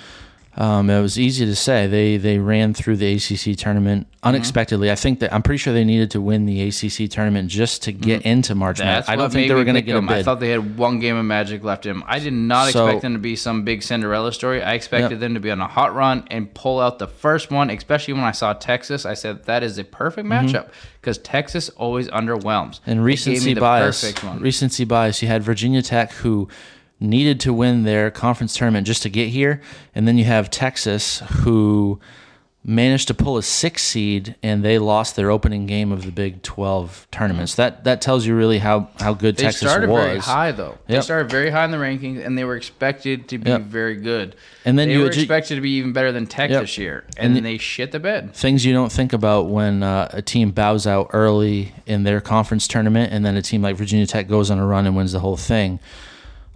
um, it was easy to say they they ran through the ACC tournament Mm-hmm. unexpectedly. I think that I'm pretty sure they needed to win the ACC tournament just to get into March Madness. Mm-hmm. I don't think they were going to get a them. I thought they had one game of magic left in them. I did not So- expect them to be some big Cinderella story. I expected Yep. them to be on a hot run and pull out the first one, especially when I saw Texas. I said that is a perfect matchup because Texas always underwhelms. Mm-hmm. and recency bias. Recency bias. You had Virginia Tech who needed to win their conference tournament just to get here, and then you have Texas who managed to pull a six seed and they lost their opening game of the Big 12 tournaments. That that tells you really how how good They Texas started was. very high though. They started very high in the rankings, and they were expected to be Yep. very good. And then they you were expected to be even better than Tech Yep. this year, And and, the- they shit the bed. things you don't think about when uh, a team bows out early in their conference tournament, and then a team like Virginia Tech goes on a run and wins the whole thing.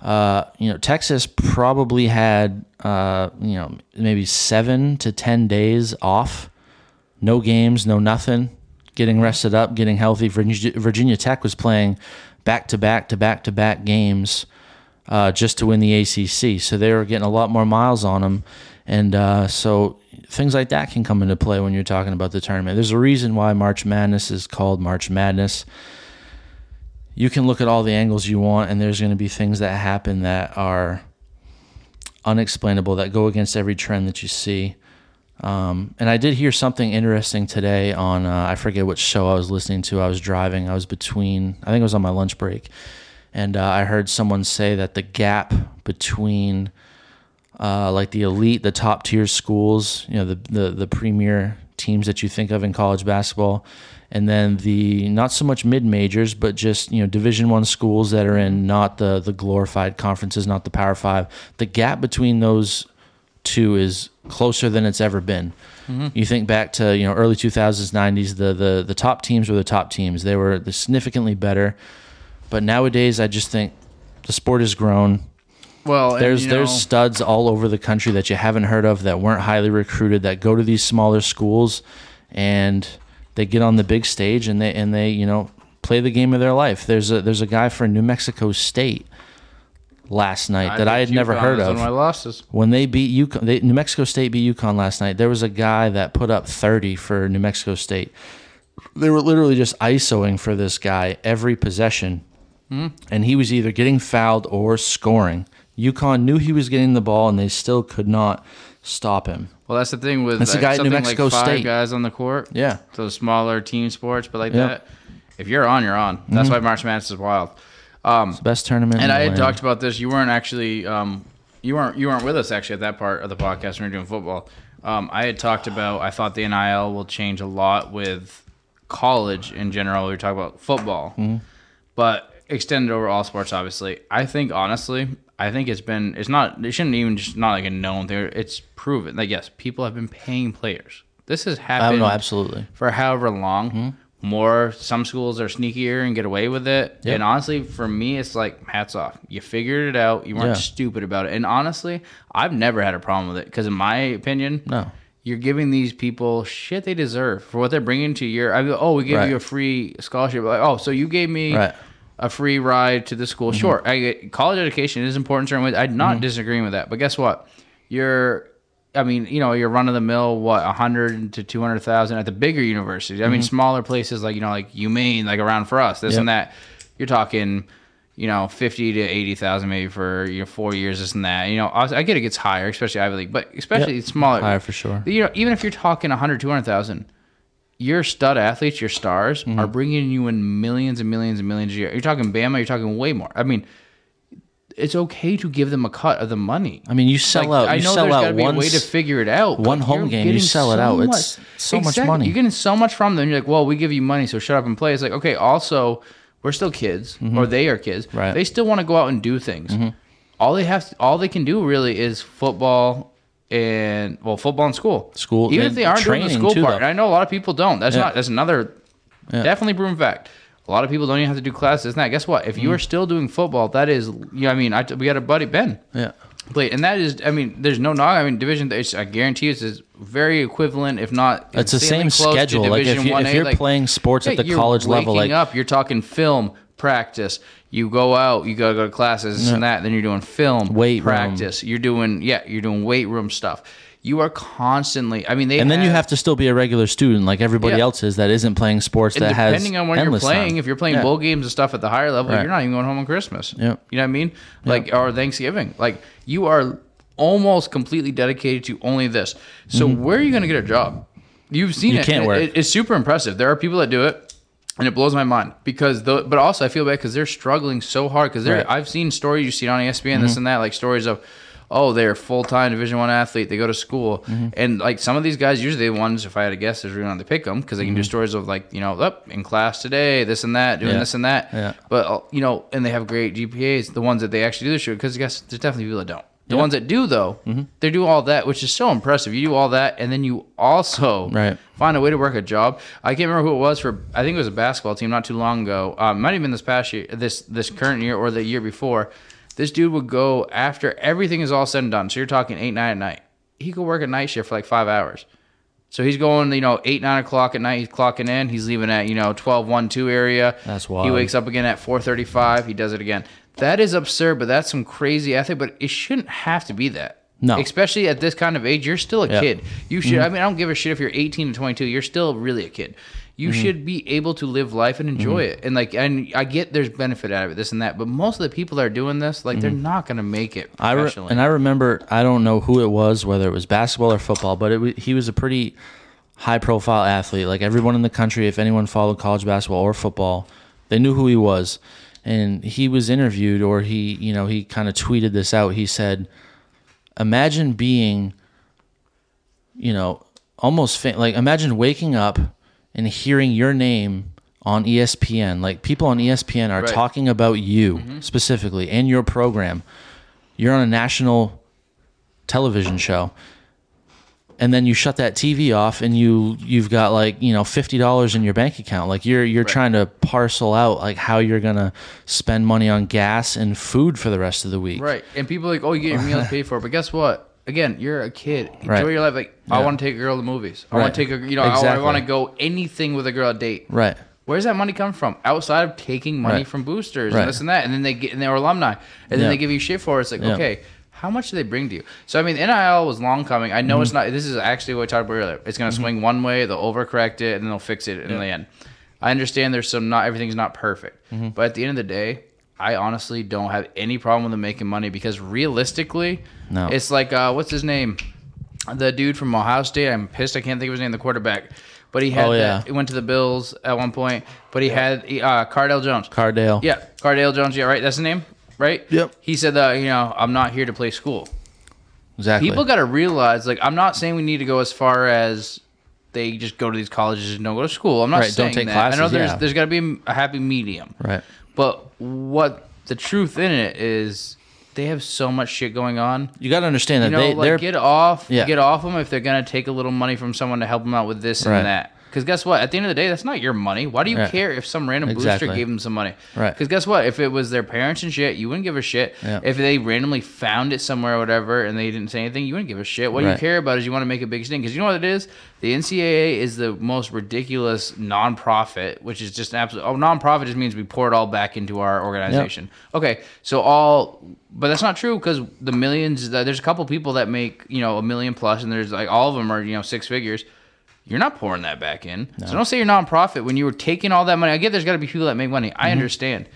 Uh, you know, Texas probably had uh, you know maybe seven to ten days off no games, no nothing, getting rested up, getting healthy. Virginia, Virginia Tech was playing back to back to back to back games uh, just to win the ACC. So they were getting a lot more miles on them. And uh, so things like that can come into play when you're talking about the tournament. There's a reason why March Madness is called March Madness. You can look at all the angles you want, and there's going to be things that happen that are unexplainable, that go against every trend that you see. Um, and I did hear something interesting today on, uh, I forget which show I was listening to. I was driving, I was between, I think it was on my lunch break. And uh, I heard someone say that the gap between uh, like the elite, the top tier schools, you know, the, the, the premier teams that you think of in college basketball, and then the not so much mid majors, but just you know Division One schools that are in not the the glorified conferences, not the Power Five. The gap between those two is closer than it's ever been. Mm-hmm. You think back to you know early 2000s, 90s, the the the top teams were the top teams. They were significantly better, but nowadays I just think the sport has grown. Well, and, There's you there's know- studs all over the country that you haven't heard of that weren't highly recruited that go to these smaller schools and they get on the big stage and they and they you know play the game of their life. There's a there's a guy for New Mexico State last night that I had picked never heard of. My losses. When they beat UConn, they, New Mexico State beat UConn last night. There was a guy that put up 30 for New Mexico State. They were literally just ISOing for this guy every possession, Hmm. and he was either getting fouled or scoring. UConn knew he was getting the ball, and they still could not stop him. Well, that's the thing with That's the like, guy at New something Mexico like five State. guys on the court. Yeah. So smaller team sports, but like Yeah. that, if you're on, you're on. That's Mm-hmm. why March Madness is wild. Um, Best tournament. and I had talked about this. You weren't actually, um, you weren't, you weren't with us actually at that part of the podcast when we were doing football. Um, I had talked about. I thought the NIL will change a lot with college in general. We were talking about football, Mm-hmm. but extended over all sports. Obviously, I think honestly, I think it's been. It's not. It shouldn't even just not like a known thing. It's proven. Like yes, people have been paying players. This has oh, happened don't know, absolutely. for however long. Mm-hmm. More, some schools are sneakier and get away with it. Yep. And honestly, for me, it's like hats off. You figured it out. You weren't Yeah. stupid about it. And honestly, I've never had a problem with it because, in my opinion, No. you're giving these people shit they deserve for what they're bringing to your. I go, oh, we gave Right. you a free scholarship. Like, oh, so you gave me Right. Mm-hmm. a free ride to the school. Sure, I get, college education is important. in Certain ways, I'm not disagreeing with that. But guess what? You're, I mean, you know, you're run of the mill. What, a hundred to two hundred thousand at the bigger universities. I mean, smaller places like you know, like UMaine, like around for us, this Mm-hmm. Yep. and that. You're talking. You know, fifty to eighty thousand maybe for you know four years, this and that. You know, I I get it gets higher, especially Ivy League, but especially Yep. smaller, Higher for sure. you know, even if you're talking 100, 200,000, your stud athletes, your stars, Mm-hmm. are bringing you in millions and millions and millions a year. You're talking Bama, you're talking way more. I mean, it's okay to give them a cut of the money. I mean, you sell Like, out. I You know sell there's got to be one a way to figure it out. one home game, you sell it out. It's so much money. You're getting so much from them. You're like, well, we give you money, so shut up and play. It's like, okay, also, we're still kids, or they are kids. Mm-hmm. Right. Mm-hmm. They still want to go out and do things. All they have, all they can do really is football and well, football in school. School- even if they aren't doing the school too, part. though. I know a lot of people don't. That's Yeah. not. That's another Yeah. definitely proven fact. A lot of people don't even have to do classes. And that, guess what? If Mm-hmm. you are still doing football, that is, you know, I mean, I, we got a buddy Ben Yeah. played, and that is, I mean, there's no knock. I mean, division. It's, I guarantee you, it's very equivalent, if not. It's the same schedule. Like if, you, if 1A. you're Like, playing sports at the college level, like up, you're talking film practice. You go out, you gotta go to classes, this and that. Then you're doing film Weight room. practice. You're doing yeah, you're doing weight room stuff. You are constantly. I mean, they and then you have to still be a regular student like everybody Yeah. else is that isn't playing sports And that has depending on when you're playing, time. if you're playing Yeah. bowl games and stuff at the higher level, Right. you're not even going home on Christmas. Yep. You know what I mean? Like or Thanksgiving. Like you are almost completely dedicated to only this. So where are you going to get a job? You've seen Mm-hmm. You it. can't It- work. it- it's super impressive. There are people that do it. And it blows my mind because, the, but also I feel bad because they're struggling so hard. Because Right. Mm-hmm. I've seen stories you see on ESPN, this and that, like stories of, oh, they're full time Division One athlete. They go to school, Mm-hmm. and like some of these guys, usually the ones, if I had a guess, is really on to pick them because they can do Mm-hmm. stories of like, you know, up in class today, this and that, doing Yeah. this and that. Yeah. But uh, you know, and they have great GPAs. The ones that they actually do the show, because guess there's definitely people that don't. The Yeah. ones that do though, Mm-hmm. they do all that, which is so impressive. You do all that, and then you also Right. find a way to work a job. I can't remember who it was for. I think it was a basketball team not too long ago. Um, might have been this past year, this this current year or the year before. This dude would go after everything is all said and done. So you're talking eight nine at night. He could work a night shift for like five hours, So he's going, you know, eight nine o'clock at night. He's clocking in. He's leaving at you know 12, 1, 2 area. That's He wakes up again at four thirty five. He does it again. That is absurd, but that's some crazy ethic. But it shouldn't have to be that. No. especially at this kind of age, you're still a. Mm-hmm. kid. You should. I mean, I don't give a shit if you're 18 to 22. You're still really a kid. You Mm-hmm. should be able to live life and enjoy it. And like, and I get there's benefit out of it, this and that. But most of the people that are doing this, like, they're not gonna make it Mm-hmm. I re- and I remember I don't know who it was, whether it was basketball or football, but it he was a pretty high profile athlete. Like everyone in the country, if anyone followed college basketball or football, they knew who he was. And he was interviewed, or he, you know, he kind of tweeted this out. He said, "Imagine being, you know, almost fa- like imagine waking up and hearing your name." On ESPN, like people on ESPN are Right. talking about you mm-hmm. specifically and your program you're on a national television show and then you shut that TV off and you you've got like you know fifty dollars in your bank account like you're you're trying to parcel out like how you're gonna spend money on gas and food for the rest of the week Right. And people are like, oh, you get your meals paid for. But guess what? Again, you're a kid. Enjoy Right. your life. Like, I want to take a girl to the movies. I Right. want to take a, you know, I, Exactly. want to go anything with a girl a date. right Where's that money come from? Outside of taking money Right. from boosters Right. and this and that, and then they get and they're alumni, and then Yeah. they give you shit for it. It's like, Yeah. okay, how much do they bring to you? So I mean, NIL was long coming. I know Mm-hmm. it's not. This is actually what we talked about earlier. It's going to swing one way. They'll overcorrect it, and then they'll fix it in the end. I understand there's some not everything's not perfect, Mm-hmm. but at the end of the day, I honestly don't have any problem with them making money because realistically, No. it's like uh, what's his name, the dude from Ohio State. I'm pissed. I can't think of his name. The quarterback. But he had Oh, that. yeah. He went to the Bills at one point. But he had uh, Cardale Jones. Cardale yeah, Cardale Jones. Yeah, right. That's the name, right? Yep. He said that you know I'm not here to play school. exactly People got to realize, like, I'm not saying we need to go as far as they just go to these colleges and don't go to school. I'm not Right, don't saying take that. I know there's yeah. there's got to be a happy medium. right But what the truth in it is, they have so much shit going on. you got to understand that You know, they like they're get off, Yeah. get off them if they're gonna take a little money from someone to help them out with this and that. Because guess what? At the end of the day, that's not your money. Why do you Yeah. care if some random Exactly. booster gave them some money? Right. Because guess what? If it was their parents and shit, you wouldn't give a shit. Yeah. If they randomly found it somewhere or whatever and they didn't say anything, you wouldn't give a shit. What you care about is you want to make a big thing. Because you know what it is? The NCAA is the most ridiculous nonprofit, which is just an absolute. Oh, nonprofit just means we pour it all back into our organization. Okay, so all, but that's not true because the millions. There's a couple people that make you know a million plus, and there's like all of them are you know six figures. You're not pouring that back in. So don't say you're nonprofit when you were taking all that money. I get there's got to be people that make money. Mm-hmm. I understand,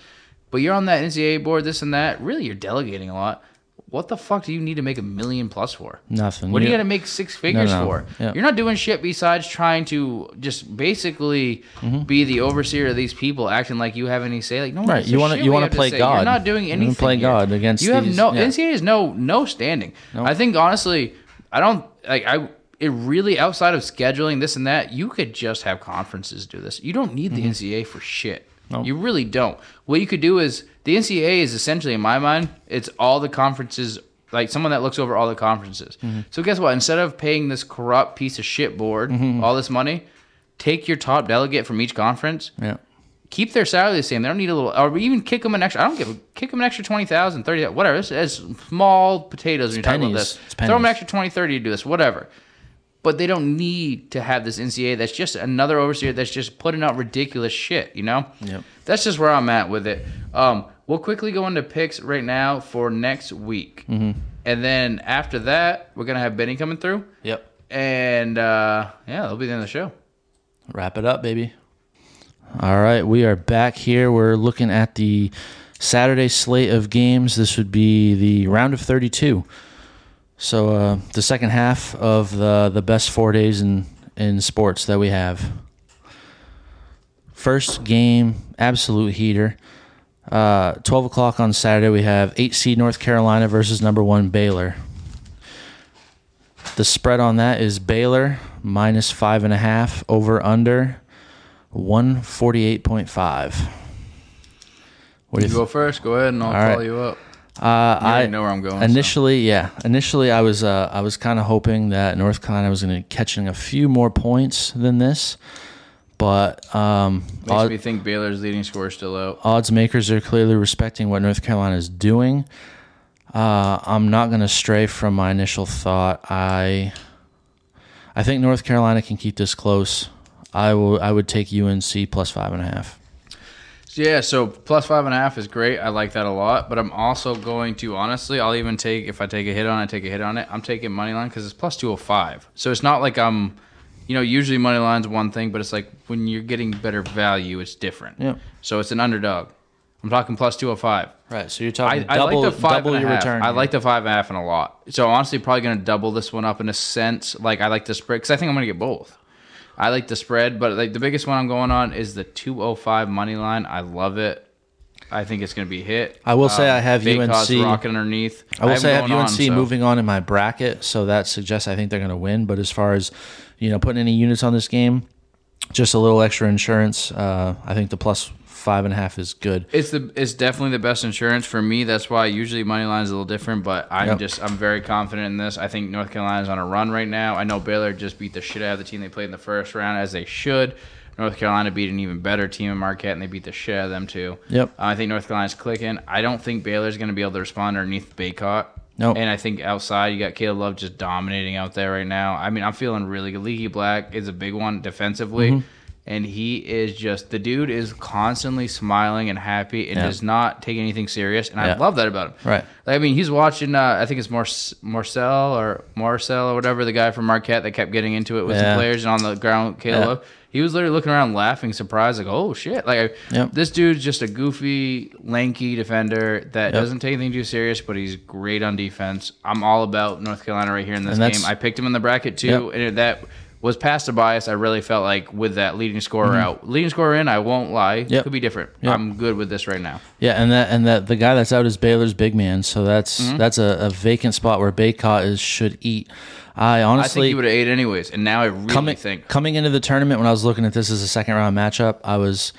but you're on that NCAA board, this and that. Really, you're delegating a lot. What the fuck do you need to make a million plus for? nothing What do you You- got to make six figures no. for? Yeah. You're not doing shit besides trying to just basically Mm-hmm. be the overseer of these people, acting like you have any say. Like no, Right, you wanna- you wanna play say. God. You're not doing You anything. play here. God against You have these- no yeah. NCAA has no no standing. I think honestly, I don't like I. It really outside of scheduling this and that, you could just have conferences do this. You don't need the NCAA for shit. You really don't. What you could do is the NCAA is essentially, in my mind, it's all the conferences, like someone that looks over all the conferences. So guess what? Instead of paying this corrupt piece of shit board all this money, take your top delegate from each conference, yeah keep their salary the same. They don't need a little, or even kick them an extra. I don't give a kick them an extra 20,000, 30, whatever. It's, it's small potatoes when you're talking about this. It's Throw them an extra 20, 30 to do this, whatever. But they don't need to have this NCA that's just another overseer that's just putting out ridiculous shit, you know? Yep. That's just where I'm at with it. Um, we'll quickly go into picks right now for next week. Mm-hmm. And then after that, we're going to have Benny coming through. yep And uh, yeah, that'll be the end of the show. Wrap it up, baby. All right, we are back here. We're looking at the Saturday slate of games. This would be the round of 32. So uh, the second half of the the best four days in in sports that we have. First game, absolute heater. Uh, 12 o'clock on Saturday, we have 8 seed North Carolina versus number one Baylor. The spread on that is Baylor minus five and a half over under 148.5. What do You you go first. Go ahead, and I'll All follow right. you up. Uh, I know where I'm going, so. Initially, yeah. Initially, I was uh, I was kind of hoping that North Carolina was going to be catching a few more points than this, but um, Makes odd- me think Baylor's leading score is still out. odds makers are clearly respecting what North Carolina is doing. Uh, I'm not going to stray from my initial thought. I I think North Carolina can keep this close. I will. I would take UNC plus five and a half. Yeah, so plus five and a half is great. I like that a lot. But I'm also going to honestly, I'll even take if I take a hit on it, take a hit on it. I'm taking money line because it's plus two hundred five. So it's not like I'm, you know, usually money line's one thing, but it's like when you're getting better value, it's different. Yep. So it's an underdog. I'm talking plus two hundred five. Right. So you're talking I double, like the five double your half. return. I like the five and a half and a lot. So honestly, probably going to double this one up in a sense. Like I like the spread because I think I'm going to get both. I like the spread, but like the biggest one I'm going on is the 205 money line. I love it. I think it's going to be hit. I will say I have UNC rocking underneath. I will have say I have UNC on, so- moving on in my bracket, so that suggests I think they're going to win. But as far as you know, putting any units on this game, just a little extra insurance. Uh, I think the plus five and a half is good. It's the it's definitely the best insurance for me. That's why usually money line is a little different, but I'm Yep. just I'm very confident in this. I think North Carolina's on a run right now. I know Baylor just beat the shit out of the team they played in the first round as they should. North Carolina beat an even better team in Marquette and they beat the shit out of them too. Yep. I think North Carolina's clicking. I don't think Baylor's going to be able to respond underneath Bacot. Nope. And I think outside you got Caleb Love just dominating out there right now. I mean, I'm feeling really good. Leaky Black is a big one defensively. Mm-hmm. And he is just the dude is constantly smiling and happy and Yeah. does not take anything serious. And I love that about him. Right. Like, I mean, he's watching. Uh, I think it's Mar- Morsell or Morsell or whatever the guy from Marquette that kept getting into it with Yeah. some players and on the ground. Caleb, he was literally looking around, laughing, surprised, like, "Oh shit!" Like, Yep. this dude's just a goofy, lanky defender that Yep. doesn't take anything too serious, but he's great on defense. I'm all about North Carolina right here in this game. I picked him in the bracket too, Yep. and that was past the bias. I really felt like with that leading scorer out, leading scorer in, I won't lie, Mm-hmm. Yep. could be different. Yep. I'm good with this right now. Yeah, and that and that the guy that's out is Baylor's big man, so that's Mm-hmm. that's a, a vacant spot where Bacot is should eat. I honestly, I think he would have ate anyways, and now I really coming think coming into the tournament when I was looking at this as a second round matchup, I was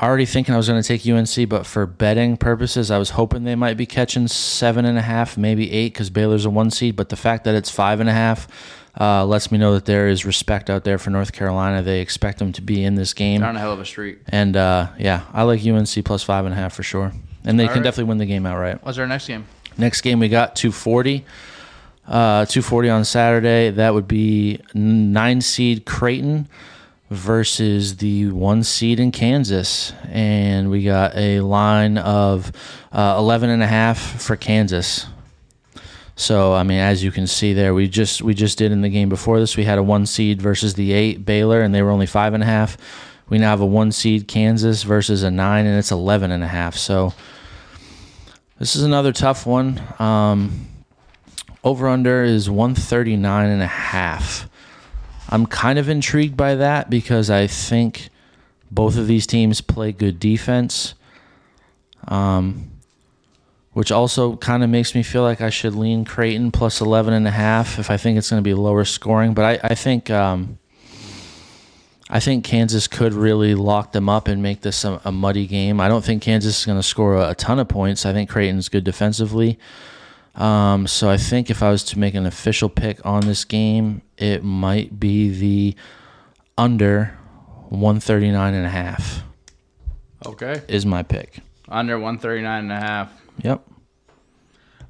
already thinking I was going to take UNC, but for betting purposes, I was hoping they might be catching seven and a half, maybe eight, because Baylor's a one seed. But the fact that it's five and a half uh, lets me know that there is respect out there for North Carolina. They expect them to be in this game, they're on a hell of a streak. and uh, yeah, I like UNC plus five and a half for sure, and they All can right. definitely win the game outright. What's our next game? Next game we got 240. Uh, 240 on Saturday. That would be nine seed Creighton versus the one seed in Kansas. And we got a line of uh, 11 and a half for Kansas. So I mean, as you can see there, we just we just did in the game before this. We had a one seed versus the eight Baylor, and they were only five and a half. We now have a one seed Kansas versus a nine, and it's 11 and a half. So this is another tough one. Um, over under is 139 and a half. I'm kind of intrigued by that because I think both of these teams play good defense. Um, which also kind of makes me feel like I should lean Creighton plus 11 and a half if I think it's going to be lower scoring. But I, I think um, I think Kansas could really lock them up and make this a, a muddy game. I don't think Kansas is going to score a, a ton of points. I think Creighton's good defensively. Um, so I think if I was to make an official pick on this game, it might be the under 139 and a half Okay. is my pick. Under 139 and a half. Yep.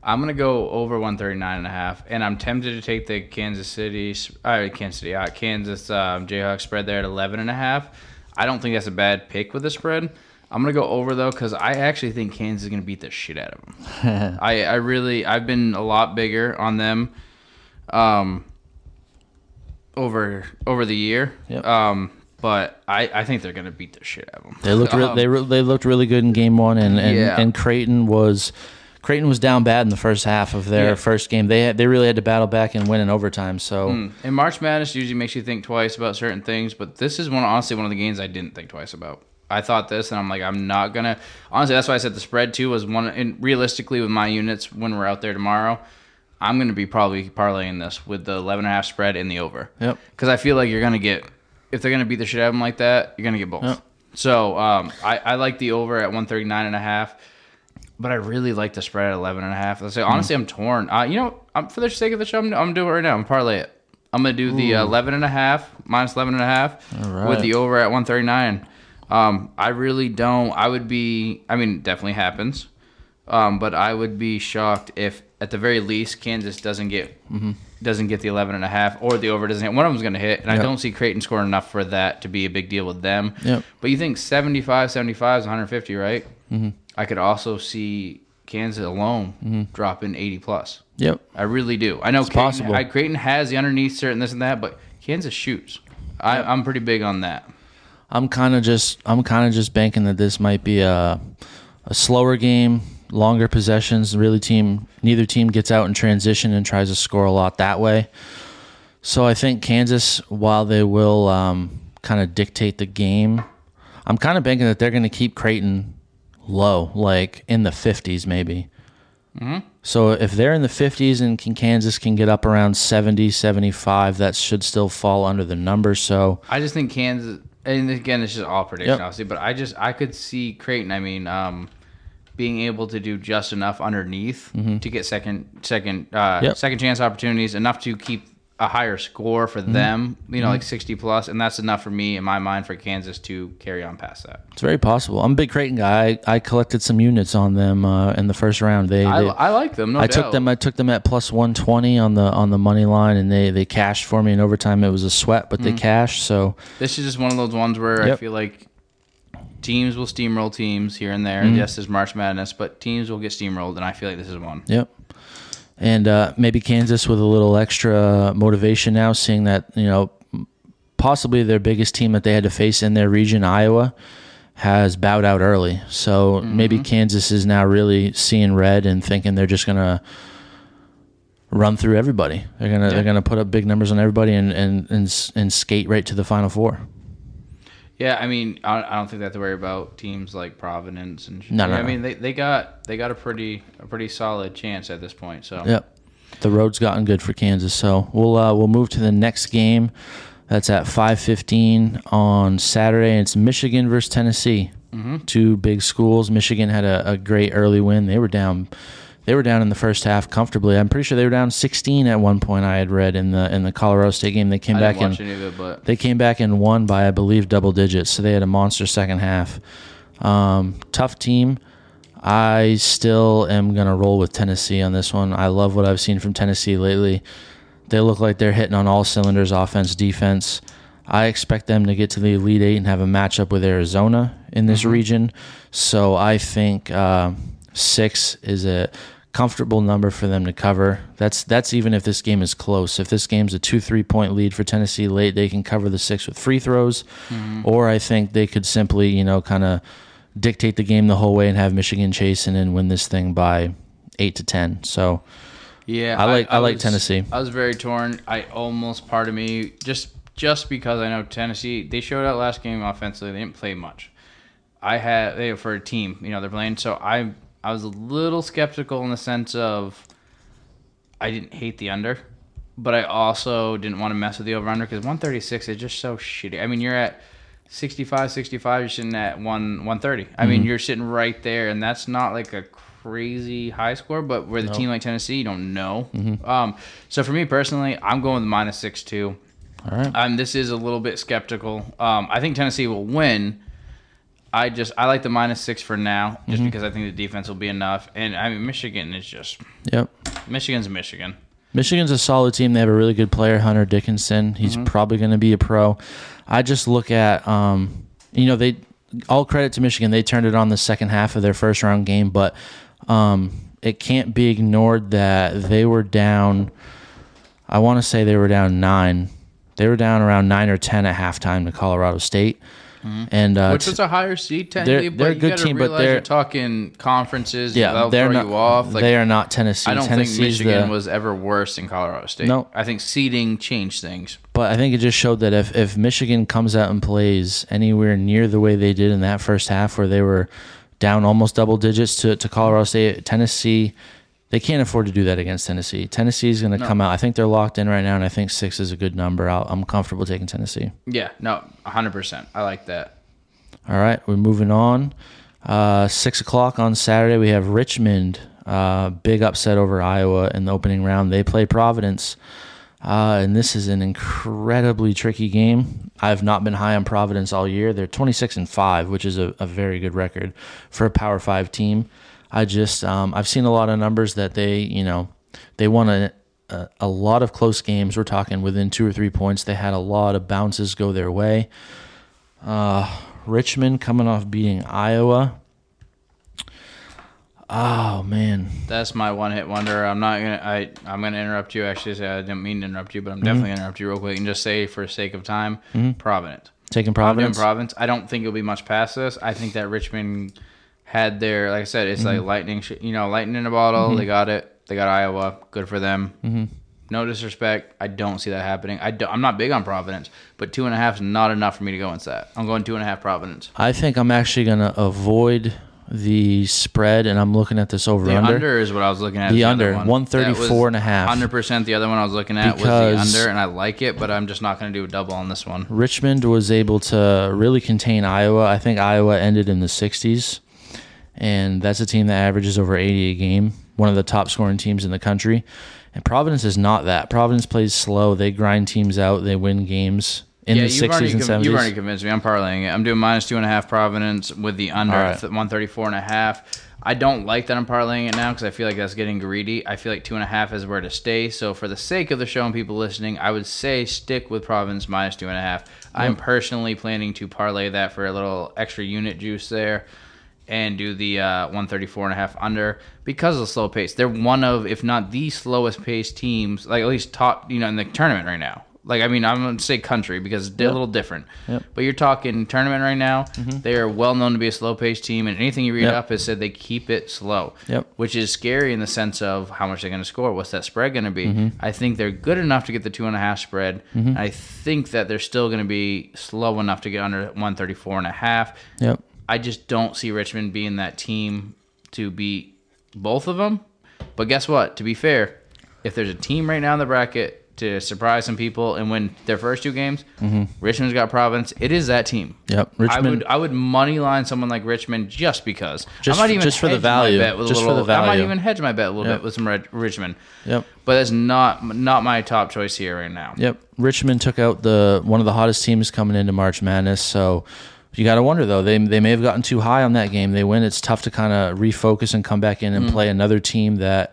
I'm going to go over 139 and a half, and I'm tempted to take the Kansas City, uh, Kansas City, uh, Kansas um, Jayhawks spread there at 11 and a half. I don't think that's a bad pick with the spread. I'm going to go over though because I actually think Kansas is going to beat the shit out of them. I, I really, I've been a lot bigger on them, um, over over the year. Yep. Um, but I, I think they're going to beat the shit out of them. They looked re- Um, they re- they looked really good in game one, and and, Yeah. and Creighton was Creighton was down bad in the first half of their Yeah. first game. They had, they really had to battle back and win in overtime. So And March Madness usually makes you think twice about certain things, but this is one honestly one of the games I didn't think twice about. I thought this, and I'm like, I'm not gonna. Honestly, that's why I said the spread too was one. And realistically, with my units when we're out there tomorrow, I'm gonna be probably parlaying this with the 11 and a half spread in the over. Yep. Because I feel like you're gonna get if they're gonna beat the shit out of them like that, you're gonna get both. Yep. So um, I, I like the over at 139 and a half. But I really like the spread at 11 and a half. Let's say, honestly, I'm torn. Uh, you know, I'm, for the sake of the show, I'm, I'm doing it right now. I'm parlay it. I'm going to do the uh, 11 and a half, minus 11 and a half, right. with the over at 139. Um, I really don't. I would be, I mean, it definitely happens. Um, but I would be shocked if, at the very least, Kansas doesn't get doesn't get the 11 and a half or the over doesn't hit. One of them's going to hit, and I don't see Creighton scoring enough for that to be a big deal with them. Yep. But you think 75, 75 is 150, right? Mm-hmm. I could also see Kansas alone Mm-hmm. dropping 80 plus. Yep. I really do. I know Creighton, possible. I, Creighton has the underneath certain this and that, but Kansas shoots. I, I'm pretty big on that. I'm kind of just I'm kind of just banking that this might be a a slower game, longer possessions. Really, team neither team gets out in transition and tries to score a lot that way. So I think Kansas, while they will um, kind of dictate the game, I'm kind of banking that they're going to keep Creighton low, like in the 50s maybe. So if they're in the 50s and can, Kansas can get up around 70, 75, that should still fall under the number. So I just think Kansas, and again, it's just all prediction, Yep. obviously, but I just I could see Creighton. I mean, um, being able to do just enough underneath to get second second uh, Mm-hmm. Yep. second chance opportunities, enough to keep a higher score for Mm-hmm. them. You know, like sixty plus, and that's enough for me in my mind for Kansas to carry on past that. It's very possible. I'm a big Creighton guy. I, I collected some units on them uh, in the first round. They, I, they- I like them. No I doubt. took them. I took them at plus 120 on the on the money line, and they they cashed for me in overtime. It was a sweat, but Mm. they cashed. So This is just one of those ones where I feel like teams will steamroll teams here and there. Mm-hmm. Yes, there's March Madness, but teams will get steamrolled, and I feel like this is one. yep. And uh, maybe Kansas with a little extra motivation now, seeing that you know possibly their biggest team that they had to face in their region, Iowa, has bowed out early. So maybe Kansas is now really seeing red and thinking they're just gonna run through everybody. They're gonna they're gonna put up big numbers on everybody and and and, and skate right to the final four. Yeah, I mean, I, I don't think they have to worry about teams like Providence and. No, no, I no. mean, they, they got they got a pretty a pretty solid chance at this point. So Yep. The road's gotten good for Kansas. So we'll uh, we'll move to the next game. That's at 5:15 on Saturday. It's Michigan versus Tennessee. Two big schools. Michigan had a, a great early win. They were down. They were down in the first half comfortably. I'm pretty sure they were down 16 at one point. I had read in the in the Colorado State game. They came I back and watch any of it, but they came back and won by, I believe, double digits. So they had a monster second half. Um, tough team. I still am going to roll with Tennessee on this one. I love what I've seen from Tennessee lately. They look like they're hitting on all cylinders offense, defense. I expect them to get to the Elite Eight and have a matchup with Arizona in this region. So I think uh, six is a comfortable number for them to cover. That's that's even if this game is close. If this game's a two three point lead for Tennessee late, they can cover the six with free throws, mm-hmm. or I think they could simply you know kind of dictate the game the whole way and have Michigan chasing and win this thing by eight to ten. So yeah, I like- I like was- Tennessee. I was very torn. I almost part of me just just because I know Tennessee. They showed out last game offensively. They didn't play much. I had they for a team. You know they're playing. So I I was a little skeptical in the sense of I didn't hate the under, but I also didn't want to mess with the over under because 136 is just so shitty. I mean, you're at 65, 65, you're sitting at 1 130. I mean, you're sitting right there, and that's not like a crazy high score, but with a team like Tennessee, you don't know. Um, so for me personally, I'm going with minus 6 2. all right, Um, this is a little bit skeptical. Um, I think Tennessee will win. I just I like the minus six for now, just because I think the defense will be enough. And I mean, Michigan is just yep. Michigan's Michigan. Michigan's a solid team. They have a really good player, Hunter Dickinson. He's probably going to be a pro. I just look at, um, you know, they all credit to Michigan. They turned it on the second half of their first round game, but um, it can't be ignored that they were down. I want to say they were down nine. They were down around nine or ten at halftime to Colorado State, and uh, Which is a higher seed technically, they're but a good team, but they're- you're talking conferences. yeah, they're not. you off. Like they are not Tennessee. I don't Tennessee's think Michigan the, was ever worse than Colorado State. No. I think seeding changed things. But I think it just showed that if, if Michigan comes out and plays anywhere near the way they did in that first half, where they were down almost double digits to, to Colorado State, Tennessee, they can't afford to do that against Tennessee. Tennessee is going to come out. I think they're locked in right now, and I think six is a good number. I'll, I'm comfortable taking Tennessee. Yeah, no, 100%. I like that. All right, we're moving on. Uh, six o'clock on Saturday, we have Richmond. Uh, big upset over Iowa in the opening round. They play Providence. Uh, and this is an incredibly tricky game. I've not been high on Providence all year. They're 26 and 5, which is a, a very good record for a Power 5 team. I just, um, I've seen a lot of numbers that they, you know, they won a, a, a lot of close games. We're talking within two or three points. They had a lot of bounces go their way. Uh, Richmond coming off beating Iowa. Oh man, That's my one hit wonder. I'm not gonna. I I'm gonna interrupt you. Actually, say I didn't mean to interrupt you, but I'm definitely gonna interrupt you real quick and just say, for sake of time, Providence. taking Providence. Providence. I don't think it'll be much past this. I think that Richmond had their, like I said, it's Mm-hmm. like lightning, sh- you know, lightning in a bottle. They got it. They got Iowa. Good for them. Mm-hmm. No disrespect. I don't see that happening. I don't, I'm not big on Providence, but two and a half is not enough for me to go into that. I'm going two and a half Providence. I think I'm actually gonna avoid the spread, and I'm looking at this over The under. under. is what I was looking at. The under, one. 134 and a half. Hundred percent. The other one I was looking at Because- was the under, and I like it, but I'm just not going to do a double on this one. Richmond was able to really contain Iowa. I think Iowa ended in the 60s, and that's a team that averages over 80 a game, one of the top scoring teams in the country. And Providence is not that. Providence plays slow. They grind teams out. They win games in yeah, the 60s and 70s. you've already convinced me. I'm parlaying it. I'm doing minus two and a half Providence with the under right. at th- 134 and a half. I don't like that I'm parlaying it now because I feel like that's getting greedy. I feel like two and a half is where to stay. So for the sake of the show and people listening, I would say stick with Providence minus two and a half. I'm personally planning to parlay that for a little extra unit juice there and do the uh, 134 and a half under because of the slow pace. They're one of, if not the slowest paced teams, like at least top, you know, in the tournament right now. Like, I mean, I'm going to say country because they're a little different. Yep. But you're talking tournament right now. They are well known to be a slow paced team, and anything you read Yep. up has said they keep it slow. Yep. Which is scary in the sense of how much they're going to score. What's that spread going to be? Mm-hmm. I think they're good enough to get the two and a half spread. I think that they're still going to be slow enough to get under 134 and a half. Yep. I just don't see Richmond being that team to beat both of them. But guess what? To be fair, if there's a team right now in the bracket to surprise some people and win their first two games, mm-hmm. Richmond's got Providence. It is that team. Yep. I Richmond. would I would money line someone like Richmond just because. Just I might even just for the value. bet with a Just for little, the I might even hedge my bet a little Yep. bit with some Red, Richmond. Yep. But that's not not my top choice here right now. Yep. Richmond took out the one of the hottest teams coming into March Madness. So you got to wonder though they they may have gotten too high on that game. They win. It's tough to kind of refocus and come back in and mm-hmm. play another team that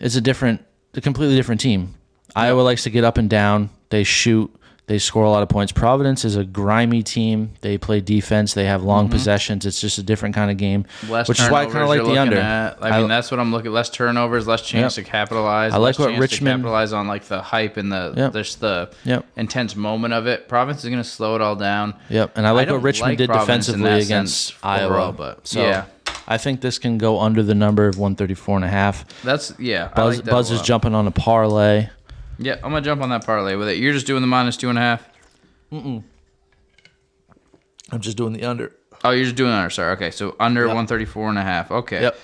is a different, a completely different team. Iowa likes to get up and down. They shoot. They score a lot of points. Providence is a grimy team. They play defense. They have long mm-hmm. possessions. It's just a different kind of game, Less which is why I kind of like the under. At. I mean, that's what I'm looking. Less turnovers, less chance Yep. to capitalize. I like what Richmond- capitalize on, like the hype and the Yep. just the Yep. intense moment of it. Providence is going to slow it all down. Yep, and I like don't what Richmond like did Providence defensively against Iowa. overall, but so yeah, I think this can go under the number of 134 and a half. that's yeah. I Buzz, like that Buzz is jumping on a parlay. Yeah, I'm gonna jump on that parlay with it. You're just doing the minus two and a half. I'm just doing the under. Oh, you're just doing under. Sorry. Okay, so under 134 and a half. Okay. Yep.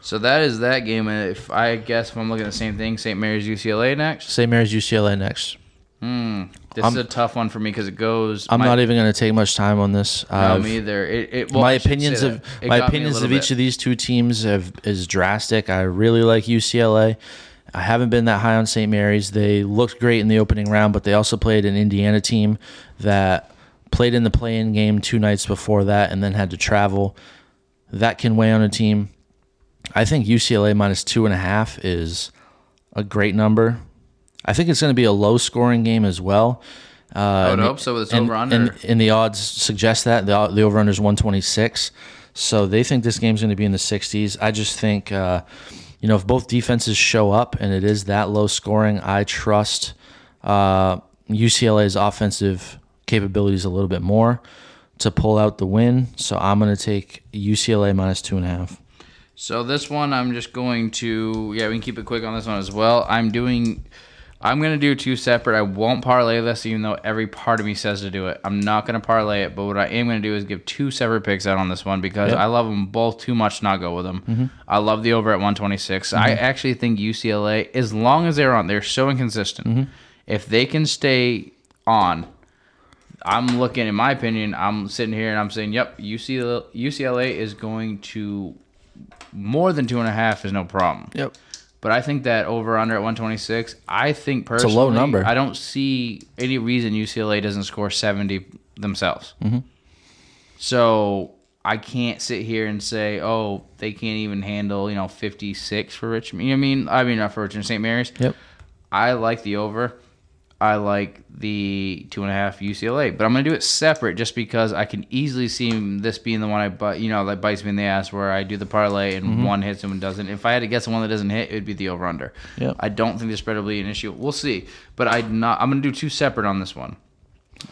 So that is that game. And if I guess if I'm looking at the same thing, St. Mary's UCLA next. St. Mary's UCLA next. Hmm, this is a tough one for me because it goes. I'm my- not even going to take much time on this. No, I've- me either. It, it, well, my opinions of. My got me a opinions of each bit. of these two teams have is drastic. I really like UCLA. I haven't been that high on St. Mary's. They looked great in the opening round, but they also played an Indiana team that played in the play-in game two nights before that, and then had to travel. That can weigh on a team. I think UCLA minus two and a half is a great number. I think it's going to be a low-scoring game as well. Uh, I would and the- hope so with its and, over-under. And, and the odds suggest that the the over under is 126. So they think this game's going to be in the 60s. I just think, uh, you know, if both defenses show up and it is that low scoring, I trust uh, UCLA's offensive capabilities a little bit more to pull out the win. So I'm going to take UCLA minus two and a half. So this one, I'm just going to yeah, we can keep it quick on this one as well. I'm doing, I'm gonna do two separate. I won't parlay this, even though every part of me says to do it. I'm not gonna parlay it, but what I am gonna do is give two separate picks out on this one because Yep. I love them both too much to not go with them. Mm-hmm. I love the over at 126. I mm-hmm. actually think UCLA, as long as they're on, they're so inconsistent. Mm-hmm. If they can stay on, I'm looking, in my opinion, I'm sitting here and I'm saying, yep, UCLA, UCLA is going to more than two and a half is no problem. Yep. But I think that over under at 126, I think personally, it's a low number. I don't see any reason UCLA doesn't score 70 themselves. Mm-hmm. So I can't sit here and say, oh, they can't even handle, you know, 56 for Richmond. You know what I mean? I mean, not for Richmond, St. Mary's. Yep. I like the over. I like the two and a half UCLA, but I'm gonna do it separate just because I can easily see this being the one I but you know that bites me in the ass where I do the parlay and one hits and one doesn't. If I had to guess the one that doesn't hit, it would be the over under. Yep. I don't think the spread will be an issue. We'll see, but I not. I'm gonna do two separate on this one.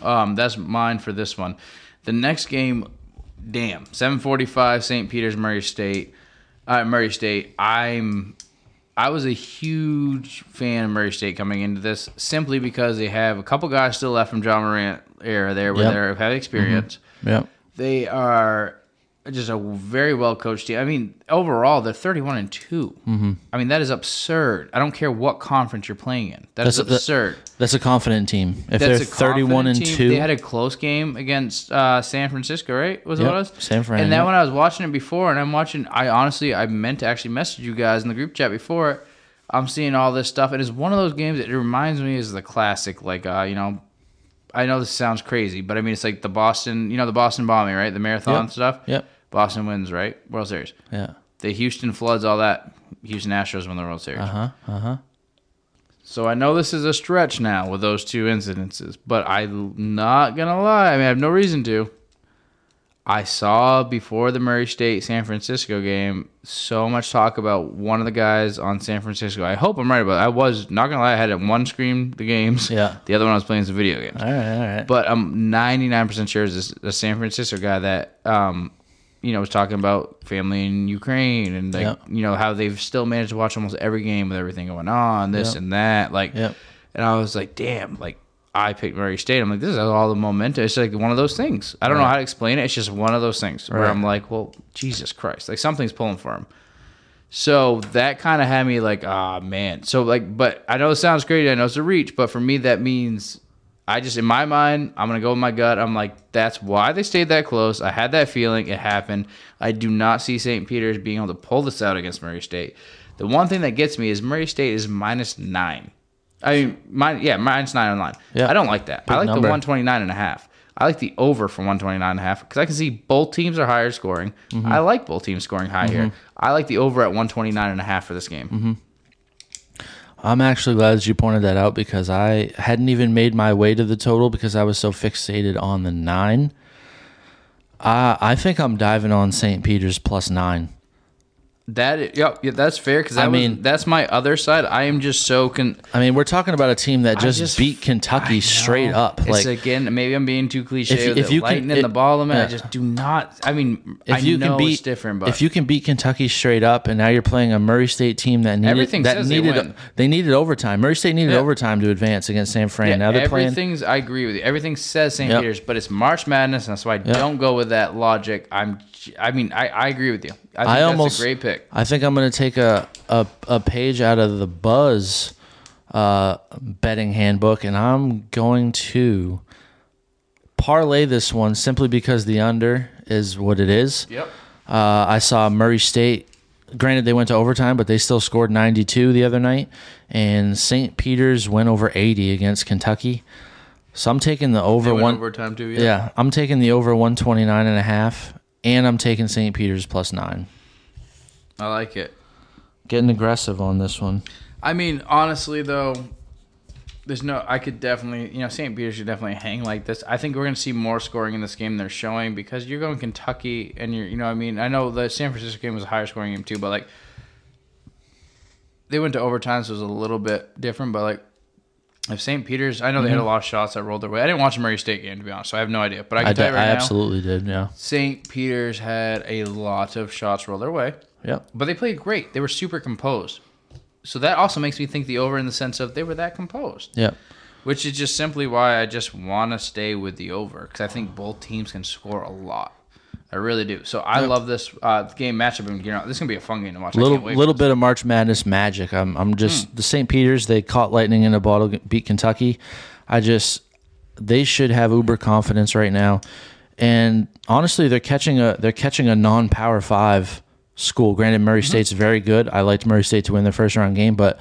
Um, that's mine for this one. The next game, damn, 7:45, St. Peter's, Murray State. Uh, Murray State. I'm. I was a huge fan of Murray State coming into this simply because they have a couple guys still left from Ja Morant era there where Yep. they have had mm-hmm. experience. Yep. They are just a very well coached team. I mean, overall, they're 31 and 2. Mm-hmm. I mean, that is absurd. I don't care what conference you're playing in. That is That's that- absurd. That's a confident team. If That's they're a 31 and team. 2, They had a close game against uh, San Francisco, right? Was Yep, what it was? San Fran, And then yep. when I was watching it before, and I'm watching, I honestly, I meant to actually message you guys in the group chat before. I'm seeing all this stuff, and it's one of those games that it reminds me is the classic, like uh, you know. I know this sounds crazy, but I mean it's like the Boston, you know, the Boston bombing, right? The marathon Yep. stuff. Yep. Boston wins, right? World Series. yeah. The Houston floods, all that. Houston Astros win the World Series. Uh-huh. Uh-huh. So I know this is a stretch now with those two incidences, but I'm not gonna lie. I mean, I have no reason to. I saw before the Murray State San Francisco game so much talk about one of the guys on San Francisco. I hope I'm right about. It. I was not gonna lie. I had it one screen the games. Yeah. The other one I was playing some video games. All right, all right. But I'm 99% sure it's this a San Francisco guy that, um, you know, was talking about family in Ukraine and like, Yep. you know, how they've still managed to watch almost every game with everything going on, this Yep. and that. Like, Yep. and I was like, damn, like I picked Murray State. I'm like, this is all the momentum. It's like one of those things. I don't know how to explain it. It's just one of those things where I'm like, well, Jesus Christ, like something's pulling for him. So that kind of had me like, ah, man. So like, but I know it sounds crazy. I know it's a reach, but for me, that means I just, in my mind, I'm gonna go with my gut. I'm like, that's why they stayed that close. I had that feeling. It happened. I do not see St. Peter's being able to pull this out against Murray State. The one thing that gets me is Murray State is minus nine. I mean, mine, yeah, mine's nine online. Yeah. I don't like that. I like number. the 129 and a half. I like the over for 129 and a half because I can see both teams are higher scoring. Mm-hmm. I like both teams scoring high here. I like the over at 129 and a half for this game. Mm-hmm. I'm actually glad that you pointed that out because I hadn't even made my way to the total because I was so fixated on the nine. Uh, I think I'm diving on St. Peter's plus nine. That yeah, yeah that's fair because I I mean mean- that's my other side. I am just so con. I mean, we're talking about a team that just, just- beat Kentucky straight up. It's Like, again, maybe I'm being too cliche. If- if you can- it- the ball. I yeah. just do not. I mean, if I you know can beat it's different, but if you can beat Kentucky straight up, and now you're playing a Murray State team that needed that they needed win. they needed overtime. Murray State needed Yeah. overtime to advance against San Fran. Yeah, now they're playing. I agree with you. Everything says St. Yep. Peter's, but it's March Madness, and that's why I don't go with that logic. I'm. I mean, I, I agree with you. I think I that's almost a great pick. I think I'm going to take a, a a page out of the Buzz uh, betting handbook, and I'm going to parlay this one simply because the under is what it is. Yep. Uh, I saw Murray State. Granted, they went to overtime, but they still scored 92 the other night. And St. Peter's went over 80 against Kentucky. So I'm taking the over one. overtime too. yeah, I'm taking the over 129 and a half, and I'm taking St. Peter's plus nine. I like it. Getting aggressive on this one. I mean, honestly though, there's no. I could definitely, you know, St. Peter should definitely hang like this. I think we're gonna see more scoring in this game than they're showing because you're going Kentucky and you're, you know, I mean, I know the San Francisco game was a higher scoring game too, but like they went to overtime, so it was a little bit different. But like if St. Peter's, I know they had mm-hmm. a lot of shots that rolled their way. I didn't watch the Murray State game to be honest, so I have no idea. But I can I, tell did, you right I now, absolutely did. Yeah. St. Peter's had a lot of shots roll their way. Yep. But they played great. They were super composed. So that also makes me think the over in the sense of they were that composed, Yep. which is just simply why I just want to stay with the over because I think both teams can score a lot. I really do. So I love this uh, game matchup. And this is gonna be a fun game to watch. Little little bit of March Madness magic. I'm I'm just the St. Peter's. They caught lightning in a bottle, beat Kentucky. I just they should have uber confidence right now. And honestly, they're catching a they're catching a non power five school. Granted, Murray mm-hmm. State's very good. I liked Murray State to win their first round game, but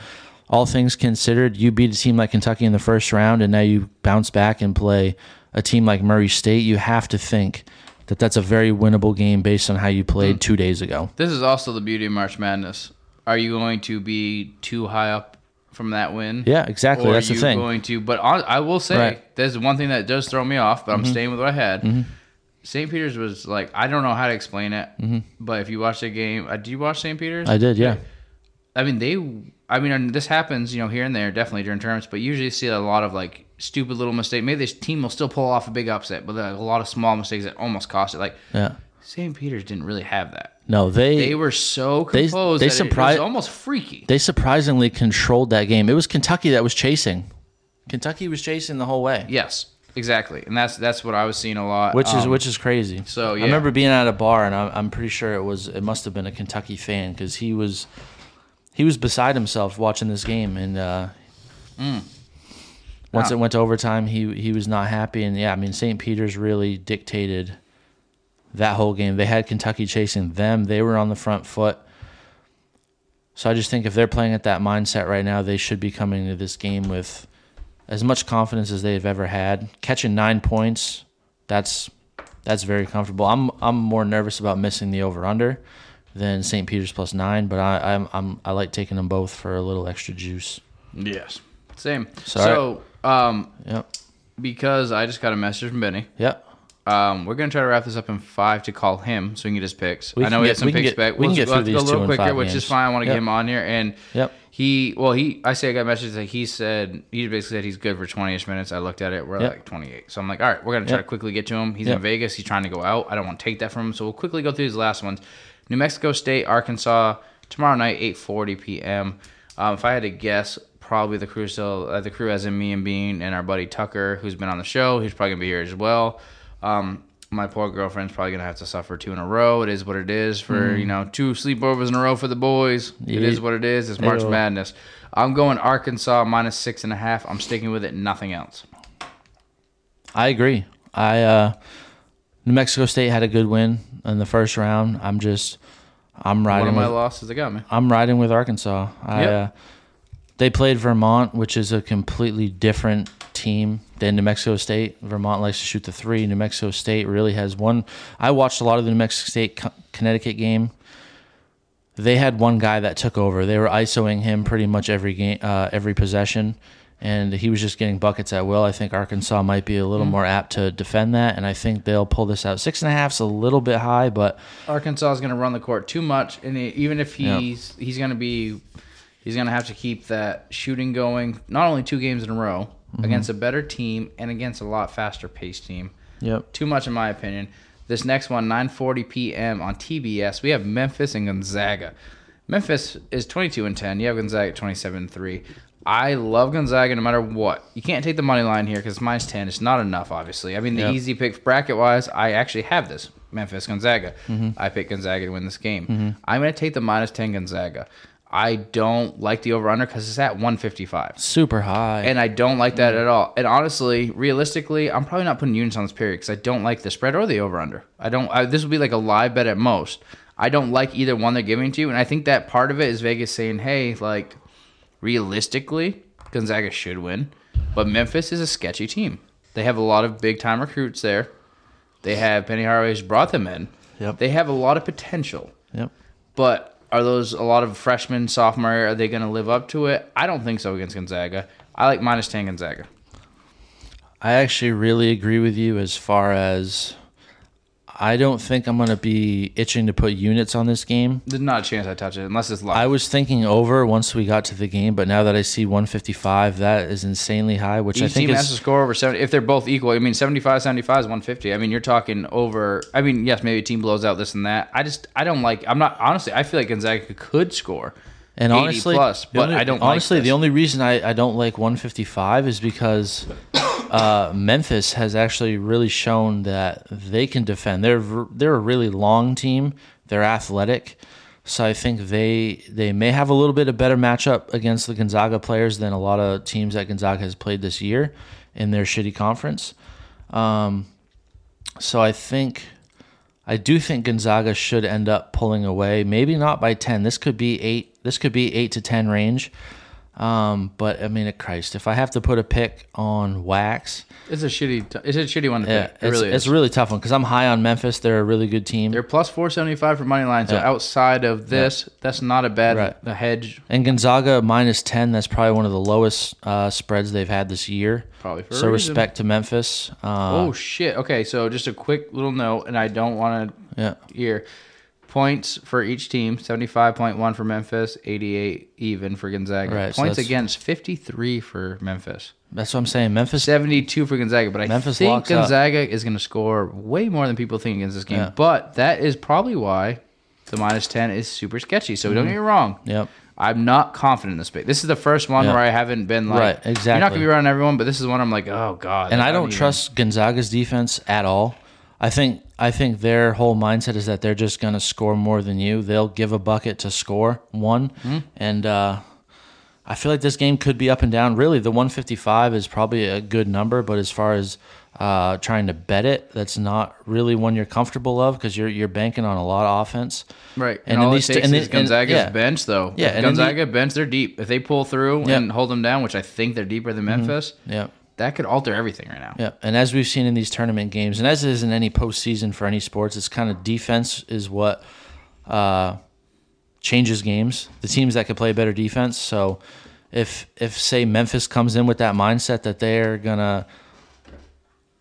all things considered, you beat a team like Kentucky in the first round, and now you bounce back and play a team like Murray State. You have to think that that's a very winnable game based on how you played mm-hmm. two days ago. This is also the beauty of March Madness. Are you going to be too high up from that win. Yeah, exactly. Or That's the thing. going to? But on, I will say, Right. Mm-hmm. there's one thing that does throw me off. But I'm mm-hmm. staying with what I had. St. Peter's was like I don't know how to explain it, but if you watch the game, uh, do you watch St. Peter's? Mm-hmm. I did, yeah. I mean, they. I mean, and this happens, you know, here and there, definitely during tournaments. But usually, you see a lot of like stupid little mistake. Maybe this team will still pull off a big upset, but like, a lot of small mistakes that almost cost it. Like Yeah. St. Peter's didn't really have that. No, they They were so They- composed they that it surpri- was almost freaky. they surprisingly controlled that game. It was Kentucky that was chasing. Kentucky was chasing the whole way. yes, exactly, and that's that's what I was seeing a lot. which is Um, which is crazy. so, yeah. I remember being at a bar and I'm, I'm pretty sure it was it must have been a Kentucky fan because he was he was beside himself watching this game and uh, once Wow. it went to overtime he he was not happy and yeah I mean St. Peter's really dictated that whole game. They had Kentucky chasing them. They were on the front foot. So I just think if they're playing at that mindset right now, they should be coming to this game with as much confidence as they've ever had. Catching nine points, that's that's very comfortable. I'm I'm more nervous about missing the over under than St. Peter's plus nine, but I I'm, I'm I like taking them both for a little extra juice. yes, same. Sorry. So, um, Yep. because I just got a message from Benny. Yep. Um, we're gonna try to wrap this up in five to call him so we can get his picks. We I know can we get- have some we picks get- back. we can We'll get we'll through these a two little quicker, five which is fine. I want to Yep. get him on here, and Yep. he well he I say I got messages that he said he basically said he's good for twenty ish minutes. I looked at it, we're Yep. like twenty eight. So I'm like, all right, we're gonna try to quickly get to him. He's in Vegas. He's trying to go out. I don't want to take that from him. So we'll quickly go through these last ones. New Mexico State, Arkansas tomorrow night, eight forty p.m. Um, if I had to guess, probably the crew still uh, the crew as in me and Bean and our buddy Tucker, who's been on the show. He's probably gonna be here as well. Um, my poor girlfriend's probably gonna have to suffer two in a row. It is what it is for you know two sleepovers in a row for the boys. It Yeah. is what it is. It's March. Madness. I'm going Arkansas minus six and a half. I'm sticking with it. Nothing else. I agree. I uh, New Mexico State had a good win in the first round. I'm just I'm One riding of my with losses that got me. I'm riding with Arkansas. I, Yep. uh, they played Vermont, which is a completely different team than New Mexico State. Vermont likes to shoot the three. New Mexico State really has one. I watched a lot of the New Mexico State Connecticut game. They had one guy that took over. They were isoing him pretty much every game, uh, every possession, and he was just getting buckets at will. I think Arkansas might be a little more apt to defend that, and I think they'll pull this out. Six and a half's a little bit high, but Arkansas is going to run the court too much, and even if Yeah. he's he's going to be he's going to have to keep that shooting going. Not only two games in a row Mm-hmm. against a better team and against a lot faster paced team. yep. Too much in my opinion. This next one, 9:40 p.m. on TBS. We have Memphis and Gonzaga. Memphis is 22 and 10. You have Gonzaga at 27 and 3. I love Gonzaga no matter what. You can't take the money line here because minus 10. It's not enough, obviously. I mean, the Yep. easy pick bracket wise, I actually have this Memphis Gonzaga. I pick Gonzaga to win this game. I'm going to take the minus 10 Gonzaga. I don't like the over under because it's at 155. Super high. And I don't like that at all. And honestly, realistically, I'm probably not putting units on this period because I don't like the spread or the over under. I don't. I, this will be like a live bet at most. I don't like either one they're giving to you, and I think that part of it is Vegas saying, "Hey, like, realistically, Gonzaga should win, but Memphis is a sketchy team. They have a lot of big time recruits there. They have Penny Hardaway's brought them in. Yep. They have a lot of potential." yep. But are those a lot of freshmen, sophomore? Are they going to live up to it? I don't think so against Gonzaga. I like minus 10 Gonzaga. I actually really agree with you as far as I don't think I'm going to be itching to put units on this game. There's not a chance I touch it unless it's live. I was thinking over once we got to the game, but now that I see 155, that is insanely high, which I think team has to score over 70. If they're both equal, I mean, 75 75 is 150. I mean, you're talking over. I mean, yes, maybe a team blows out this and that. I just, I don't like, I'm not, honestly, I feel like Gonzaga could score. and honestly, plus, but only- I don't honestly like the only reason I, I don't like 155 is because uh, Memphis has actually really shown that they can defend. They're they're a really long team. They're athletic, so I think they they may have a little bit of better matchup against the Gonzaga players than a lot of teams that Gonzaga has played this year in their shitty conference. Um, so I think I do think Gonzaga should end up pulling away. Maybe not by ten. This could be eight. This could be eight to ten range. Um, but I mean, Christ, if I have to put a pick on wax, It's a shitty. T- it's a shitty one to yeah, pick. It it's, really is. it's a really tough one because I'm high on Memphis. They're a really good team. They're plus four seventy five for money line. So Yeah. outside of this, that's not a bad Right. the hedge. And Gonzaga minus ten. That's probably one of the lowest uh, spreads they've had this year. Probably for so respect to Memphis. Uh, Oh shit. Okay, so just a quick little note, and I don't want to yeah, here. Points for each team: seventy-five point one for Memphis, eighty-eight even for Gonzaga. Right, so Points that's- against fifty-three for Memphis, that's what I'm saying. Memphis. seventy-two for Gonzaga. But I Memphis think locks up. Gonzaga is going to score way more than people think against this game. Yeah. But that is probably why the minus ten is super sketchy. So don't mm-hmm. get me wrong. Yep. I'm not confident in this pick. This is the first one Yeah. where I haven't been like, Right, You're not gonna be around everyone, but this is one I'm like, oh god. and I don't even- trust Gonzaga's defense at all. I think I think their whole mindset is that they're just going to score more than you. They'll give a bucket to score one, Hmm. and uh, I feel like this game could be up and down. Really, the 155 is probably a good number, but as far as uh, trying to bet it, that's not really one you're comfortable of because you're you're banking on a lot of offense. Right, And and, all these it takes and is and- Gonzaga's yeah. bench, though. Yeah, If in the- Gonzaga bench, they're deep. If they pull through Yeah. and hold them down, which I think they're deeper than Memphis, Yeah. That could alter everything right now. Yeah, and as we've seen in these tournament games, and as it is in any postseason for any sports, it's kind of defense is what uh, changes games. The teams that can play better defense. So, if if say Memphis comes in with that mindset that they're gonna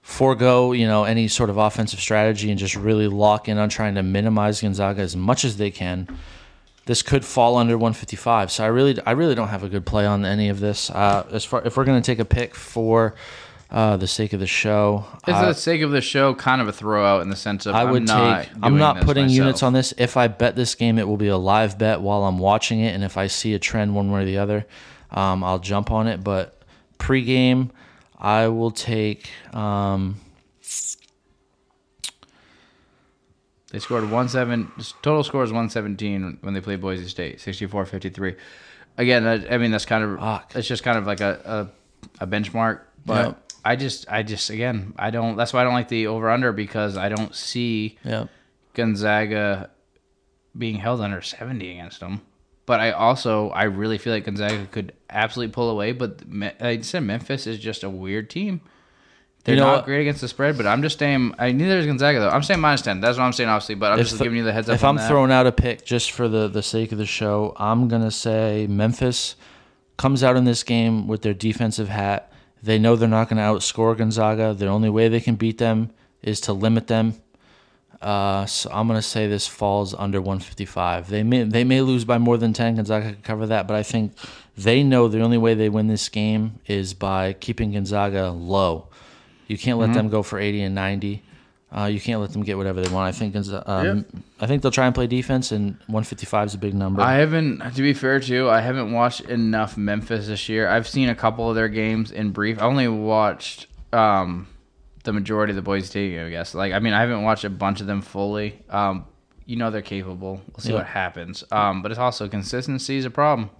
forego, you know, any sort of offensive strategy and just really lock in on trying to minimize Gonzaga as much as they can, this could fall under 155. So I really, I really don't have a good play on any of this. Uh, as far if we're gonna take a pick for uh, the sake of the show, It's uh, the sake of the show, kind of a throwout in the sense of I I'm would not take. I'm not putting myself. units on this. If I bet this game, it will be a live bet while I'm watching it, and if I see a trend one way or the other, um, I'll jump on it. But pregame, I will take. Um, They scored one seven. Total score is one seventeen when they played Boise State, 64-53. Again, I, I mean that's kind of Fuck. it's just kind of like a a, a benchmark, but. Yep. I just, I just, again, I don't. That's why I don't like the over under because I don't see yeah, Gonzaga being held under 70 against them. But I also, I really feel like Gonzaga could absolutely pull away. But I said Memphis is just a weird team. They're You know not great against the spread, but I'm just saying. I neither is Gonzaga though. I'm saying minus 10. That's what I'm saying, obviously. But I'm just giving you the heads up. If I'm that. throwing out a pick just for the the sake of the show, I'm gonna say Memphis comes out in this game with their defensive hat. They know they're not going to outscore Gonzaga. The only way they can beat them is to limit them. Uh, so I'm gonna say this falls under 155. They may they may lose by more than 10. Gonzaga could cover that, but I think they know the only way they win this game is by keeping Gonzaga low. You can't let them go for 80 and 90. Uh, you can't let them get whatever they want. I think um, I think they'll try and play defense, and 155 is a big number. I haven't, to be fair too, I haven't watched enough Memphis this year. I've seen a couple of their games in brief. I only watched um, the majority of the Boise team, I guess. Like, I mean, I haven't watched a bunch of them fully. Um, you know they're capable. We'll see Yeah. what happens. Um, but it's also consistency is a problem.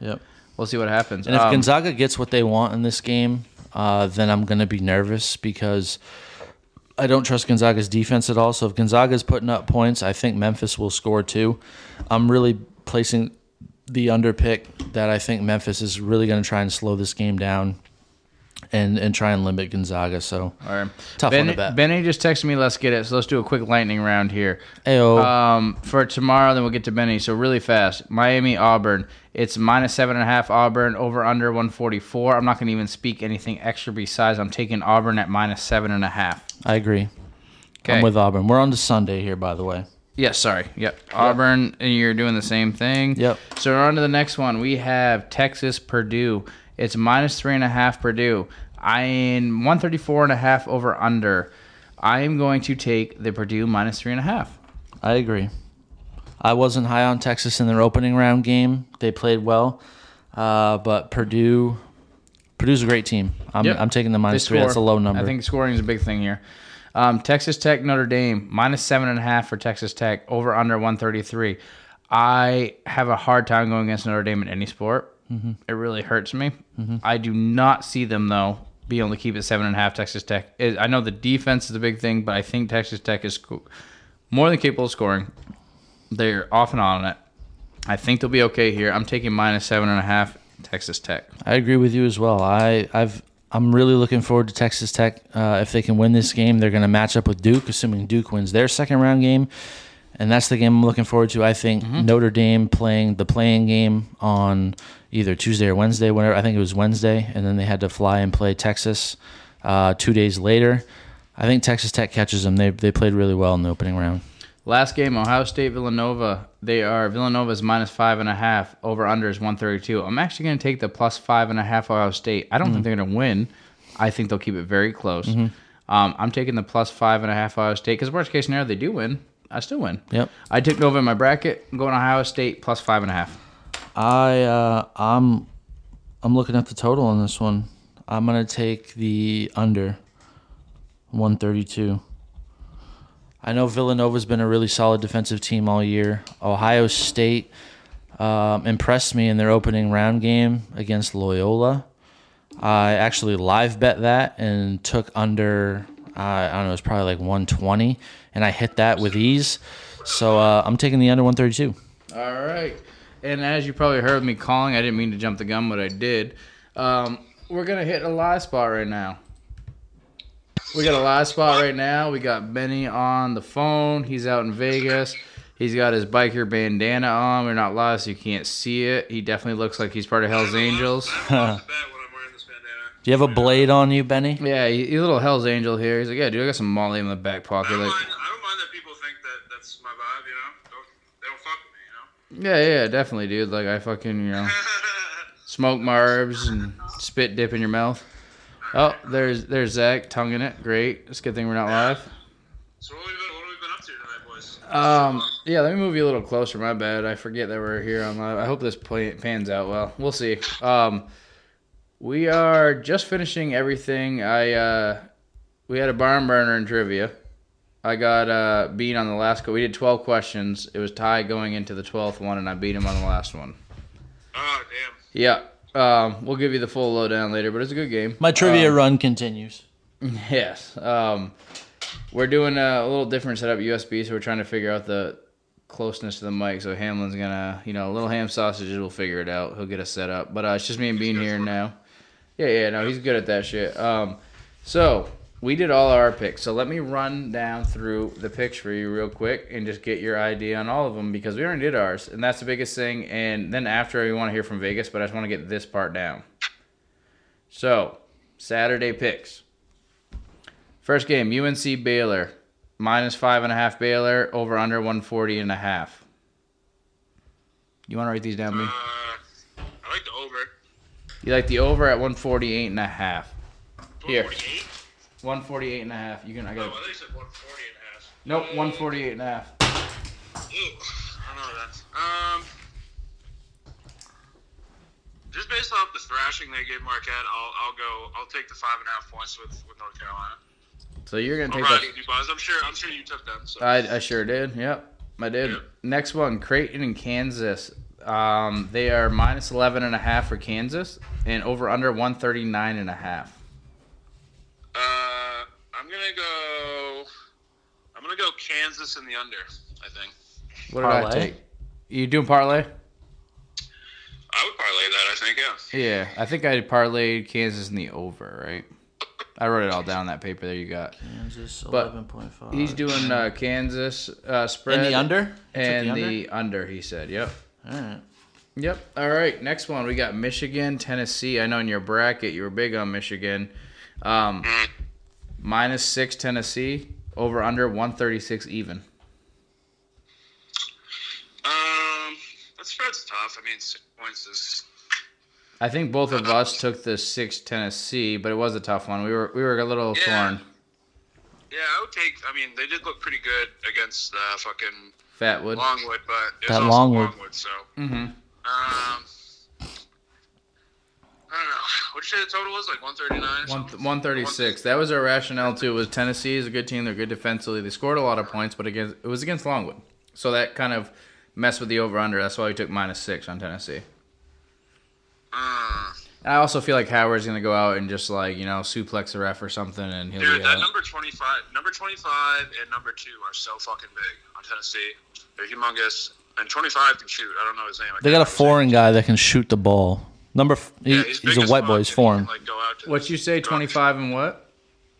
yep. We'll see what happens. And if Um, Gonzaga gets what they want in this game, uh, then I'm going to be nervous because I don't trust Gonzaga's defense at all. So if Gonzaga's putting up points, I think Memphis will score too. I'm really placing the under pick that I think Memphis is really going to try and slow this game down and and try and limit Gonzaga. So all right. tough Benny, one to bet. Benny just texted me. Let's get it. So let's do a quick lightning round here. Ayo. Um, for tomorrow, then we'll get to Benny. So really fast, Miami Auburn. It's minus seven and a half Auburn over under one forty four. I'm not going to even speak anything extra besides I'm taking Auburn at minus seven and a half. I agree. Okay. I'm with Auburn. We're on to Sunday here, by the way. Yes, sorry. Yep. Auburn, and you're doing the same thing. Yep. So we're on to the next one. We have Texas Purdue. It's minus three and a half Purdue. I am 134 and a half over under. I am going to take the Purdue minus three and a half. I agree. I wasn't high on Texas in their opening round game. They played well, uh, but Purdue, Purdue's a great team. I'm, Yep. I'm taking the minus three. That's a low number. I think scoring is a big thing here. Um, Texas Tech, Notre Dame, minus seven and a half for Texas Tech, over under 133. I have a hard time going against Notre Dame in any sport. Mm-hmm. It really hurts me. I do not see them, though, being able to keep it seven and a half. Texas Tech. I know the defense is a big thing, but I think Texas Tech is more than capable of scoring. They're off and on it. I think they'll be okay here. I'm taking minus seven and a half Texas Tech. I agree with you as well. I, I've I'm really looking forward to Texas Tech. Uh, if they can win this game, they're going to match up with Duke, assuming Duke wins their second round game, and that's the game I'm looking forward to. I think Notre Dame playing the playing game on either Tuesday or Wednesday, whenever I think it was Wednesday, and then they had to fly and play Texas uh, two days later. I think Texas Tech catches them. They they played really well in the opening round. Last game, Ohio State Villanova. They are Villanova's minus five and a half. Over under is one thirty two. I'm actually going to take the plus five and a half Ohio State. I don't think they're going to win. I think they'll keep it very close. Um, I'm taking the plus five and a half Ohio State because worst case scenario they do win. I still win. Yep. I took Nova in my bracket. I'm going Ohio State plus five and a half. I uh, I'm I'm looking at the total on this one. I'm gonna take the under 132. I know Villanova's been a really solid defensive team all year. Ohio State um, impressed me in their opening round game against Loyola. I actually live bet that and took under. Uh, I don't know, it was probably like 120, and I hit that with ease. So uh, I'm taking the under 132. All right. And as you probably heard me calling, I didn't mean to jump the gun, but I did. Um, we're going to hit a live spot right now. We got a live spot right now. We got Benny on the phone. He's out in Vegas. He's got his biker bandana on. We're not live, so you can't see it. He definitely looks like he's part of Hell's Angels. I'm off the bat when I'm wearing this bandana. Do you have a blade on you, Benny? Yeah, he- he's a little Hell's Angel here. He's like, yeah, dude, I got some Molly in the back I pocket. don't, Like, mind, I don't mind that people think that that's my vibe, you know? Don't, they don't fuck with me, you know? Yeah, yeah, definitely, dude. Like, I fucking, you know. smoke marbs and spit dip in your mouth. Oh, there's there's Zach tonguing it. Great. It's a good thing we're not live. so what have, we been, what have we been up to tonight, boys? Um, yeah, let me move you a little closer. My bad. I forget that we're here on live. I hope this play, pans out well. We'll see. Um, we are just finishing everything. I uh, we had a barn burner in trivia. I got uh beat on the last. Co- we did twelve questions. It was tied going into the twelfth one, and I beat him on the last one. Oh, damn. Yeah. Um, we'll give you the full lowdown later, but it's a good game. My trivia run continues. Yes. Um, we're doing a, a little different setup USB, so we're trying to figure out the closeness to the mic. So Hamlin's gonna, you know, little ham sausages will figure it out. He'll get us set up. But uh, it's just me and Bean here now. Yeah, yeah, no, he's good at that shit. Um, so we did all our picks. So let me run down through the picks for you real quick and just get your idea on all of them because we already did ours, and that's the biggest thing. And then after, we want to hear from Vegas, but I just want to get this part down. So Saturday picks. First game, UNC Baylor. Minus five and a half Baylor, over under 140 and a half. You want to write these down, me? Uh, I like the over. You like the over at 148 and a half. Here. 148? 148 and a half. You can, I Oh, got I think you said 140 and a half. Nope, 148 and a half. Ew, I know that. Um, just based off the thrashing they gave Marquette, I'll I'll go. I'll take the five and a half points with, with North Carolina. So you're going to take ride that. with. I'm sure. I'm sure you took them. So. I, I sure did. Yep, I did. Yep. Next one, Creighton and Kansas. Um, they are minus 11 and a half for Kansas and over under 139 and a half. Uh, I'm gonna go. I'm gonna go Kansas in the under. I think. What did I Parlay? take? You doing parlay? I would parlay that. I think. Yeah. Yeah, I think I parlayed Kansas in the over, right? I wrote it all down that paper there you got. Kansas 11.5. He's doing uh, Kansas uh, spread in the under? And the the under. He said, "Yep, All right. yep." All right, next one we got Michigan, Tennessee. I know in your bracket you were big on Michigan. Um, minus six Tennessee over under one thirty six even. Um, that spread's tough. I mean, six points is. I think both of us took the six Tennessee, but it was a tough one. We were we were a little Yeah. torn. Yeah, I would take. I mean, they did look pretty good against uh, fucking Fatwood. Longwood, but it was That also Longwood. Longwood. So, Mm-hmm. um, I don't know. What'd you say the total was? Like 139 or One, 136. That was our rationale too. Was Tennessee is a good team. They're good defensively. They scored a lot of points, but against it was against Longwood, so that kind of messed with the over under. That's why we took minus six on Tennessee. And I also feel like Howard's gonna go out and just like you know suplex the ref or something, and he'll dude, be that out. number 25, number 25 and number two are so fucking big on Tennessee. They're humongous. And 25 can shoot. I don't know his name. I They got a remember his name. foreign guy that can shoot the ball. Number f- he, Yeah, he's, big a white fuck, boy's and he form. Like, go out to What you say, twenty five and what?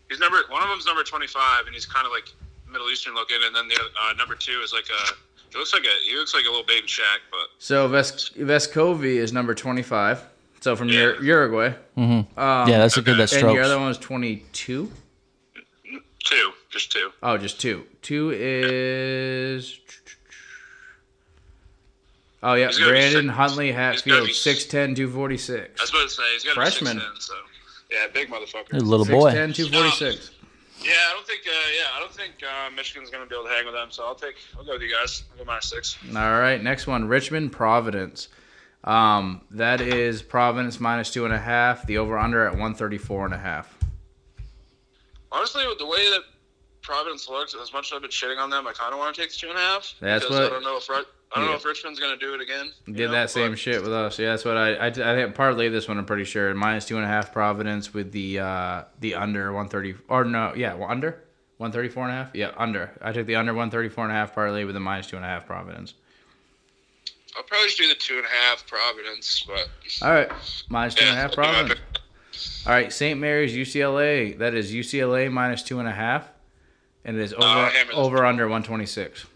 He's number one of them's number twenty five, and he's kind of like Middle Eastern looking, and then the uh, number two is like a. He looks like a he looks like a little baby Shaq, but So Ves- Vescovi is number twenty five. So from Yeah. Ur- Uruguay. Um, yeah, that's a good that And strokes. your other one is twenty two. two, just two. Oh, just two. Two is. Oh yeah, He's gotta be Brandon six- Huntley he's gotta Hatfield, be- 6'10", 246. I was about to say he's got a Freshman. six ten, so yeah, big motherfucker. A little boy. 6'10", 246. Yeah, I don't think. Uh, yeah, I don't think uh, Michigan's gonna be able to hang with them. So I'll take. I'll go with you guys. I'll go minus six. All right, next one, Richmond Providence. Um, that is Providence minus two and a half. The over under at one thirty four and a half. Honestly, with the way that Providence looks, as much as I've been shitting on them, I kind of want to take the two and a half. That's what- I don't know if Ri- I don't know if Richmond's gonna do it again. Did know, that same shit with us. Yeah, that's what I I, I think partly this one. I'm pretty sure minus two and a half Providence with the uh the under one thirty or no yeah well, under one thirty four and a half yeah under. I took the under one thirty four and a half partly with the minus two and a half Providence. I'll probably just do the two and a half Providence, but All right, minus two and a half I'll do my Providence. All right, St. Mary's UCLA. That is UCLA minus two and a half, and it is over Uh, over under one twenty six.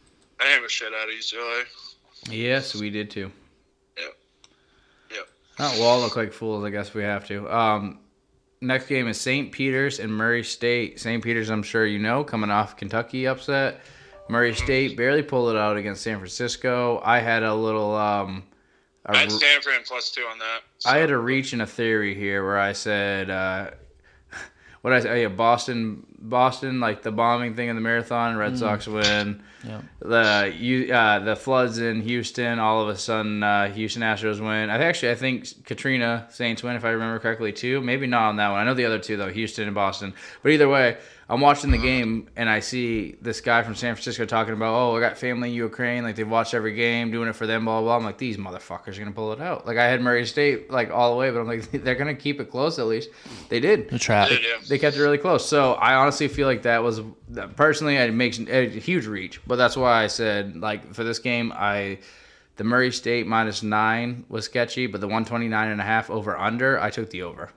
I hammer shit out of UCLA. Yes, we did too. Yep. Yep. Oh, we'll all look like fools. I guess we have to. Um, next game is St. Peter's and Murray State. St. Peter's, I'm sure you know, coming off Kentucky upset. Murray State barely pulled it out against San Francisco. I had a little. Um, a I had Stanford and plus two on that. I had a reach in a theory here where I said, uh, what I say? Yeah, Boston, Boston, like the bombing thing in the marathon. Red Sox win. The you uh, the floods in Houston. All of a sudden, uh, Houston Astros win. I actually I think Katrina Saints win if I remember correctly too. Maybe not on that one. I know the other two though, Houston and Boston. But either way, I'm watching the game and I see this guy from San Francisco talking about, oh, I got family in Ukraine. Like they've watched every game, doing it for them. Blah blah. blah. I'm like, these motherfuckers are gonna pull it out. Like I had Murray State like all the way, but I'm like, they're gonna keep it close at least. They did The trap. Yeah, yeah. they kept it really close. So I honestly feel like that was personally it makes a huge reach, but that's why I said like for this game I the Murray State minus nine was sketchy, but the 129 and a half over under I took the over.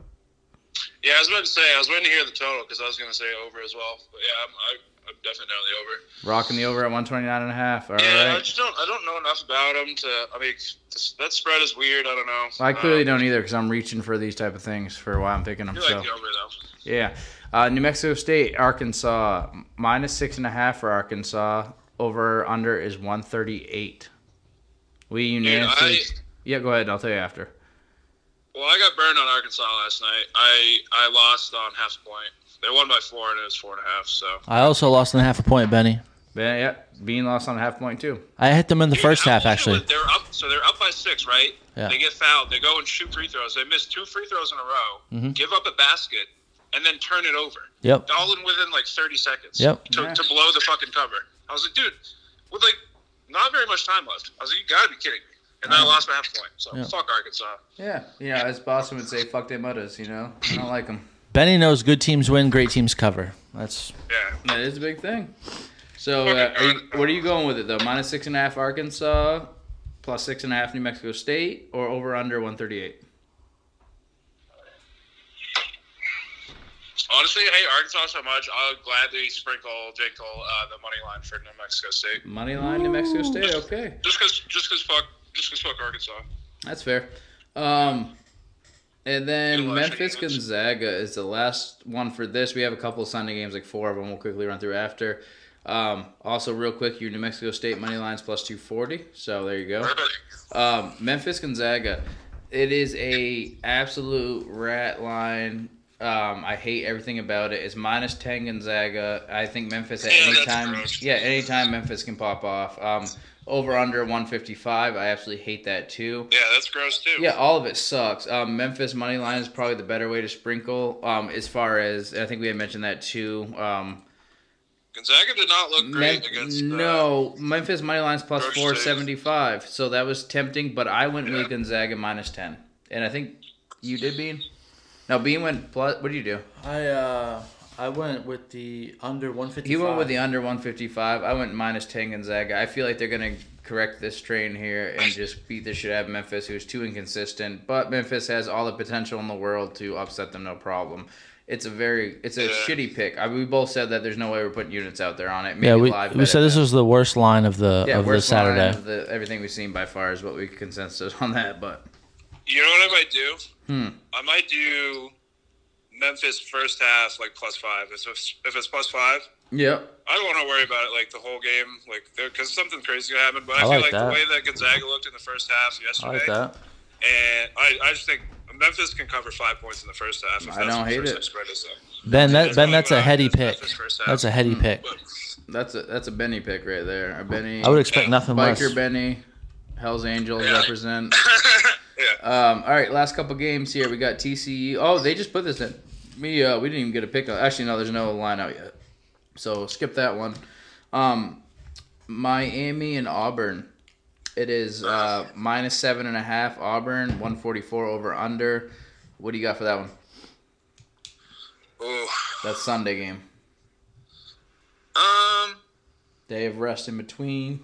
Yeah, I was about to say I was waiting to hear the total because I was going to say over as well. But yeah, I'm, I, I'm definitely down the over. Rocking the over at 129 and a half. All right. yeah, I just don't. I don't know enough about them to. I mean, that spread is weird. I don't know. I clearly Um, don't either because I'm reaching for these type of things for why I'm picking them. I So like the over though. yeah, uh, New Mexico State, Arkansas minus six and a half for Arkansas. Over under is 138. We unanimously. I- yeah, go ahead. I'll tell you after. Well, I got burned on Arkansas last night. I I lost on half a point. They won by four, and it was four and a half. So I also lost on half a point, Benny. Yeah, yeah, Bean lost on a half point too. I hit them in the Dude, first half, actually. They're up, so they're up by six, right? Yeah. They get fouled. They go and shoot free throws. They miss two free throws in a row. Mm-hmm. Give up a basket, and then turn it over. Yep. All in within like thirty seconds. Yep. To, Yeah. to blow the fucking cover. I was like, dude, with like not very much time left. I was like, you gotta be kidding me. And then I lost by half point. So Yeah. fuck Arkansas. Yeah, yeah. As Boston would say, "Fuck them mutters," you know. I don't like them. Benny knows good teams win, great teams cover. That's Yeah. That is a big thing. So, uh, are you, what are you going with it though? Minus six and a half Arkansas, plus six and a half New Mexico State, or over under one thirty eight? Honestly, I hate Arkansas so much. I'll gladly sprinkle J. Cole uh, the money line for New Mexico State. Money line New Mexico State. Okay, Just cause, just cause fuck, just cause fuck Arkansas. that's fair. Um, and then Memphis Gonzaga is the last one for this. We have a couple of Sunday games, like four of them. We'll quickly run through after. Um, also, real quick, your New Mexico State money lines plus two forty. So there you go. Um, Memphis Gonzaga. It is a absolute rat line. Um, I hate everything about it. It's minus ten Gonzaga. I think Memphis at Yeah, any time. gross. Yeah, anytime Memphis can pop off. Um, over under one fifty five. I absolutely hate that too. Yeah, that's gross too. Yeah, all of it sucks. Um, Memphis money line is probably the better way to sprinkle. Um, as far as I think we had mentioned that too. Um, Gonzaga did not look great Mem- against. Uh, no, Memphis money line's plus Georgia State. four seventy five. So that was tempting, but I went Yeah. with Gonzaga minus ten, and I think you did Bean. No, Bean went plus. What did you do? I uh I went with the under 155. He went with the under 155. I went minus 10 Gonzaga. I feel like they're going to correct this train here and just beat the shit out of Memphis, who's too inconsistent. But Memphis has all the potential in the world to upset them, no problem. It's a very, it's a Yeah. shitty pick. I, we both said that there's no way we're putting units out there on it. Maybe Yeah, we, live we said this then. was the worst line of the yeah, of the worst line Saturday. of the, everything we've seen by far is what we consensus on that. But You know what I might do? Hmm. I might do Memphis first half like plus five. If it's, if it's plus five, yep, I don't want to worry about it like the whole game, like because something crazy could happen. But I, I feel like like, that. the way that Gonzaga looked in the first half I yesterday, like that. and I, I just think Memphis can cover five points in the first half. If I that's don't what the hate first it. Spread is, though. Ben, that That's Ben, that's a what I- heady pick. Memphis first half. That's a heady hmm. pick. But that's a that's a Benny pick right there. A Benny. I would expect nothing less. Biker Benny, Hell's Angels Yeah. represent. yeah, Um, all right, last couple games here. We got TCU. Oh, they just put this in. Me, uh, we didn't even get a pick. Actually, no, there's no line out yet. So skip that one. Um, Miami and Auburn. It is uh, minus seven and a half. Auburn, one forty four over under. What do you got for that one? Ooh. That's Sunday game. Um, Day of rest in between.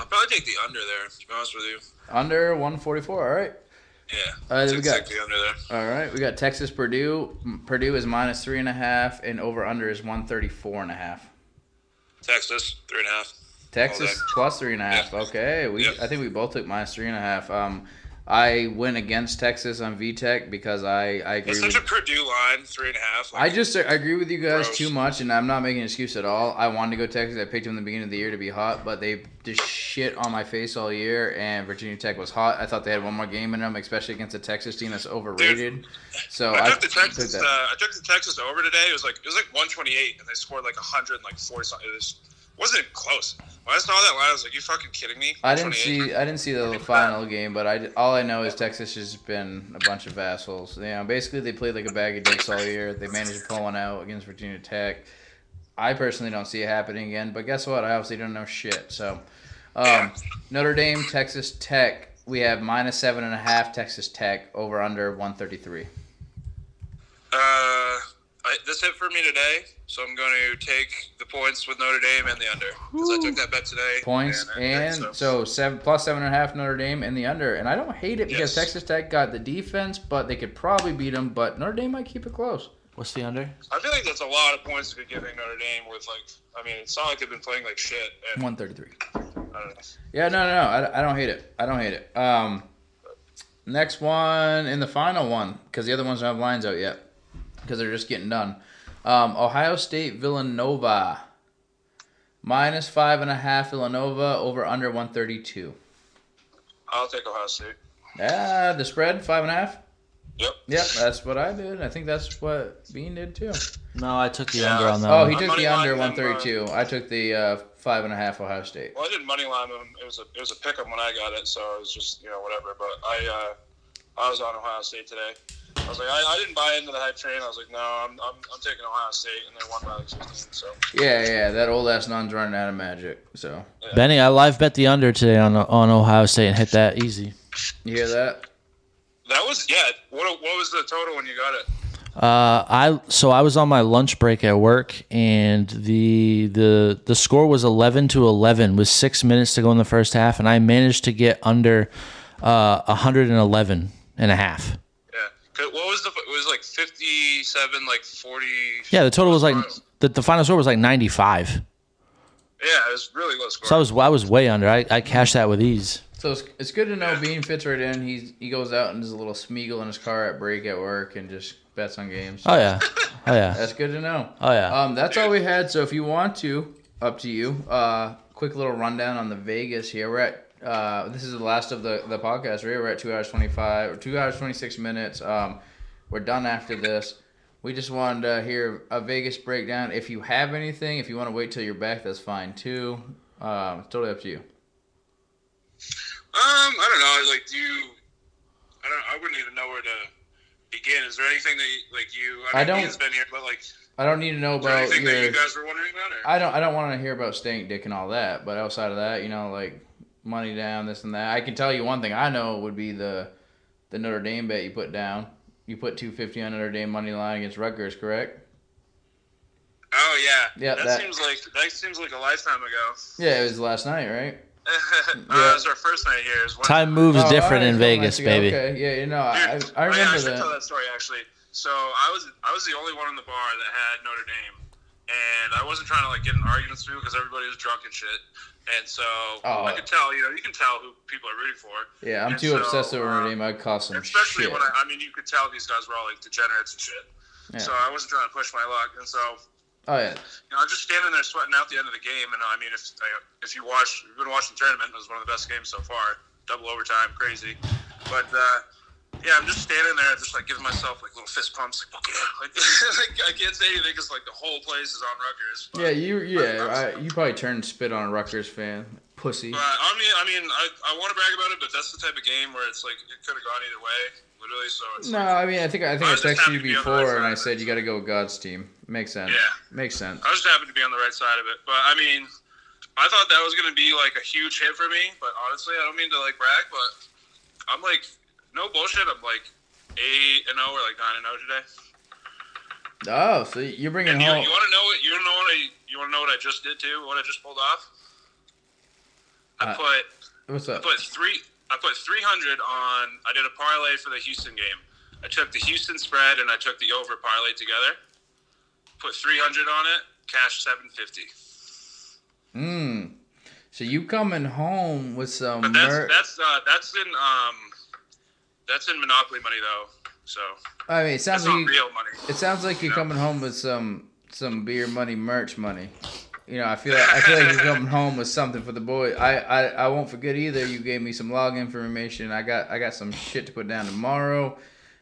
I'll probably take the under there. To be honest with you, Under one forty four. All right. yeah. All right, we got- the under there. All right, we got Texas Purdue. Purdue is minus three and a half, and over under is one thirty four and a half. Texas three and a half. Texas plus three and a half. Yeah. Okay, we. I think we both took minus three and a half. Um, I went against Texas on VTech because I I agree. It's With, such a Purdue line, three and a half. I just I agree with you guys Gross. too much, and I'm not making an excuse at all. I wanted to go Texas. I picked them in the beginning of the year to be hot, but they just shit on my face all year. And Virginia Tech was hot. I thought they had one more game in them, especially against a Texas team that's overrated. So I I, took the Texas. that. Uh, I took the Texas over today. It was like it was like 128, and they scored like 100 and like 40 something. It was, wasn't it close. When I saw that line, I was like, "You fucking kidding me?" I didn't see I didn't see the final game, but I all I know is Texas has been a bunch of assholes. You know, basically they played like a bag of dicks all year. They managed to pull one out against Virginia Tech. I personally don't see it happening again, but guess what? I obviously don't know shit. So, um, Notre Dame, Texas Tech. We have minus seven and a half. Texas Tech over under one thirty three. Uh, I, that's it for me today. So I'm going to take the points with Notre Dame and the under because I took that bet today. Points I- and so seven plus seven and a half Notre Dame and the under. And I don't hate it because Yes. Texas Tech got the defense, but they could probably beat them. But Notre Dame might keep it close. What's the under? I feel like that's a lot of points to be giving Notre Dame with like. I mean, it's not like they've been playing like shit. And, One thirty three. I don't know. Yeah, no, no, no. I, I don't hate it. I don't hate it. Um, next one and the final one because the other ones don't have lines out yet because they're just getting done. Um, Ohio State Villanova minus five and a half Villanova over under one thirty two. I'll take Ohio State. Yeah, the spread five and a half. Yep. Yep, that's what I did. I think that's what Bean did too. No, I took the Yeah. under on that. Oh, one. he took the under line one them, uh. I took the uh, five and a half Ohio State. Well, I didn't money line them. It was a it was a pick 'em when I got it, so it was just you know whatever. But I uh, I was on Ohio State today. I was like, I, I didn't buy into the hype train. I was like, no, I'm, I'm, I'm taking Ohio State, and they won by like 15. So Yeah, yeah, that old ass nun's running out of magic. So Benny, I live bet the under today on on Ohio State and hit that easy. you hear that? that was yeah. What what was the total when you got it? Uh, I so I was on my lunch break at work, and the the the score was eleven to eleven with six minutes to go in the first half, and I managed to get under uh, 111 and a half. Yeah. 'Cause What was the? It was like 57, like 40. Yeah, the total was like the, the final score was like 95. Yeah, it was really low score. So I was I was way under. I, I cashed that with ease. So it's, it's good to know Bean fits right in. He's he goes out and does a little smeagol in his car at break at work and just bets on games. Oh yeah, oh yeah, That's good to know. oh yeah. Um, that's all we had. So if you want to, up to you. Uh, quick little rundown on the Vegas here. We're at uh, this is the last of the the podcast. Right? We're at two hours twenty five or two hours twenty six minutes. Um, we're done after this. We just wanted to hear a Vegas breakdown. If you have anything, if you want to wait till you're back, that's fine too. Um, it's totally up to you. Um, I don't know. Like, do you? I don't. I wouldn't even know where to begin. Is there anything that you, like you? I I, don't- been here, but like, I don't need to know there about anything that you guys were wondering about? Or? I don't. I don't want to hear about stank dick and all that. But outside of that, you know, like money down, this and that. I can tell you one thing. I know would be the the Notre Dame bet you put down. You put two fifty on Notre Dame money line against Rutgers, correct? Oh yeah. Yeah, That, that- seems like that seems like a lifetime ago. Yeah, it was last night, right? uh, it was our first night here. One- Time moves Oh, different alright, in Vegas, nice baby. Okay, yeah, you know, I, Dude, I oh, yeah, remember I should tell that. that story actually. So I was I was the only one in the bar that had Notre Dame, and I wasn't trying to like get in arguments with people because everybody was drunk and shit. And so Oh. I could tell, you know, you can tell who people are rooting for. Yeah, I'm And too so, obsessed over Notre uh, Dame. I'd cost some Especially shit. when I, I mean, you could tell these guys were all like degenerates and shit. Yeah. So I wasn't trying to push my luck, and so oh yeah, you know, I'm just standing there sweating out the end of the game. And I mean, if if you watch, you've been watching the tournament, it was one of the best games so far. Double overtime, crazy. But uh, yeah, I'm just standing there, just like giving myself like little fist pumps, like yeah. Like, like I can't say anything because like the whole place is on Rutgers. Yeah, you yeah, I, you probably turned spit on a Rutgers fan, pussy. But I mean, I mean, I, I want to brag about it, but that's the type of game where it's like it could have gone either way, literally. So No, I mean, I think I think I I texted you to be on the right before, and I said you got to go with God's team. Makes sense. Yeah. Makes sense. I just happy to be on the right side of it. But I mean, I thought that was gonna be like a huge hit for me. But honestly, I don't mean to like brag, but I'm like, no bullshit. I'm like eight and zero or like nine and zero today. Oh, so you're bringing And you, home. you want to know what you want to know what I you want to know what I just did too? What I just pulled off? I Uh, put What's up? I put three. I put 300 on. I did a parlay for the Houston game. I took the Houston spread and I took the over parlay together. Put 300 on it. Cash 750. Mm. So you coming home with some But that's mer- that's uh, that's in um that's in Monopoly money though. So I mean, it sounds like you, real money. it sounds like you're coming home with some some beer money, merch money. You know, I feel like, I feel like you're coming home with something for the boy. I, I I won't forget either. You gave me some log information. I got I got some shit to put down tomorrow.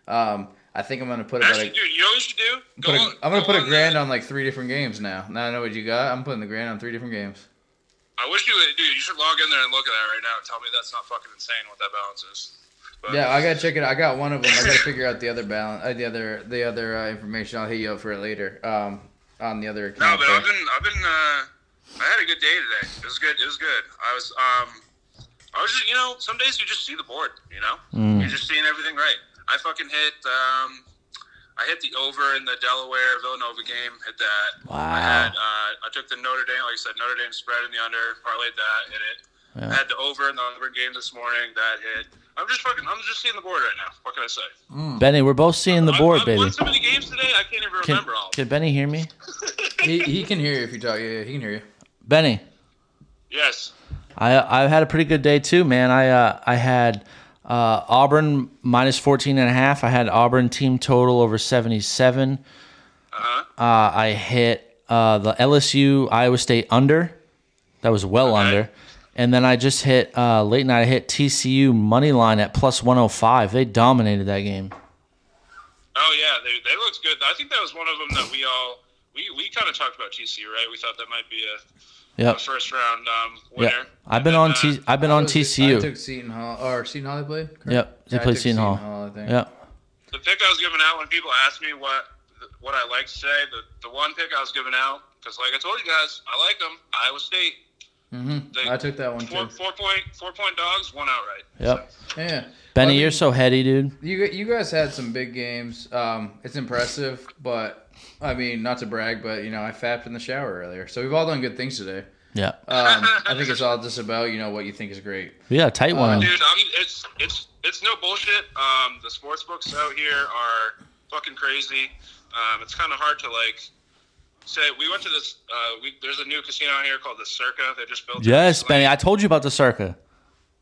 Um, I think I'm gonna put about Actually, a, dude, you know what you should do? put a, on- I'm gonna go put a grand on like three different games now. Now I know what you got. I'm putting the grand on three different games. I wish you would, dude. You should log in there and look at that right now tell me that's not fucking insane what that balance is. But, Yeah, I gotta check it. I got one of them. I gotta figure out the other balance, uh, the other, the other uh, information. I'll hit you up for it later. Um, on the other No, account. but there. I've been, I've been, uh, I had a good day today. It was good. It was good. I was, um, I was just, you know, some days you just see the board, you know, Mm. you're just seeing everything right. I fucking hit, um, I hit the over in the Delaware Villanova game. Hit that. Wow. I had, uh, I took the Notre Dame, like I said, Notre Dame spread in the under, parlayed that, hit it. Yeah. I had the over in the Auburn game this morning. That hit. I'm just fucking. I'm just seeing the board right now. What can I say? Benny, we're both seeing the I- board, I've baby. won so many games today. I can't even Can, remember all. can Benny hear me? he, he can hear you if you talk. Yeah, yeah, he can hear you. Benny, Yes. I I've had a pretty good day too, man. I uh, I had uh, Auburn minus 14 and a half. I had Auburn team total over 77. Uh-huh. Uh, I hit uh, the LSU Iowa State under. That was well Okay. under. And then I just hit uh, late night. I hit TCU money line at plus 105. They dominated that game. Oh yeah, they they looked good. I think that was one of them that we all we, we kind of talked about TCU, right? We thought that might be a, a first round um, winner. Yeah. I've been And on then, T. I've been on I was- I TCU. took Seton Hall or Seton Hall they played. correct? Yep. They Yeah, played took Seton Hall. I think. Yep. the pick I was giving out when people asked me what what I liked today, the the one pick I was giving out because like I told you guys, I like them. Iowa State. Mm-hmm. I took that one Four, too. four point four point dogs, one outright. Yep. Yeah. Benny, Well, I you're so heady, dude. You you guys had some big games. Um, it's impressive, but I mean, not to brag, but you know, I fapped in the shower earlier. So we've all done good things today. Yeah. Um, I think it's all just about you know what you think is great. Yeah, tight one. Dude, I'm, it's it's it's no bullshit. Um, the sports books out here are fucking crazy. Um, it's kind of hard to like say. We went to this. Uh, we, there's a new casino out here called the Circa. They just built. Yes, recently. Benny. I told you about the Circa.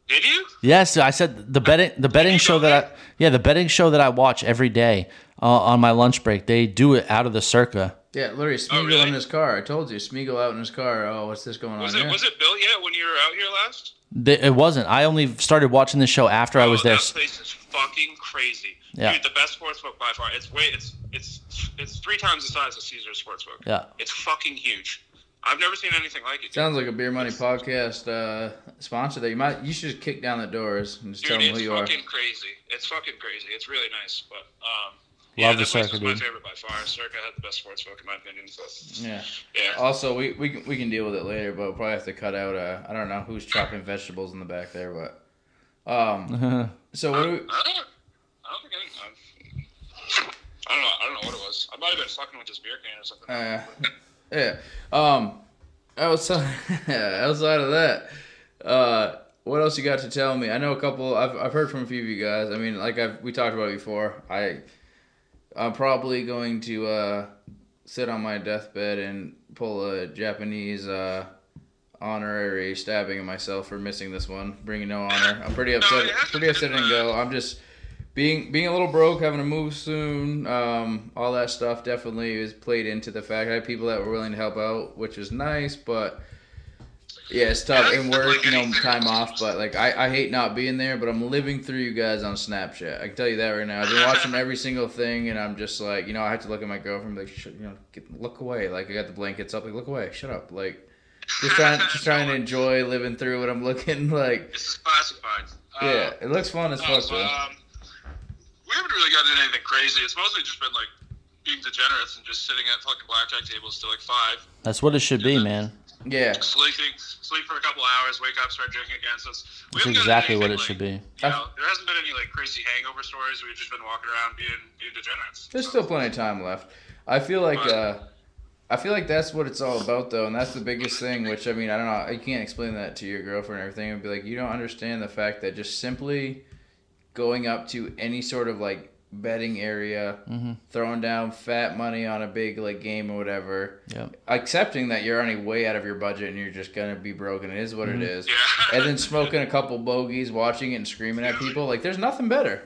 Did you? Yes, I said the betting the betting show go that I yeah the betting show that I watch every day uh, on my lunch break. They do it out of the Circa. Yeah, literally, Smeagol Oh, really? in his car. I told you, Smeagol out in his car. Oh, what's this going Was on? it Yeah. was it built yet when you were out here last? They, it wasn't. I only started watching the show after I was oh, there. That place is fucking crazy. Yeah. Dude, the best sports book by far. It's way it's it's it's three times the size of Caesar's Sportsbook. Yeah. It's fucking huge. I've never seen anything like it. Dude. Sounds like a beer money podcast uh, sponsor. That you might you should just kick down the doors and just tell them who you are. It's fucking crazy. It's fucking crazy. It's really nice, but um, Love yeah, the that place Circa, was my dude. favorite by far. Circa had the best sports book in my opinion. So, Yeah. yeah. Also, we, we can we can deal with it later, but we'll probably have to cut out. Uh, I don't know who's chopping vegetables in the back there, but um. So what I, do we, I don't, know. I don't think any. I'm, was. I might have been fucking with this beer can or something. Uh, yeah. Um, outside outside of that, uh, what else you got to tell me? I know a couple. I've I've heard from a few of you guys. I mean, like I've we talked about before. I I'm probably going to uh, sit on my deathbed and pull a Japanese uh, honorary stabbing of myself for missing this one, bringing no honor. I'm pretty upset. Pretty upset and go. I'm just being being a little broke, having to move soon, um, all that stuff definitely is played into the fact. I had people that were willing to help out, which was nice, but yeah, it's tough and work, you know, time off. But like, I, I hate not being there, but I'm living through you guys on Snapchat. I can tell you that right now. I've been watching every single thing, and I'm just like, you know, I have to look at my girlfriend, like, you know, get, look away. Like I got the blankets up, like look away, shut up, like. Just trying, just trying to enjoy living through what I'm looking like. This is classified. Yeah, it looks fun as no, fuck so, um, we haven't really gotten into anything crazy. It's mostly just been like being degenerates and just sitting at fucking blackjack tables till like five, That's what it should be, man. Yeah, sleeping, sleep for a couple hours, wake up, start drinking again. So it's, we That's haven't gotten exactly what anything, it should be. You know, there hasn't been any like crazy hangover stories. We've just been walking around being being degenerates. There's So- still plenty of time left. I feel like uh, I feel like that's what it's all about though, and that's the biggest thing. Which I mean, I don't know. You can't explain that to your girlfriend and everything. It'd be like you don't understand the fact that just simply going up to any sort of like betting area, Mhm. throwing down fat money on a big like game or whatever, Yep. accepting that you're already way out of your budget and you're just gonna be broken. It is what it is. Yeah. And then smoking a couple bogeys, watching it and screaming at people. Like there's nothing better.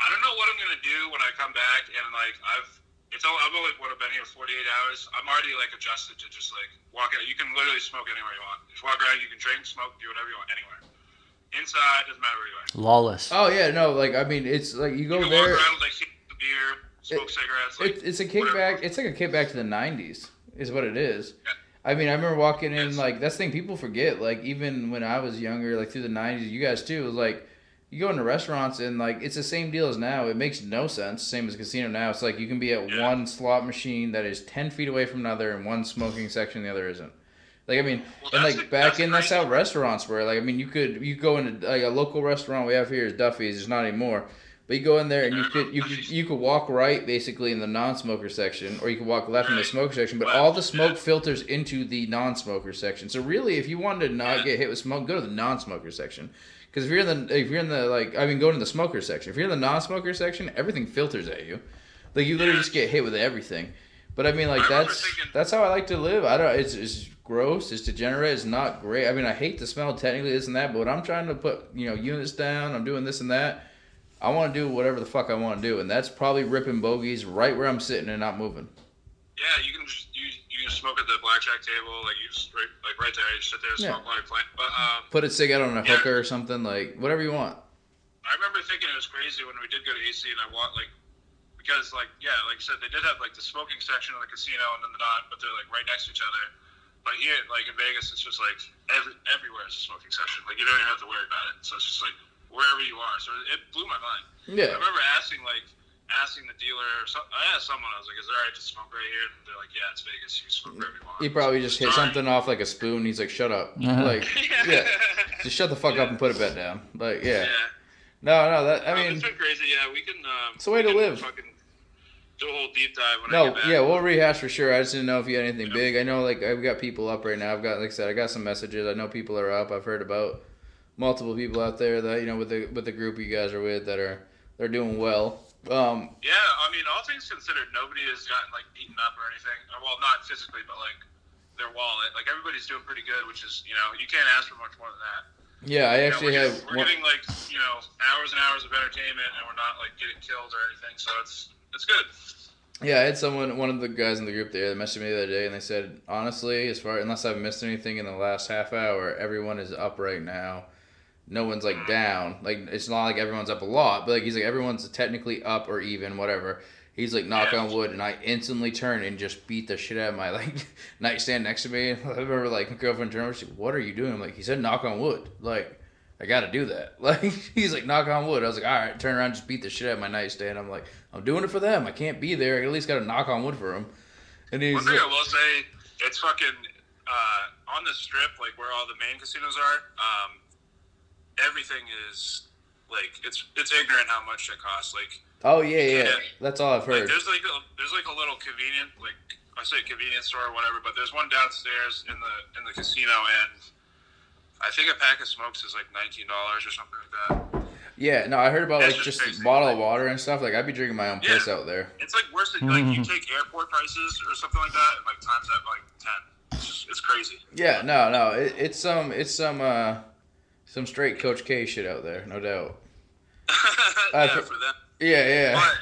I don't know what I'm gonna do when I come back, and like I've, it's all, I've only what I've been here 48 hours. I'm already like adjusted to just like walk out. You can literally smoke anywhere you want. Just walk around. You can drink, smoke, do whatever you want anywhere. Inside doesn't matter where you are. Lawless. Oh yeah, no, like I mean, it's like you go You there. walk around with like the beer, smoke cigarettes. Like It, it's a whatever. kickback. It's like a kickback to the '90s, is what it is. Yeah. I mean, I remember walking in Yes. like that's the thing people forget. Like even when I was younger, like through the '90s, you guys too. It was like you go into restaurants and like it's the same deal as now. It makes no sense. Same as casino now. It's like you can be at Yeah. one slot machine that is ten feet away from another, and one smoking section, the other isn't. Like I mean, Well, and like the- back in that's how restaurants were. Like I mean, you could you go into like a local restaurant we have here is Duffy's. It's not anymore. But you go in there and you could you could you could walk right basically in the non-smoker section, or you could walk left in the smoker section. But all the smoke filters into the non-smoker section. So really, if you wanted to not get hit with smoke, go to the non-smoker section. Because if you're in the if you're in the like I mean go to the smoker section. If you're in the non-smoker section, everything filters at you. Like you literally just get hit with everything. But I mean like that's that's how I like to live. I don't. It's it's gross. It's degenerate. It's not great. I mean I hate the smell technically this and that. But when I'm trying to put you know units down, I'm doing this and that. I want to do whatever the fuck I want to do, and that's probably ripping bogeys right where I'm sitting and not moving. Yeah, you can just you, you can smoke at the blackjack table, like you just right, like right there. You just sit there, Yeah. smoke while you're playing. But um, Put a cig out on a Yeah. hooker or something like whatever you want. I remember thinking it was crazy when we did go to AC and I walked like because like yeah, like I said, they did have like the smoking section in the casino and then the non, but they're like right next to each other. But here, like in Vegas, it's just like every everywhere is a smoking section. Like you don't even have to worry about it. So it's just like wherever you are. So it blew my mind. Yeah. I remember asking like asking the dealer or some, I asked someone, I was like, Is it alright to smoke right here? And they're like, Yeah, it's Vegas, you can smoke wherever you want. He probably just hit Sorry. something off like a spoon. He's like, "Shut up!" Uh-huh. Like, yeah, just shut the fuck up and put a back down. Like, yeah, yeah. no, no, that I mean, it's been crazy. Yeah, we can. Um, It's a way to live. Fucking do a whole deep dive when I no, yeah, we'll rehash for sure. I just didn't know if you had anything Yeah. big. I know, like, I've got people up right now. I've got, like I said, I got some messages. I know people are up. I've heard about multiple people out there that you know with the with the group you guys are with that are they're doing well. Um, Yeah, I mean, all things considered, nobody has gotten like beaten up or anything. Uh, Well, not physically, but like their wallet. Like everybody's doing pretty good, which is you know you can't ask for much more than that. yeah, I You know, actually we're, have. just- we're one- getting like you know hours and hours of entertainment, and we're not like getting killed or anything. So it's it's good. Yeah, I had someone, one of the guys in the group there, that messaged me the other day, and they said, honestly, as far unless I've missed anything in the last half hour, everyone is up right now. No one's like down. Like it's not like everyone's up a lot, but like he's like everyone's technically up or even, whatever. He's like knock Yeah. on wood, and I instantly turned and just beat the shit out of my like nightstand next to me. I remember like my girlfriend turned over, she's like, "What are you doing?" I'm like, "He said knock on wood." Like, I got to do that. Like he's like knock on wood. I was like, all right, turn around, just beat the shit out of my nightstand. I'm like, I'm doing it for them. I can't be there. I at least got to knock on wood for him. And he's One thing like, I will say, it's fucking uh, on the strip, like where all the main casinos are. Um, everything is like it's it's ignorant how much it costs. Like Oh yeah, yeah. That's all I've Like heard. there's like a, there's like a little convenient like I say convenience store or whatever, but there's one downstairs in the in the casino, and I think a pack of smokes is like nineteen dollars or something like that. Yeah, no, I heard about That's like just just crazy. bottle of water and stuff. Like I'd be drinking my own piss out there. It's like worse than like you take airport prices or something like that, and like times that by like ten. It's just it's crazy. Yeah, no, no, it, it's some, it's some, uh, some straight Coach K shit out there, no doubt. yeah, for- for them. Yeah, yeah. But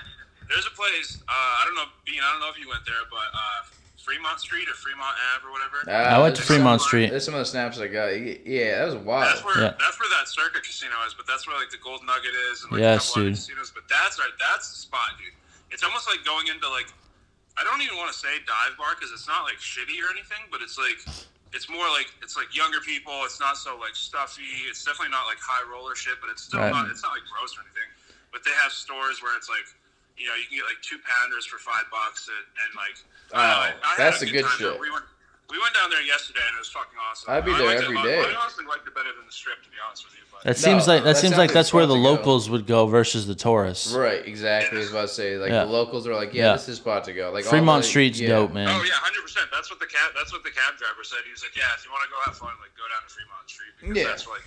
there's a place. Uh, I don't know, Bean. I don't know if you went there, but uh, Fremont Street or Fremont Ave or whatever. Uh, I went to Fremont some- Street. There's some of the snaps I got. Yeah, that was wild. That's where Yeah. that's where that Circa casino is, but that's where like the Gold Nugget is and like Yes, a couple dude. casinos. But that's right, that's the spot, dude. It's almost like going into like I don't even want to say dive bar because it's not like shitty or anything, but it's like it's more like it's like younger people. It's not so like stuffy. It's definitely not like high roller shit, but it's still Right. not. It's not like gross or anything. But they have stores where it's like. You know, you can get like two pounders for five bucks, and, and like, I oh, know, Oh, I- I that's a the good time there. shit. We went, we went down there yesterday, and it was fucking awesome. I'd be there liked it every a lot. day. I honestly liked it better than the strip, to be honest with you. But That seems No, like that, that seems like like that's where the spot to go. locals would go versus the tourists. Right, exactly. I was about to say, like Yeah. the locals are like, yeah, Yeah. this is spot to go. Like all Fremont the- Street's yeah. dope, man. Oh yeah, hundred percent. That's what the cab. That's what the cab driver said. He was like, "Yeah, if you want to go have fun, like go down to Fremont Street because Yeah. that's like."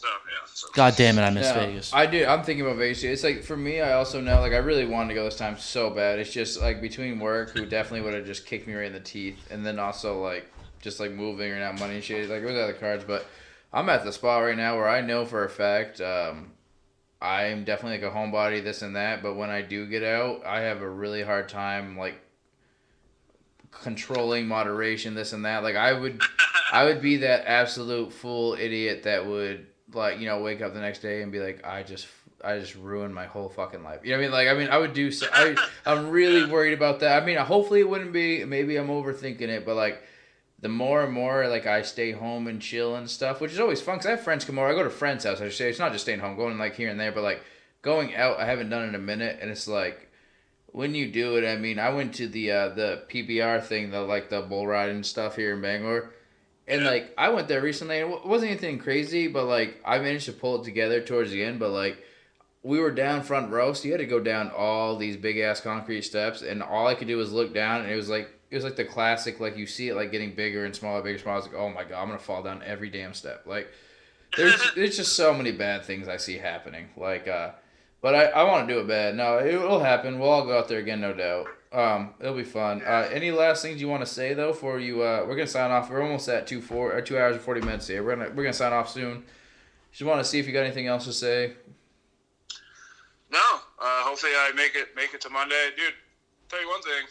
So yeah. So. God damn it, I miss Yeah, Vegas. I do. I'm thinking about Vegas. too. It's like for me, I also know like I really wanted to go this time so bad. It's just like between work, who definitely would have just kicked me right in the teeth, and then also like just like moving or not money and shit. Like it was out of the cards, but I'm at the spot right now where I know for a fact um, I'm definitely like a homebody, this and that. But when I do get out, I have a really hard time like controlling moderation, this and that. Like I would. I would be that absolute fool idiot that would like you know wake up the next day and be like I just I just ruined my whole fucking life. You know what I mean? Like I mean I would do so. I I'm really worried about that. I mean hopefully it wouldn't be. Maybe I'm overthinking it, but like the more and more like I stay home and chill and stuff, which is always fun because I have friends come over. I go to friends' house. I should say it's not just staying home, going like here and there, but like going out. I haven't done it in a minute, and it's like when you do it. I mean, I went to the uh, the PBR thing, the like the bull riding stuff here in Bangor. And Yeah. like I went there recently, and it wasn't anything crazy, but like I managed to pull it together towards the end. But like we were down front row, so you had to go down all these big ass concrete steps, and all I could do was look down, and it was like it was like the classic, like you see it like getting bigger and smaller, bigger, smaller. I was like, oh my god, I'm gonna fall down every damn step. Like there's there's just so many bad things I see happening. Like, uh, but I, I want to do it bad. No, it will happen. We'll all go out there again, no doubt. Um, it'll be fun. Uh, any last things you want to say though? For you, uh, we're gonna sign off. We're almost at two four or two hours and forty minutes here. We're gonna we're gonna sign off soon. Just want to see if you got anything else to say. No. Uh, hopefully I make it make it to Monday, dude. Tell you one thing.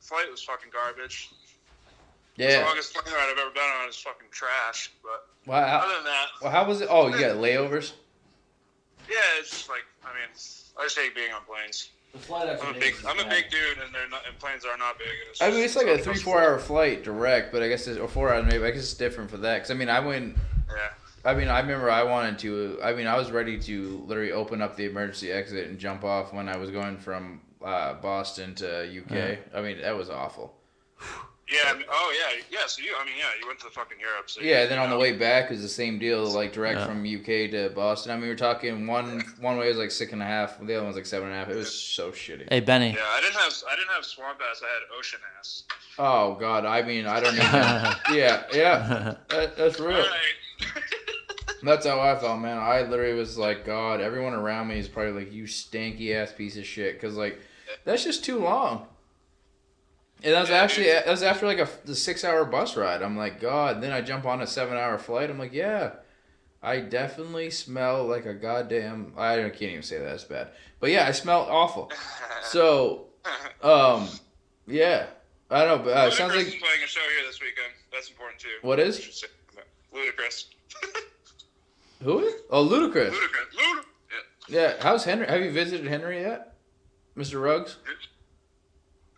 Flight was fucking garbage. The Yeah. longest plane ride I've ever been on is fucking trash. But Wow. other than that, well, how was it? Oh, you got layovers. yeah, it's just like I mean, I just hate being on planes. I'm a big I'm a big dude, and they're not and planes are not big. and I mean, it's like a three four hour flight direct, but I guess it's or four hours maybe. I guess it's different for that. Cause I mean, I went. Yeah. I mean, I remember I wanted to. I mean, I was ready to literally open up the emergency exit and jump off when I was going from uh, Boston to UK. I mean, that was awful. Yeah. I mean, oh yeah. Yeah. So you, I mean, yeah, you went to the fucking Europe. So Yeah, you, then you on the way back is the same deal, like direct Yeah. from UK to Boston. I mean, we're talking one one way was like six and a half, the other one was like seven and a half. It was so shitty. Hey Benny, Yeah, I didn't have I didn't have swamp ass. I had ocean ass. Oh God, I mean, I don't even. yeah, yeah, that, that's real. right. That's how I felt, man. I literally was like, God, everyone around me is probably like, you stanky ass piece of shit, because like, that's just too long. And that was Yeah, actually that was after like a the six hour bus ride. I'm like, God. Then I jump on a seven hour flight. I'm like, yeah, I definitely smell like a goddamn. I can't even say that. That's bad. But yeah, I smell awful. So, um, yeah, I don't know. But uh, it sounds Ludacris like is playing a show here this weekend. That's important too. What is? I is should say that. Ludacris. who? is? Oh, Ludacris. Ludacris. Luda. Yeah. Yeah, how's Henry? Have you visited Henry yet, Mr. Ruggs?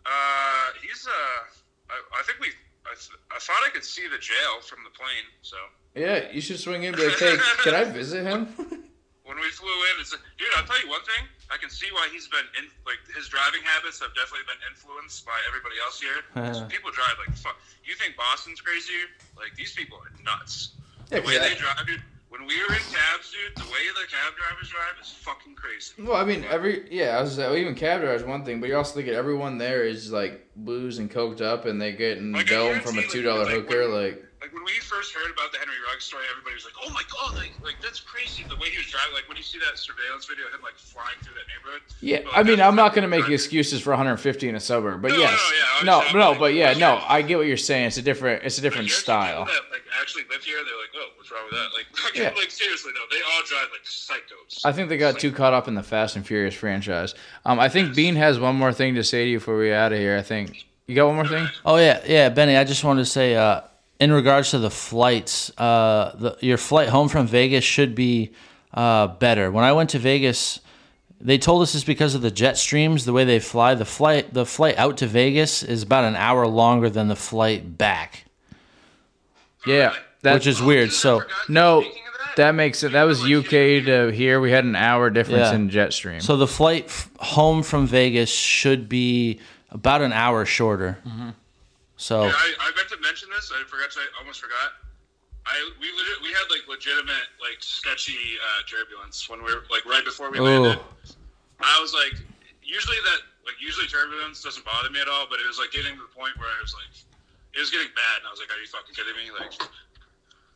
Uh, he's uh, I, I think we. I, th- I thought I could see the jail from the plane. So Yeah, you should swing in. and Be like, hey, can I visit him? when we flew in, it's dude. I'll tell you one thing. I can see why he's been in. Like his driving habits have definitely been influenced by everybody else here. 'Cause people drive like fuck. You think Boston's crazy? Like these people are nuts. Yeah, the way 'cause they drive. When we were in cabs, dude, the way the cab drivers drive is fucking crazy. Well, I mean, every yeah, I was well, even cab drivers one thing, but you're also thinking everyone there is like booze and coked up, and they getting Like, dome from a two dollar like, hooker. Like, Like when we first heard about the Henry Ruggs story, everybody was like, "Oh my god, like, like that's crazy!" The way he was driving, like when you see that surveillance video of him like flying through that neighborhood. yeah, But, I mean, I'm not gonna make driving. excuses for 150 in a suburb, but No, no, yes, no, yeah, no, no, like, but yeah, no. I get what you're saying. It's a different, it's a different Like, style. That like actually live here, they're like, "Oh, what's wrong with that?" Like, Yeah. like seriously though, they all drive like psychos. I think they got too caught up in the Fast and Furious franchise. Um, I think Bean has one more thing to say to you before we out of here. I think you got one more thing. Oh yeah, yeah, Benny. I just wanted to say, uh, in regards to the flights, uh, the, your flight home from Vegas should be uh, better. When I went to Vegas, they told us it's because of the jet streams, the way they fly. The flight, the flight out to Vegas is about an hour longer than the flight back, Yeah, that, which is weird. So no, that, that makes it. That was UK to here. We had an hour difference Yeah. in jet stream. So the flight f- home from Vegas should be about an hour shorter. So Yeah, I, I meant to mention this. I forgot. To, I almost forgot. I we legit, we had like legitimate like sketchy uh, turbulence when we were like right before we landed. I was like, usually that like usually turbulence doesn't bother me at all, but it was like getting to the point where I was like, it was getting bad, and I was like, are you fucking kidding me? Like,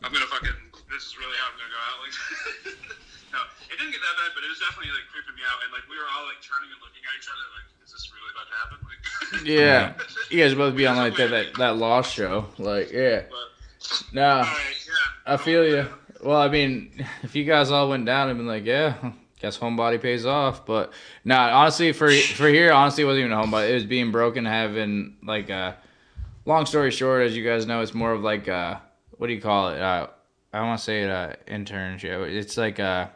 I'm gonna fucking. This is really how I'm gonna go out. Like, no, it didn't get that bad, but it was definitely like creeping me out, and like we were all like turning and looking at each other, like, is this really about to happen? Like, yeah, you guys both be on like that that, that Lost show. Like, yeah, But nah, all right, yeah. I feel you. Well, I mean, if you guys all went down and been like, yeah, guess homebody pays off. But nah, honestly, for for here, honestly, it wasn't even a homebody. It was being broken, having like a. Long story short, as you guys know, it's more of like uh what do you call it? Uh, I don't want to say it uh internship. It's like uh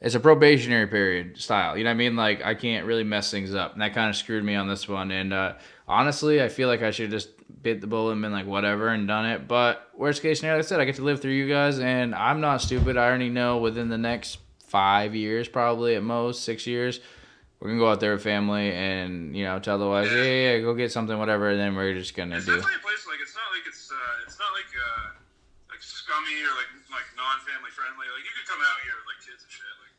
it's a probationary period style. You know what I mean? Like I can't really mess things up, and that kind of screwed me on this one. And uh, honestly, I feel like I should have just bit the bullet and been like whatever and done it. But worst case scenario, like I said, I get to live through you guys, and I'm not stupid. I already know within the next five years, probably at most six years, we're gonna go out there with family and you know tell the wives, yeah, yeah, yeah, go get something, whatever, and then we're just gonna It's do. definitely a place like it's not like it's uh, it's not like uh, scummy or like like non-family friendly. Like you could come out here with like kids and shit. Like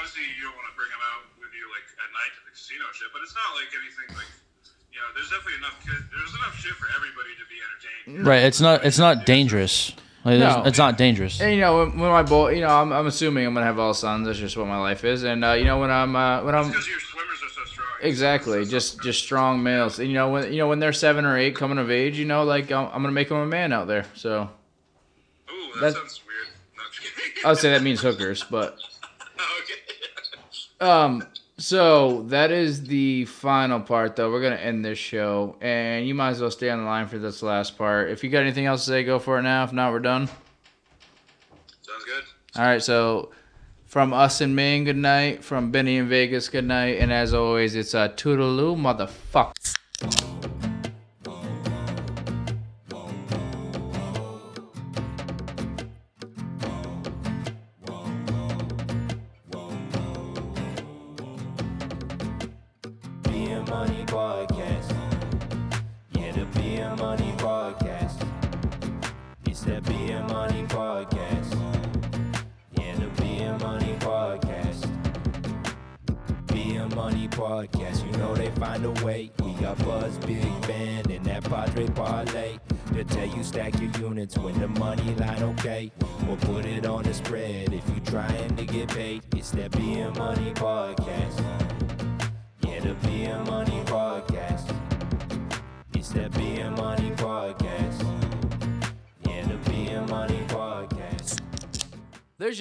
obviously you don't want to bring them out with you like at night to the casino shit, but it's not like anything like you know. There's definitely enough kid. There's enough shit for everybody to be entertained. right, it's not it's not dangerous. Like, No. it's not dangerous. And you know, when, when my boy, you know, I'm, I'm assuming I'm gonna have all sons. That's just what my life is. And uh, you know, when I'm uh, when I'm Because your swimmers are so strong. exactly just just strong males. And you know, when you know when they're seven or eight coming of age, you know, like I'm, I'm gonna make them a man out there. So That that's- sounds weird. I'm just kidding. I would say that means hookers, but okay. um. So that is the final part, though. We're gonna end this show, and you might as well stay on the line for this last part. If you got anything else to say, go for it now. If not, we're done. Sounds good. All right, so from us in Maine, good night. From Benny in Vegas, good night. And as always, it's a toodaloo, motherfucker.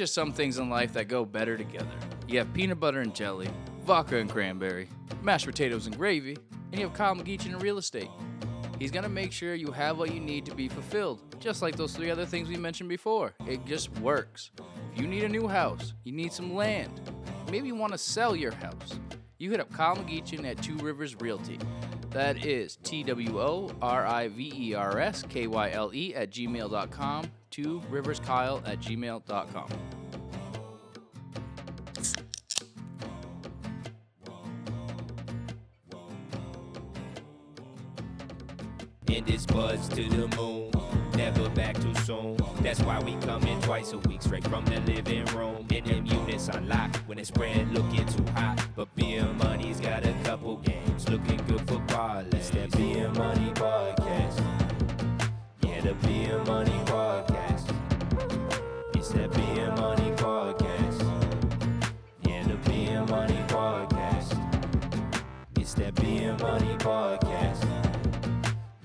Just some things in life that go better together. You have peanut butter and jelly, vodka and cranberry, mashed potatoes and gravy, and you have Kyle McGeechan in real estate. He's gonna make sure you have what you need to be fulfilled, just like those three other things we mentioned before. It just works. If you need a new house, you need some land, maybe you want to sell your house, you hit up Kyle McGeechan at Two Rivers Realty. That is T W O R I V E R S K Y L E at gmail.com. Two Rivers Kyle at gmail.com. And it's buzz to the moon. never back too soon. That's why we come in twice a week, straight from the living room. In them units unlocked when it's spread looking too hot. But beer money's got a couple games looking good for parlays. Money podcast.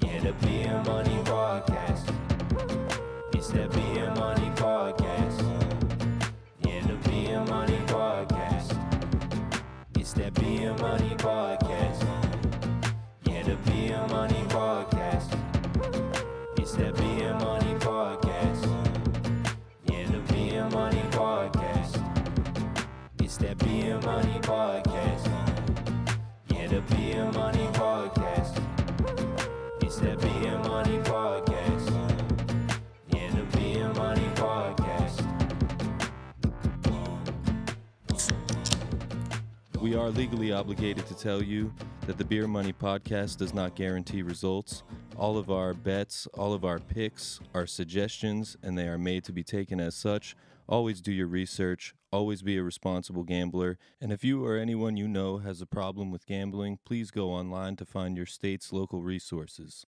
Yeah, the beer money podcast. It's that beer money podcast. Yeah, the beer money podcast. It's that beer money podcast. We are legally obligated to tell you that the Beer Money podcast does not guarantee results. All of our bets, all of our picks are suggestions, and they are made to be taken as such. Always do your research, always be a responsible gambler, and if you or anyone you know has a problem with gambling, please go online to find your state's local resources.